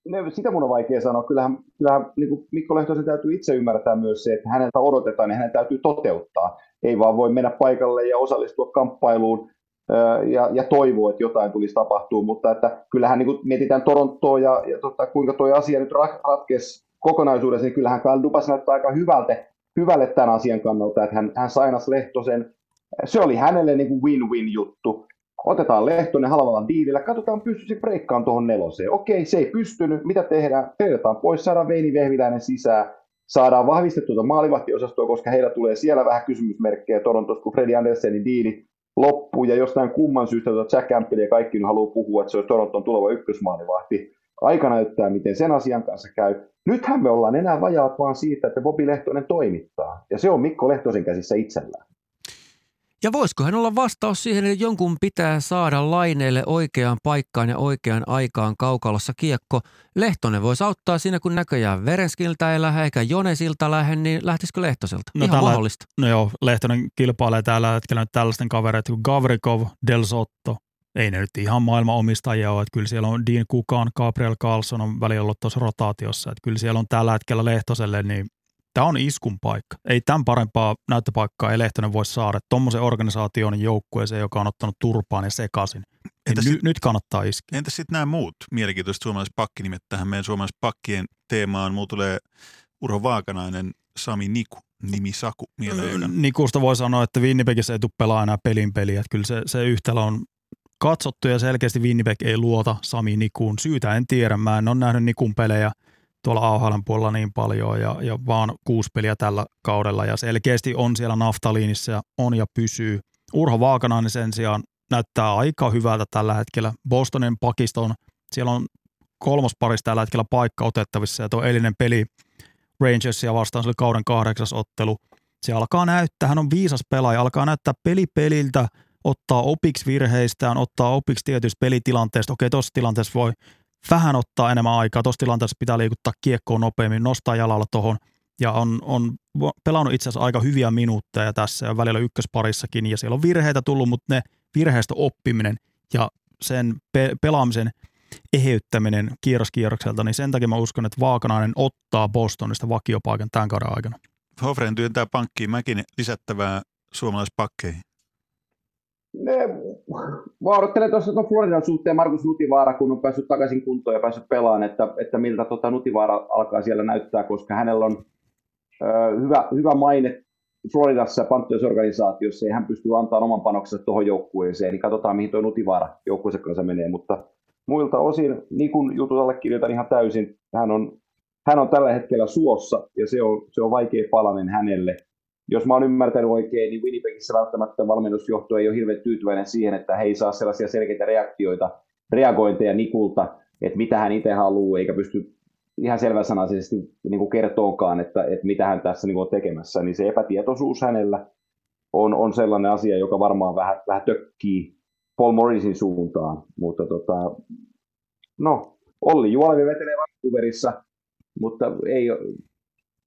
Ne, sitä mun on vaikea sanoa. Kyllähän, kyllähän niin kuin Mikko Lehtosen täytyy itse ymmärtää myös se, että häneltä odotetaan ja hänen täytyy toteuttaa. Ei vaan voi mennä paikalle ja osallistua kamppailuun ja, ja toivoa, että jotain tulisi tapahtua, mutta että kyllähän niin kuin mietitään Torontoa ja, ja tota, kuinka tuo asia nyt ratkesi kokonaisuudessa, niin kyllähän Kyle Dubas näyttää aika hyvältä, hyvälle tämän asian kannalta, että hän, hän sainas Lehtosen. Se oli hänelle niin kuin win-win juttu. Otetaan Lehtonen halvalla diilillä, katsotaan pystyisi breikkaan tuohon neloseen. Okei, se ei pystynyt, mitä tehdään? Tehdään pois, saadaan Veini Vehviläinen sisään, saadaan vahvistettua maalivahtiosastoa, koska heillä tulee siellä vähän kysymysmerkkejä Torontossa, kun Freddy Andersenin diili loppuu, ja jostain kumman syystä tuota Jack Campbell ja kaikki haluaa puhua, että se olisi Toronton tuleva ykkösmaalivahti. Aika näyttää, miten sen asian kanssa käy. Nythän me ollaan enää vajaat vaan siitä, että Bobi Lehtonen toimittaa, ja se on Mikko Lehtosen käsissä itsellään. Ja voisiko hän olla vastaus siihen, että jonkun pitää saada laineelle oikeaan paikkaan ja oikeaan aikaan kaukalossa kiekko. Lehtonen voisi auttaa siinä, kun näköjään Verenskiltä ei lähde eikä Jonesilta lähde, niin lähtisikö Lehtoselta? No Ihan tällä, mahdollista. No joo, Lehtonen kilpailee tällä hetkellä nyt tällaisten kavereita kuin Gavrikov, Del Sotto. Ei ne nyt ihan maailman omistajia ole, että kyllä siellä on Dean Kukan, Gabriel Carlson on välillä ollut tuossa rotaatiossa, että kyllä siellä on tällä hetkellä Lehtoselle niin tämä on iskun paikka. Ei tämän parempaa näyttöpaikkaa ei Lehtonen voi saada. Tuommoisen organisaation joukkueeseen, joka on ottanut turpaan ja sekaisin. Niin sit, nyt kannattaa iskeä. Entä sitten nämä muut mielenkiintoiset suomalaiset pakkinimet tähän meidän suomalaiset pakkien teemaan? Mulla tulee Uro Vaakanainen, Sami Niku, nimi Saku mieleen. Nikusta voi sanoa, että Winnipegissä ei tule pelaa enää pelin peliä. Että kyllä se, se yhtälö on katsottu ja selkeästi Winnipeg ei luota Sami Nikuun. Syytä en tiedä. Mä en ole nähnyt Nikun pelejä – tuolla AHL puolella niin paljon ja, ja vaan kuusi peliä tällä kaudella ja selkeästi on siellä naftaliinissa ja on ja pysyy. Urho Vaakanainen sen sijaan näyttää aika hyvältä tällä hetkellä. Bostonin pakiston, siellä on kolmosparissa tällä hetkellä paikka otettavissa ja tuo eilinen peli Rangersia vastaan, se oli kauden kahdeksas ottelu. Se alkaa näyttää, hän on viisas pelaaja, alkaa näyttää peli peliltä, ottaa opiksi virheistään, ottaa opiksi tietystä pelitilanteesta. Okei, tuossa tilanteessa voi vähän ottaa enemmän aikaa. Tuossa tilanteessa pitää liikuttaa kiekkoon nopeammin, nostaa jalalla tuohon ja on, on pelannut itse asiassa aika hyviä minuutteja tässä ja välillä ykkösparissakin ja siellä on virheitä tullut, mutta ne virheistä oppiminen ja sen pe- pelaamisen eheyttäminen kierroskierrokselta, niin sen takia mä uskon, että Vaakanainen ottaa Bostonista vakiopaikan tämän kauden aikana. Hofren työntää pankkiin mäkin lisättävää suomalaispakkeihin. Ne, mä odottelen tuossa tuon Floridan suhteen Markus Nutivaara, kun on päässyt takaisin kuntoon ja päässyt pelaamaan, että, että miltä tota Nutivaara alkaa siellä näyttää, koska hänellä on ö, hyvä, hyvä maine Floridassa Panthers-organisaatiossa ja hän pystyy antamaan oman panoksensa tuohon joukkueeseen, niin katsotaan mihin tuo Nutivaara joukkueensa kanssa menee, mutta muilta osin Nikun jutut allekirjoitan ihan täysin. Hän on, hän on tällä hetkellä suossa ja se on, se on vaikea palanen hänelle jos mä oon ymmärtänyt oikein, niin Winnipegissä välttämättä valmennusjohto ei ole hirveän tyytyväinen siihen, että he ei saa sellaisia selkeitä reaktioita, reagointeja Nikulta, että mitä hän itse haluaa, eikä pysty ihan selväsanaisesti niin kuin kertookaan, että, että mitä hän tässä niin kuin on tekemässä, niin se epätietoisuus hänellä on, on sellainen asia, joka varmaan vähän, vähän tökkii Paul Morrisin suuntaan, mutta tota, no, Olli Juolevi vetelee Vancouverissa, mutta ei,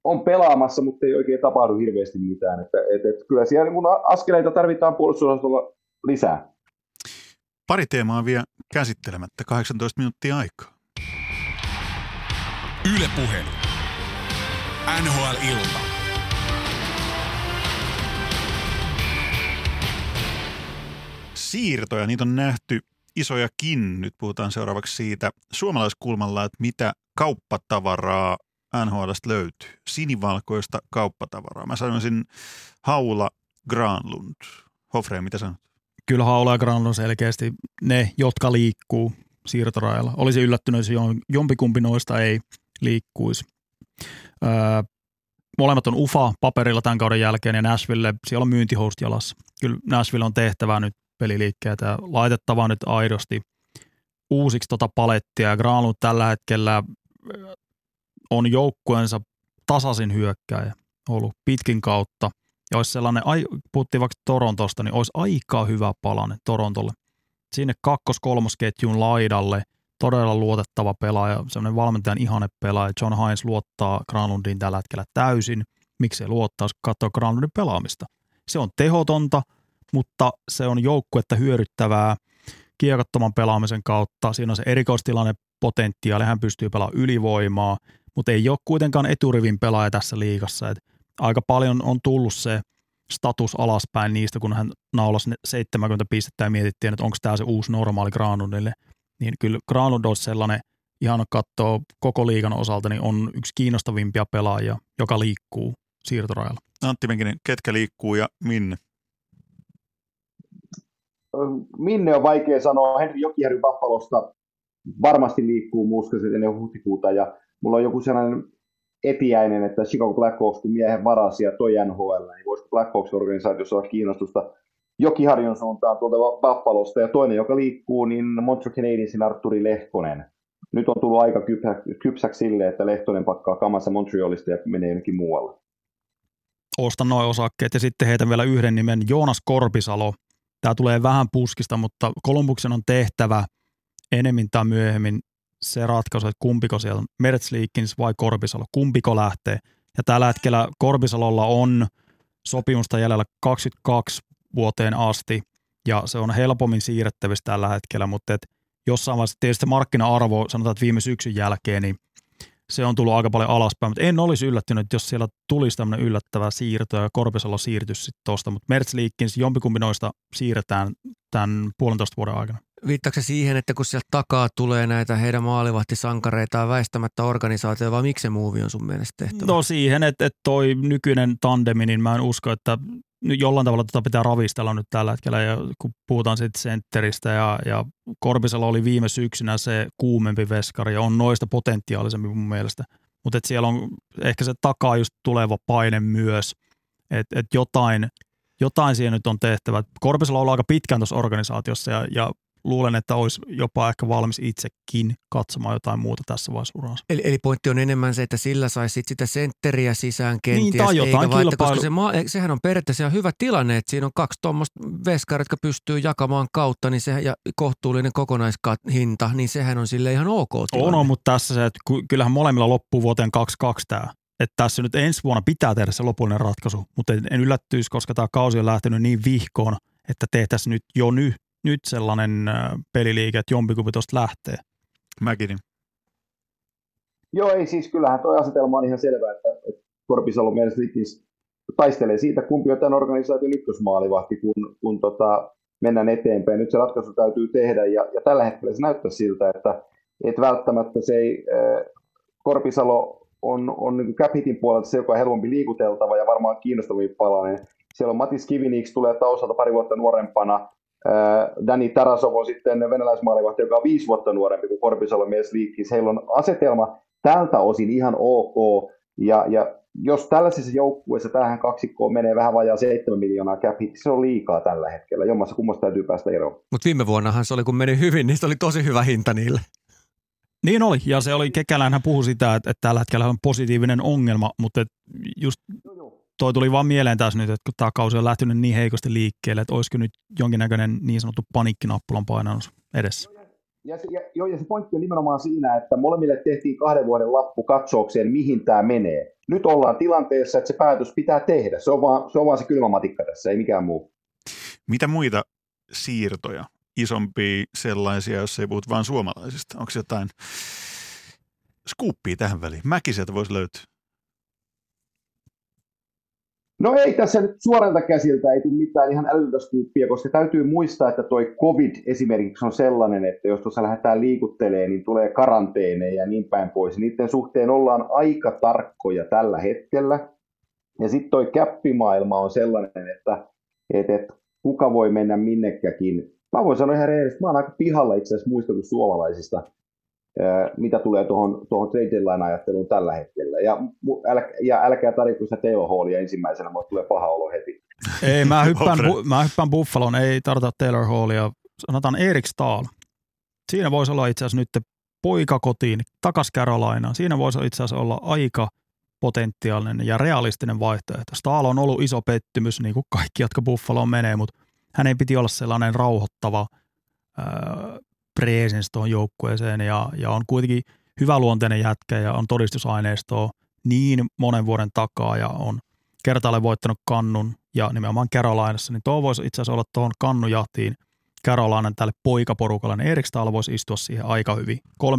on pelaamassa, mutta ei oikein tapahdu hirveästi mitään. Että, et, et, kyllä siellä niin askeleita tarvitaan puolustusosastolla lisää. Pari teemaa vielä käsittelemättä, 18 minuuttia aikaa. Ylepuhe. NHL-ilta. Siirtoja, niitä on nähty isojakin. Nyt puhutaan seuraavaksi siitä suomalaiskulmalla, että mitä kauppatavaraa NHLstä löytyy. Sinivalkoista kauppatavaraa. Mä sanoisin Haula Granlund. Hofre, mitä sanot? Kyllä Haula ja Granlund selkeästi ne, jotka liikkuu siirtorajalla. Olisi yllättynyt, jos jompikumpi noista ei liikkuisi. Öö, molemmat on UFA paperilla tämän kauden jälkeen ja Nashville, siellä on myyntihost jalassa. Kyllä Nashville on tehtävä nyt peliliikkeitä ja laitettava nyt aidosti uusiksi tota palettia. Ja Granlund tällä hetkellä on joukkueensa tasaisin hyökkäjä ollut pitkin kautta. Ja olisi sellainen, puhuttiin vaikka Torontosta, niin olisi aika hyvä palanne Torontolle. Sinne kakkos-kolmosketjun laidalle todella luotettava pelaaja, sellainen valmentajan ihane pelaaja. John Hines luottaa Granlundin tällä hetkellä täysin. Miksi luottaa, jos katsoo Granlundin pelaamista? Se on tehotonta, mutta se on joukkuetta hyödyttävää. kiekottoman pelaamisen kautta. Siinä on se erikoistilanne potentiaali, hän pystyy pelaamaan ylivoimaa, mutta ei ole kuitenkaan eturivin pelaaja tässä liigassa. Et aika paljon on tullut se status alaspäin niistä, kun hän naulasi 70 pistettä ja mietittiin, että onko tämä se uusi normaali Granlundille. Niin kyllä Granlund on sellainen, ihan katsoa koko liigan osalta, niin on yksi kiinnostavimpia pelaajia, joka liikkuu siirtorajalla. Antti Menkinen, ketkä liikkuu ja minne? Minne on vaikea sanoa. Henri Jokijärvi Buffalosta varmasti liikkuu muskaset ennen huhtikuuta ja mulla on joku sellainen etiäinen, että Chicago Blackhawks kun miehen varasi ja toi NHL, niin voisiko Blackhawks-organisaatiossa olla kiinnostusta Jokiharjon suuntaan tuolta Buffalosta ja toinen, joka liikkuu, niin Montreal Canadiensin Arturi Lehkonen. Nyt on tullut aika kypsäksi sille, että Lehtonen pakkaa kamassa Montrealista ja menee jonnekin muualle. Ostan noin osakkeet ja sitten heitä vielä yhden nimen, Joonas Korpisalo. Tämä tulee vähän puskista, mutta Kolumbuksen on tehtävä enemmän tai myöhemmin se ratkaisu, että kumpiko siellä on Mertzliikins vai Korpisalo, kumpiko lähtee. Ja tällä hetkellä Korpisalolla on sopimusta jäljellä 22 vuoteen asti, ja se on helpommin siirrettävissä tällä hetkellä, mutta et jossain vaiheessa tietysti markkina-arvo, sanotaan, että viime syksyn jälkeen, niin se on tullut aika paljon alaspäin, mutta en olisi yllättynyt, jos siellä tulisi tämmöinen yllättävä siirto ja Korpisalo siirtyisi sitten tuosta, mutta Mertzliikins, jompikumpi noista siirretään tämän puolentoista vuoden aikana. Viittaako siihen, että kun sieltä takaa tulee näitä heidän maalivahtisankareitaan väistämättä organisaatio, vai miksi se muuvi on sun mielestä tehtävä? No siihen, että, että toi nykyinen tandemi, niin mä en usko, että jollain tavalla tätä pitää ravistella nyt tällä hetkellä, ja kun puhutaan sitten sentteristä, ja, ja Korpisalo oli viime syksynä se kuumempi veskari, ja on noista potentiaalisempi mun mielestä. Mutta siellä on ehkä se takaa just tuleva paine myös, että et jotain, jotain siihen nyt on tehtävä. Korpisalo on ollut aika pitkään tuossa organisaatiossa, ja, ja luulen, että olisi jopa ehkä valmis itsekin katsomaan jotain muuta tässä vaiheessa uraansa. Eli, eli pointti on enemmän se, että sillä saisi sitä sentteriä sisään kenties, niin, tai jotain eikä kilpailu... koska se maa, sehän on periaatteessa ihan hyvä tilanne, että siinä on kaksi tuommoista veskaria, jotka pystyy jakamaan kautta, niin se, ja kohtuullinen kokonaishinta, niin sehän on sille ihan ok tilanne. On, on mutta tässä se, että kyllähän molemmilla loppuu vuoteen 22 tämä. Että tässä nyt ensi vuonna pitää tehdä se lopullinen ratkaisu, mutta en yllättyisi, koska tämä kausi on lähtenyt niin vihkoon, että tehtäisiin nyt jo nyt nyt sellainen peliliike, että jompikumpi tuosta lähtee. Mäkin. Joo, ei siis kyllähän tuo asetelma on ihan selvä, että, että Korpisalo mielestäni taistelee siitä, kumpi on tämän organisaation ykkösmaalivahti, kun, kun tota, mennään eteenpäin. Nyt se ratkaisu täytyy tehdä, ja, ja tällä hetkellä se näyttää siltä, että, että välttämättä se ei, äh, Korpisalo on, on niin Capitin puolelta se, joka on helpompi liikuteltava ja varmaan kiinnostavampi palanen. Siellä on Matis Kiviniks tulee taustalta pari vuotta nuorempana, Dani Tarasov on sitten venäläismaalivahti, joka on viisi vuotta nuorempi kuin Korpisalo mies liikkis. Heillä on asetelma tältä osin ihan ok. Ja, ja jos tällaisessa joukkueessa tähän kaksikkoon menee vähän vajaa 7 miljoonaa cap se on liikaa tällä hetkellä. Jommassa kummassa täytyy päästä eroon. Mutta viime vuonnahan se oli, kun meni hyvin, niin se oli tosi hyvä hinta niille. Niin oli, ja se oli, Kekälän hän puhui sitä, että, että tällä hetkellä on positiivinen ongelma, mutta just toi tuli vaan mieleen taas nyt, että kun tämä kausi on lähtenyt niin heikosti liikkeelle, että olisiko nyt jonkinnäköinen niin sanottu panikkinappulan painannus edessä. Ja se, ja, joo, ja se pointti on nimenomaan siinä, että molemmille tehtiin kahden vuoden lappu katsaukseen, mihin tämä menee. Nyt ollaan tilanteessa, että se päätös pitää tehdä. Se on vaan se, on vaan se kylmä matikka tässä, ei mikään muu. Mitä muita siirtoja, isompia sellaisia, jos ei puhut vain suomalaisista? Onko jotain skuuppia tähän väliin? Mäkiseltä voisi löytyä. No ei tässä nyt suoralta käsiltä ei tule mitään ihan älytöntä skuuppia, koska täytyy muistaa, että toi COVID esimerkiksi on sellainen, että jos tuossa lähdetään liikuttelemaan, niin tulee karanteeneja ja niin päin pois. Niiden suhteen ollaan aika tarkkoja tällä hetkellä. Ja sitten toi käppimaailma on sellainen, että, että, että kuka voi mennä minnekäkin. Mä voin sanoa ihan rehellisesti, mä oon aika pihalla itse asiassa muista kuin suomalaisista mitä tulee tuohon, tuohon trade deadline ajatteluun tällä hetkellä. Ja, äl, ja älkää tarvitse sitä Taylor Hallia ensimmäisenä, mutta tulee paha olo heti. Ei, mä hyppään, bu, mä hyppään Buffalon, ei tarvita Taylor Hallia. Sanotaan Erik Stahl. Siinä voisi olla itse asiassa nyt poika kotiin, takas Carolinaan. Siinä voisi itse asiassa olla aika potentiaalinen ja realistinen vaihtoehto. Stahl on ollut iso pettymys, niin kuin kaikki, jotka Buffaloon menee, mutta hän ei piti olla sellainen rauhoittava, presence tuohon joukkueeseen ja, ja on kuitenkin hyväluonteinen jätkä ja on todistusaineistoa niin monen vuoden takaa ja on kertaalle voittanut kannun ja nimenomaan Carolinassa, niin tuo voisi itse asiassa olla tuohon kannujahtiin Carolina tälle poikaporukalle, niin Erik Stahl voisi istua siihen aika hyvin. 3,25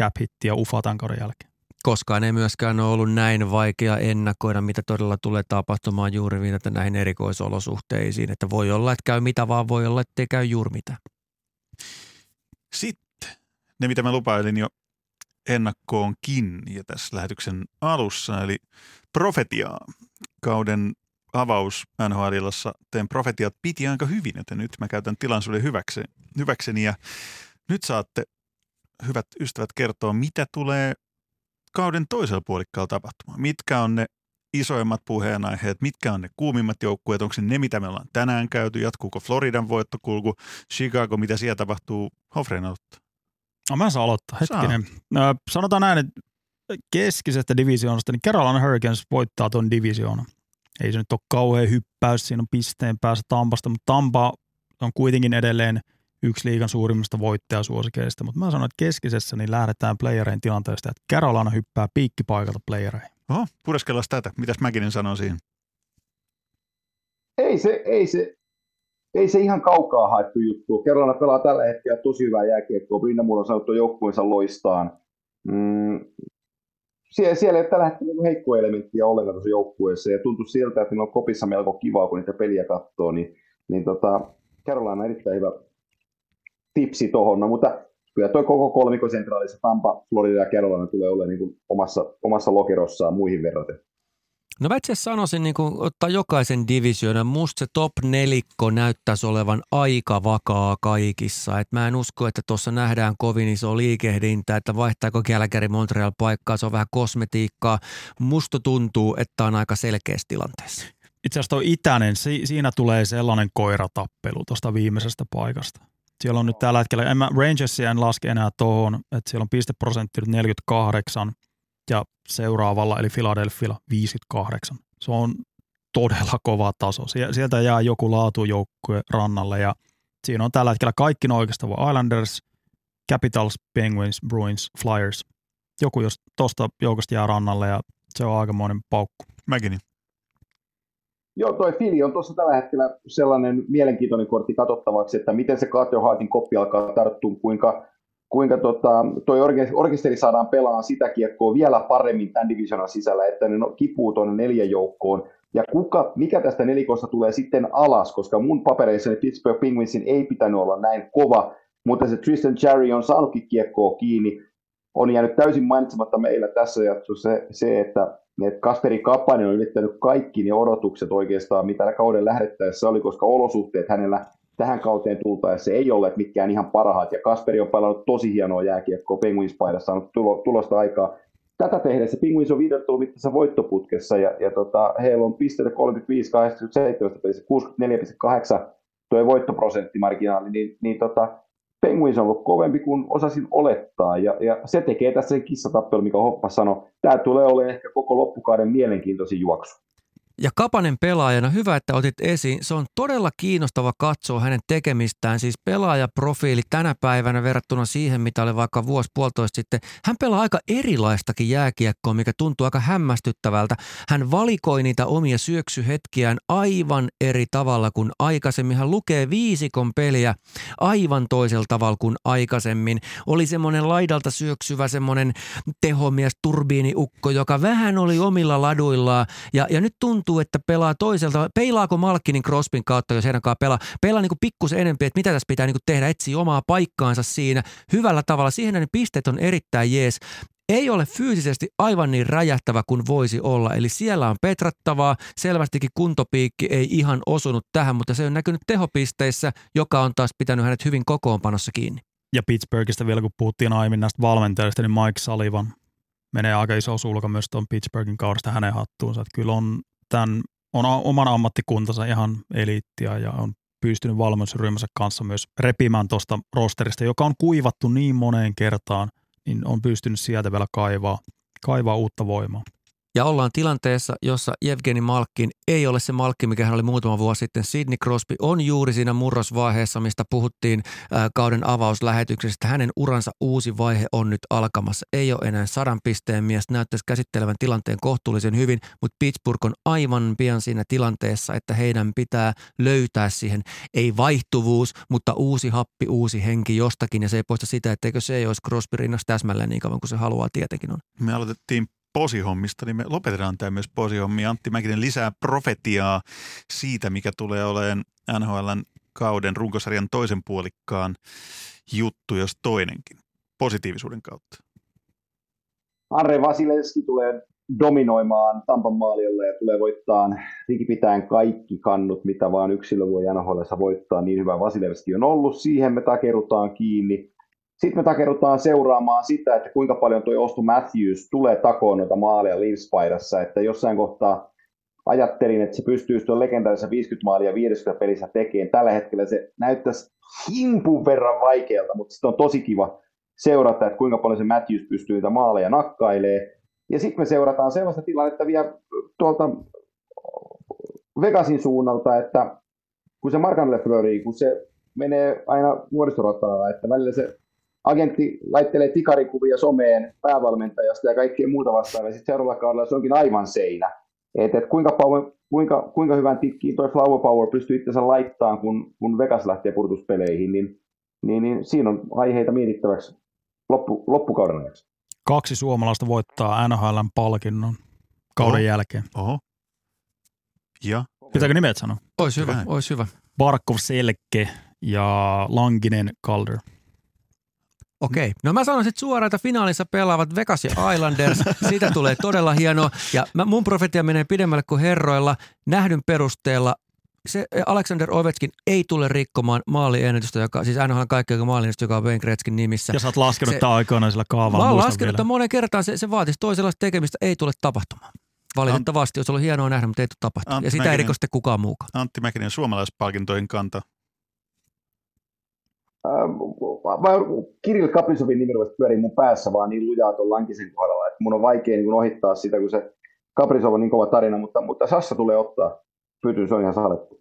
cap hittiä ufa tämän kauden jälkeen. Koskaan ei myöskään ole ollut näin vaikea ennakoida, mitä todella tulee tapahtumaan juuri viitata näihin erikoisolosuhteisiin. Että voi olla, että käy mitä vaan, voi olla, että ei käy juuri mitä. Sitten ne, mitä mä lupailin jo ennakkoonkin ja tässä lähetyksen alussa, eli profetiaa. Kauden avaus NHLissa teen profetiat piti aika hyvin, joten nyt mä käytän tilaisuuden hyväkseni, hyväkseni ja nyt saatte, hyvät ystävät, kertoa, mitä tulee kauden toisella puolikkaalla tapahtumaan. Mitkä on ne isoimmat puheenaiheet, mitkä on ne kuumimmat joukkueet, onko se ne, mitä me ollaan tänään käyty, jatkuuko Floridan voittokulku, Chicago, mitä siellä tapahtuu, Hofreen aloittaa. No mä saan aloittaa, hetkinen. Saa. sanotaan näin, että keskisestä divisioonasta, niin Carolina Hurricanes voittaa tuon divisioonan. Ei se nyt ole kauhean hyppäys, siinä on pisteen päässä Tampasta, mutta Tampa on kuitenkin edelleen yksi liigan suurimmista voittajasuosikeista, mutta mä sanon, että keskisessä niin lähdetään playerein tilanteesta, että Carolina hyppää piikkipaikalta playereihin. Oho, pureskellaan tätä. Mitäs Mäkinen sanoo siinä? Ei se, ei se, ei se ihan kaukaa haettu juttu. Carolina pelaa tällä hetkellä tosi hyvää jääkiekkoa. Brindamur on saanut joukkueensa loistaan. Mm, siellä, siellä ei ole tällä hetkellä niinku heikkoa elementtiä ollenkaan tuossa joukkueessa. Ja tuntuu siltä, että ne on kopissa melko kivaa, kun niitä peliä katsoo. Niin, niin tota, Carolina on erittäin hyvä tipsi tuohon. No, mutta kyllä tuo koko kolmikko sentraalissa Tampa, Florida ja Carolina tulee olemaan niin kuin omassa, omassa lokerossaan muihin verraten. No mä itse sanoisin niin kuin ottaa jokaisen divisioonan. Musta se top nelikko näyttäisi olevan aika vakaa kaikissa. Et mä en usko, että tuossa nähdään kovin iso liikehdintä, että vaihtaako Calgary Montreal paikkaa. Se on vähän kosmetiikkaa. Musta tuntuu, että on aika selkeässä tilanteessa. Itse asiassa tuo itäinen, si- siinä tulee sellainen koiratappelu tuosta viimeisestä paikasta. Siellä on nyt tällä hetkellä, en mä Rangersia en laske enää tuohon, että siellä on pisteprosentti 48 ja seuraavalla eli Philadelphia 58. Se on todella kova taso. Sieltä jää joku laatujoukkue rannalle ja siinä on tällä hetkellä kaikki oikeastaan Islanders, Capitals, Penguins, Bruins, Flyers. Joku jos tosta joukosta jää rannalle ja se on aikamoinen paukku. Mäkin. Joo, toi Fili on tuossa tällä hetkellä sellainen mielenkiintoinen kortti katsottavaksi, että miten se Carter Hartin koppi alkaa tarttua, kuinka, kuinka tota, toi orkesteri saadaan pelaamaan sitä kiekkoa vielä paremmin tämän divisionan sisällä, että ne no, kipuu tuonne neljän joukkoon. Ja kuka, mikä tästä nelikosta tulee sitten alas, koska mun papereissani Pittsburgh Penguinsin ei pitänyt olla näin kova, mutta se Tristan Cherry on saanutkin kiekkoa kiinni. On jäänyt täysin mainitsematta meillä tässä jaksossa se, se että että Kasperi Kapanen on ylittänyt kaikki ne odotukset oikeastaan, mitä kauden lähdettäessä oli, koska olosuhteet hänellä tähän kauteen tultaessa ei ole mitkään ihan parhaat, ja Kasperi on pelannut tosi hienoa jääkiekkoa. Penguins-paidassa, saanut tulo, tulosta aikaa. Tätä tehdessä Penguins on viidottu mittaisessa voittoputkessa, ja, ja tota, heillä on pisteitä 35, 87 64,8 tuo voittoprosenttimarginaali, niin, niin tota, Penguins on ollut kovempi kuin osasin olettaa, ja, ja se tekee tässä se kissatappelu, mikä Hoppa sanoi. Tämä tulee olemaan ehkä koko loppukauden mielenkiintoisin juoksu. Ja Kapanen pelaajana, hyvä, että otit esiin. Se on todella kiinnostava katsoa hänen tekemistään. Siis pelaajaprofiili tänä päivänä verrattuna siihen, mitä oli vaikka vuosi puolitoista sitten. Hän pelaa aika erilaistakin jääkiekkoa, mikä tuntuu aika hämmästyttävältä. Hän valikoi niitä omia syöksyhetkiään aivan eri tavalla kuin aikaisemmin. Hän lukee viisikon peliä aivan toisella tavalla kuin aikaisemmin. Oli semmoinen laidalta syöksyvä semmoinen tehomies, turbiiniukko, joka vähän oli omilla laduillaan. Ja, ja nyt tuntuu, tuntuu, että pelaa toiselta. Peilaako Malkkinin Crospin kautta, jos heidän kanssa pelaa? Pelaa niin pikkusen enemmän, että mitä tässä pitää niin tehdä, etsiä omaa paikkaansa siinä hyvällä tavalla. Siihen ne pisteet on erittäin jees ei ole fyysisesti aivan niin räjähtävä kuin voisi olla. Eli siellä on petrattavaa, selvästikin kuntopiikki ei ihan osunut tähän, mutta se on näkynyt tehopisteissä, joka on taas pitänyt hänet hyvin kokoonpanossa kiinni. Ja Pittsburghista vielä, kun puhuttiin aiemmin näistä valmentajista, niin Mike Sullivan menee aika iso sulka myös tuon Pittsburghin kaudesta hänen hattuunsa. Että kyllä on tämän, on oman ammattikuntansa ihan eliittiä ja on pystynyt valmennusryhmänsä kanssa myös repimään tuosta rosterista, joka on kuivattu niin moneen kertaan, niin on pystynyt sieltä vielä kaivaa, kaivaa uutta voimaa. Ja ollaan tilanteessa, jossa Evgeni Malkin ei ole se Malkki, mikä hän oli muutama vuosi sitten. Sidney Crosby on juuri siinä murrosvaiheessa, mistä puhuttiin kauden avauslähetyksestä. Hänen uransa uusi vaihe on nyt alkamassa. Ei ole enää sadan pisteen mies, näyttäisi käsittelevän tilanteen kohtuullisen hyvin, mutta Pittsburgh on aivan pian siinä tilanteessa, että heidän pitää löytää siihen, ei vaihtuvuus, mutta uusi happi, uusi henki jostakin. Ja se ei poista sitä, etteikö se ei olisi Crosby rinnassa täsmälleen niin kauan kuin se haluaa tietenkin on. Me aloitettiin posihommista, niin me lopetetaan tämä myös posihommi. Antti Mäkinen lisää profetiaa siitä, mikä tulee olemaan NHLn kauden runkosarjan toisen puolikkaan juttu, jos toinenkin, positiivisuuden kautta. Andre Vasilevski tulee dominoimaan Tampan maalilla ja tulee voittaa pitäen kaikki kannut, mitä vaan yksilö voi NHL voittaa. Niin hyvä Vasilevski on ollut. Siihen me takerutaan kiinni. Sitten me takerutaan seuraamaan sitä, että kuinka paljon tuo Ostu Matthews tulee takoon noita maaleja Linspiderassa, että jossain kohtaa ajattelin, että se pystyy tuon legendaarisen 50 maalia 50 pelissä tekemään. Tällä hetkellä se näyttäisi himpun verran vaikealta, mutta sitten on tosi kiva seurata, että kuinka paljon se Matthews pystyy niitä maaleja nakkailee. Ja sitten me seurataan sellaista tilannetta vielä tuolta Vegasin suunnalta, että kun se Markan Lefleury, kun se menee aina vuoristorataa, että välillä se agentti laittelee tikarikuvia someen päävalmentajasta ja kaikkea muuta vastaavaa, ja sitten seuraavalla kaudella se onkin aivan seinä. Et, et kuinka, paljon, kuinka, kuinka hyvän tikkiin toi Flower Power pystyy itsensä laittamaan, kun, kun Vegas lähtee purtuspeleihin, niin, niin, niin siinä on aiheita mietittäväksi loppu, loppukauden ajaksi. Kaksi suomalaista voittaa NHLn palkinnon kauden Oho. jälkeen. Oho. Ja? Pitääkö nimet sanoa? Ois hyvä, ois hyvä. Barkov Selke ja Langinen Calder. Okei. No mä sanon sitten suoraan, että finaalissa pelaavat Vegas ja Islanders. Siitä tulee todella hienoa. Ja mä, mun profetia menee pidemmälle kuin herroilla. Nähdyn perusteella se Alexander Ovechkin ei tule rikkomaan maaliennätystä, joka, siis NHL kaikkea maaliennätystä, joka on Wayne Gretzkin nimissä. Ja sä oot laskenut tämän aikoina sillä kaavalla. Mä oon laskenut tämän monen kertaan, se, se vaatisi toisenlaista tekemistä, ei tule tapahtumaan. Valitettavasti, olisi ollut hienoa nähdä, mutta ei tule tapahtumaan. Antti ja sitä Mäkinen, ei riko sitten kukaan muukaan. Antti Mäkinen, suomalaispalkintojen kanta. Ähm, Kirill Kaprizovin nimi pyörii mun päässä vaan niin lujaa tuon Lankisen kohdalla, että mun on vaikea niin ohittaa sitä, kun se Kaprizov on niin kova tarina, mutta, mutta Sassa tulee ottaa. Pyydyn, se on ihan saalettu.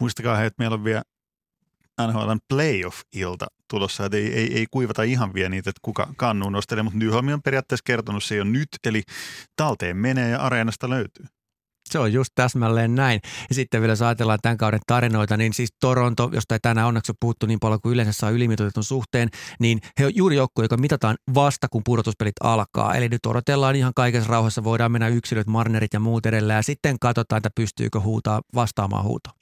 Muistakaa he, että meillä on vielä NHLn playoff-ilta tulossa, että ei, ei, ei kuivata ihan vielä niitä, että kuka kannuun nostelee, mutta Nyholmi on periaatteessa kertonut se jo nyt, eli talteen menee ja areenasta löytyy. Se on just täsmälleen näin. Ja sitten vielä jos ajatellaan tämän kauden tarinoita, niin siis Toronto, josta ei tänään onneksi ole puhuttu niin paljon kuin yleensä saa ylimitoitetun suhteen, niin he on juuri joukkue, joka mitataan vasta, kun pudotuspelit alkaa. Eli nyt odotellaan ihan kaikessa rauhassa, voidaan mennä yksilöt, marnerit ja muut edelleen, ja sitten katsotaan, että pystyykö huutaa vastaamaan huutoon.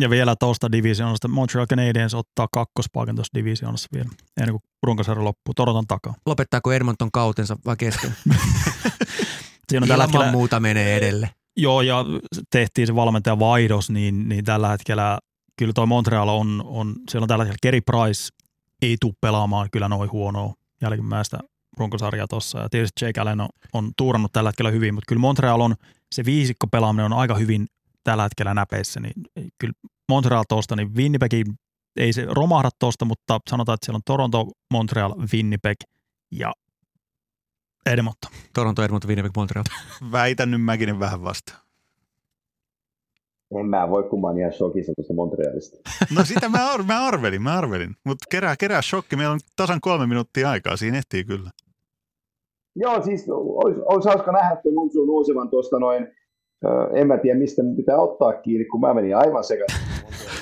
Ja vielä tuosta divisioonasta Montreal Canadiens ottaa kakkospaikan tuossa divisioonassa vielä, ennen kuin runkosarja loppuu. Toronton takaa. Lopettaako Edmonton kautensa vai kesken? Siinä on tällä hetkellä... muuta menee edelle. Joo, ja tehtiin se valmentajan vaihdos, niin, niin tällä hetkellä kyllä toi Montreal on, on, siellä on tällä hetkellä Kerry Price ei tule pelaamaan kyllä noin huonoa jälkimmäistä runkosarjaa tuossa. Ja tietysti Jake Allen on, on tuurannut tällä hetkellä hyvin, mutta kyllä Montreal on, se viisikko pelaaminen on aika hyvin tällä hetkellä näpeissä, niin kyllä Montreal tuosta, niin Winnipegin ei se romahda tuosta, mutta sanotaan, että siellä on Toronto, Montreal, Winnipeg ja Edmonton. Toronto, Edmonton, Winnipeg, Montreal. Väitän nyt mäkin vähän vasta. En mä voi, kun mä oon ihan shokissa tuosta Montrealista. No sitä mä, ar- mä arvelin, mä arvelin. Mutta kerää, kerää shokki, meillä on tasan kolme minuuttia aikaa, siinä ehtii kyllä. Joo, siis olisi, olisi hauska nähdä tuon Unsun nousevan tuosta noin, ö, en mä tiedä mistä pitää ottaa kiinni, kun mä menin aivan sekaisin.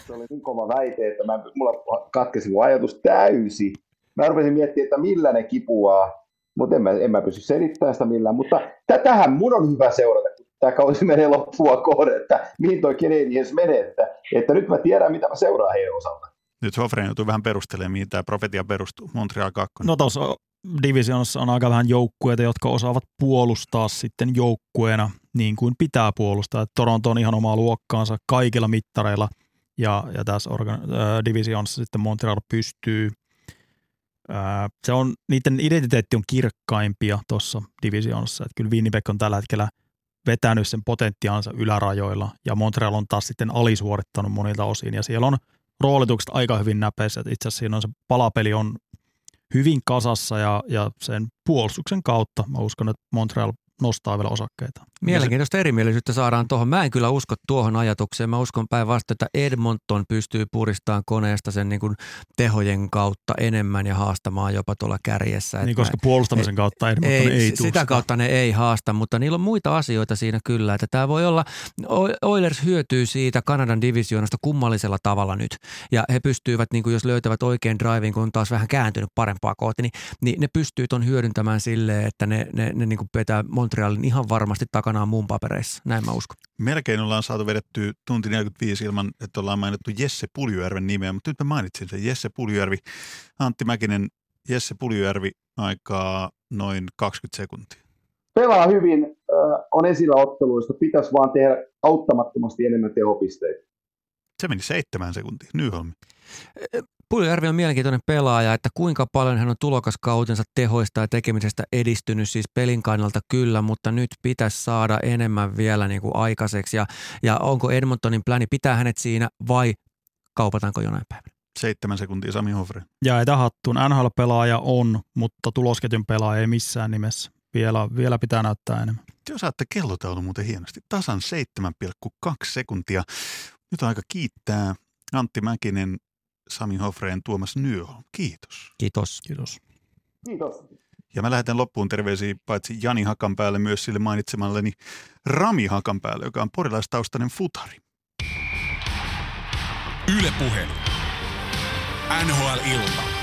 Se oli niin kova väite, että mä, mulla katkesi mun ajatus täysi. Mä rupesin miettimään, että millä ne kipuaa mutta en mä, en mä pysty selittämään sitä millään. Mutta tähän mun on hyvä seurata, kun tämä kausi menee loppua kohde, että mihin toi Canadiens menee, että, että nyt mä tiedän, mitä mä seuraan heidän osalta. Nyt Hofren joutuu vähän perustelemaan, mihin tämä profetia perustuu. Montreal 2. No tuossa divisionassa on aika vähän joukkueita, jotka osaavat puolustaa sitten joukkueena niin kuin pitää puolustaa. Toronto on ihan omaa luokkaansa kaikilla mittareilla ja, ja tässä organ, äh, sitten Montreal pystyy se on, niiden identiteetti on kirkkaimpia tuossa divisioonassa. Että kyllä Winnipeg on tällä hetkellä vetänyt sen potentiaansa ylärajoilla ja Montreal on taas sitten alisuorittanut monilta osin ja siellä on roolitukset aika hyvin näpeissä. Itse asiassa siinä on se palapeli on hyvin kasassa ja, ja sen puolustuksen kautta mä uskon, että Montreal nostaa vielä osakkeita. Mielenkiintoista erimielisyyttä saadaan tuohon. Mä en kyllä usko tuohon ajatukseen. Mä uskon päinvastoin, että Edmonton pystyy puristamaan koneesta sen niin kuin tehojen kautta enemmän ja haastamaan jopa tuolla kärjessä. Niin, koska puolustamisen kautta Edmonton ei, ei Sitä kautta ne ei haasta, mutta niillä on muita asioita siinä kyllä. Että tämä voi olla, Oilers hyötyy siitä Kanadan divisioonasta kummallisella tavalla nyt. Ja he pystyvät, niin kuin jos löytävät oikein driving, kun on taas vähän kääntynyt parempaa kohti, niin, niin ne pystyy ton hyödyntämään silleen, että ne, ne, ne niin kuin pitää Montrealin ihan varmasti takanaan muun papereissa. Näin mä uskon. Melkein ollaan saatu vedettyä tunti 45 ilman, että ollaan mainittu Jesse Puljujärven nimeä, mutta nyt mä mainitsin sen. Jesse Puljujärvi, Antti Mäkinen, Jesse Puljujärvi aikaa noin 20 sekuntia. Pelaa hyvin, äh, on esillä otteluista, pitäisi vaan tehdä auttamattomasti enemmän tehopisteitä. Se meni seitsemän sekuntia, Nyholmi. Puljujärvi on mielenkiintoinen pelaaja, että kuinka paljon hän on tulokaskautensa tehoista ja tekemisestä edistynyt, siis pelin kannalta kyllä, mutta nyt pitäisi saada enemmän vielä niin kuin aikaiseksi. Ja, ja onko Edmontonin pläni pitää hänet siinä vai kaupataanko jonain päivänä? Seitsemän sekuntia Sami Hofre. Ja ei hattuun. NHL-pelaaja on, mutta tulosketjun pelaaja ei missään nimessä. Vielä, vielä pitää näyttää enemmän. Te osaatte kellotaulu muuten hienosti. Tasan 7,2 sekuntia. Nyt on aika kiittää Antti Mäkinen, Sami Hofreen, Tuomas Nyholm. Kiitos. Kiitos. Kiitos. Kiitos. Ja mä lähetän loppuun terveisiä paitsi Jani Hakan päälle myös sille mainitsemalleni Rami Hakan päälle, joka on porilaistaustainen futari. Yle Puhe. NHL-ilta.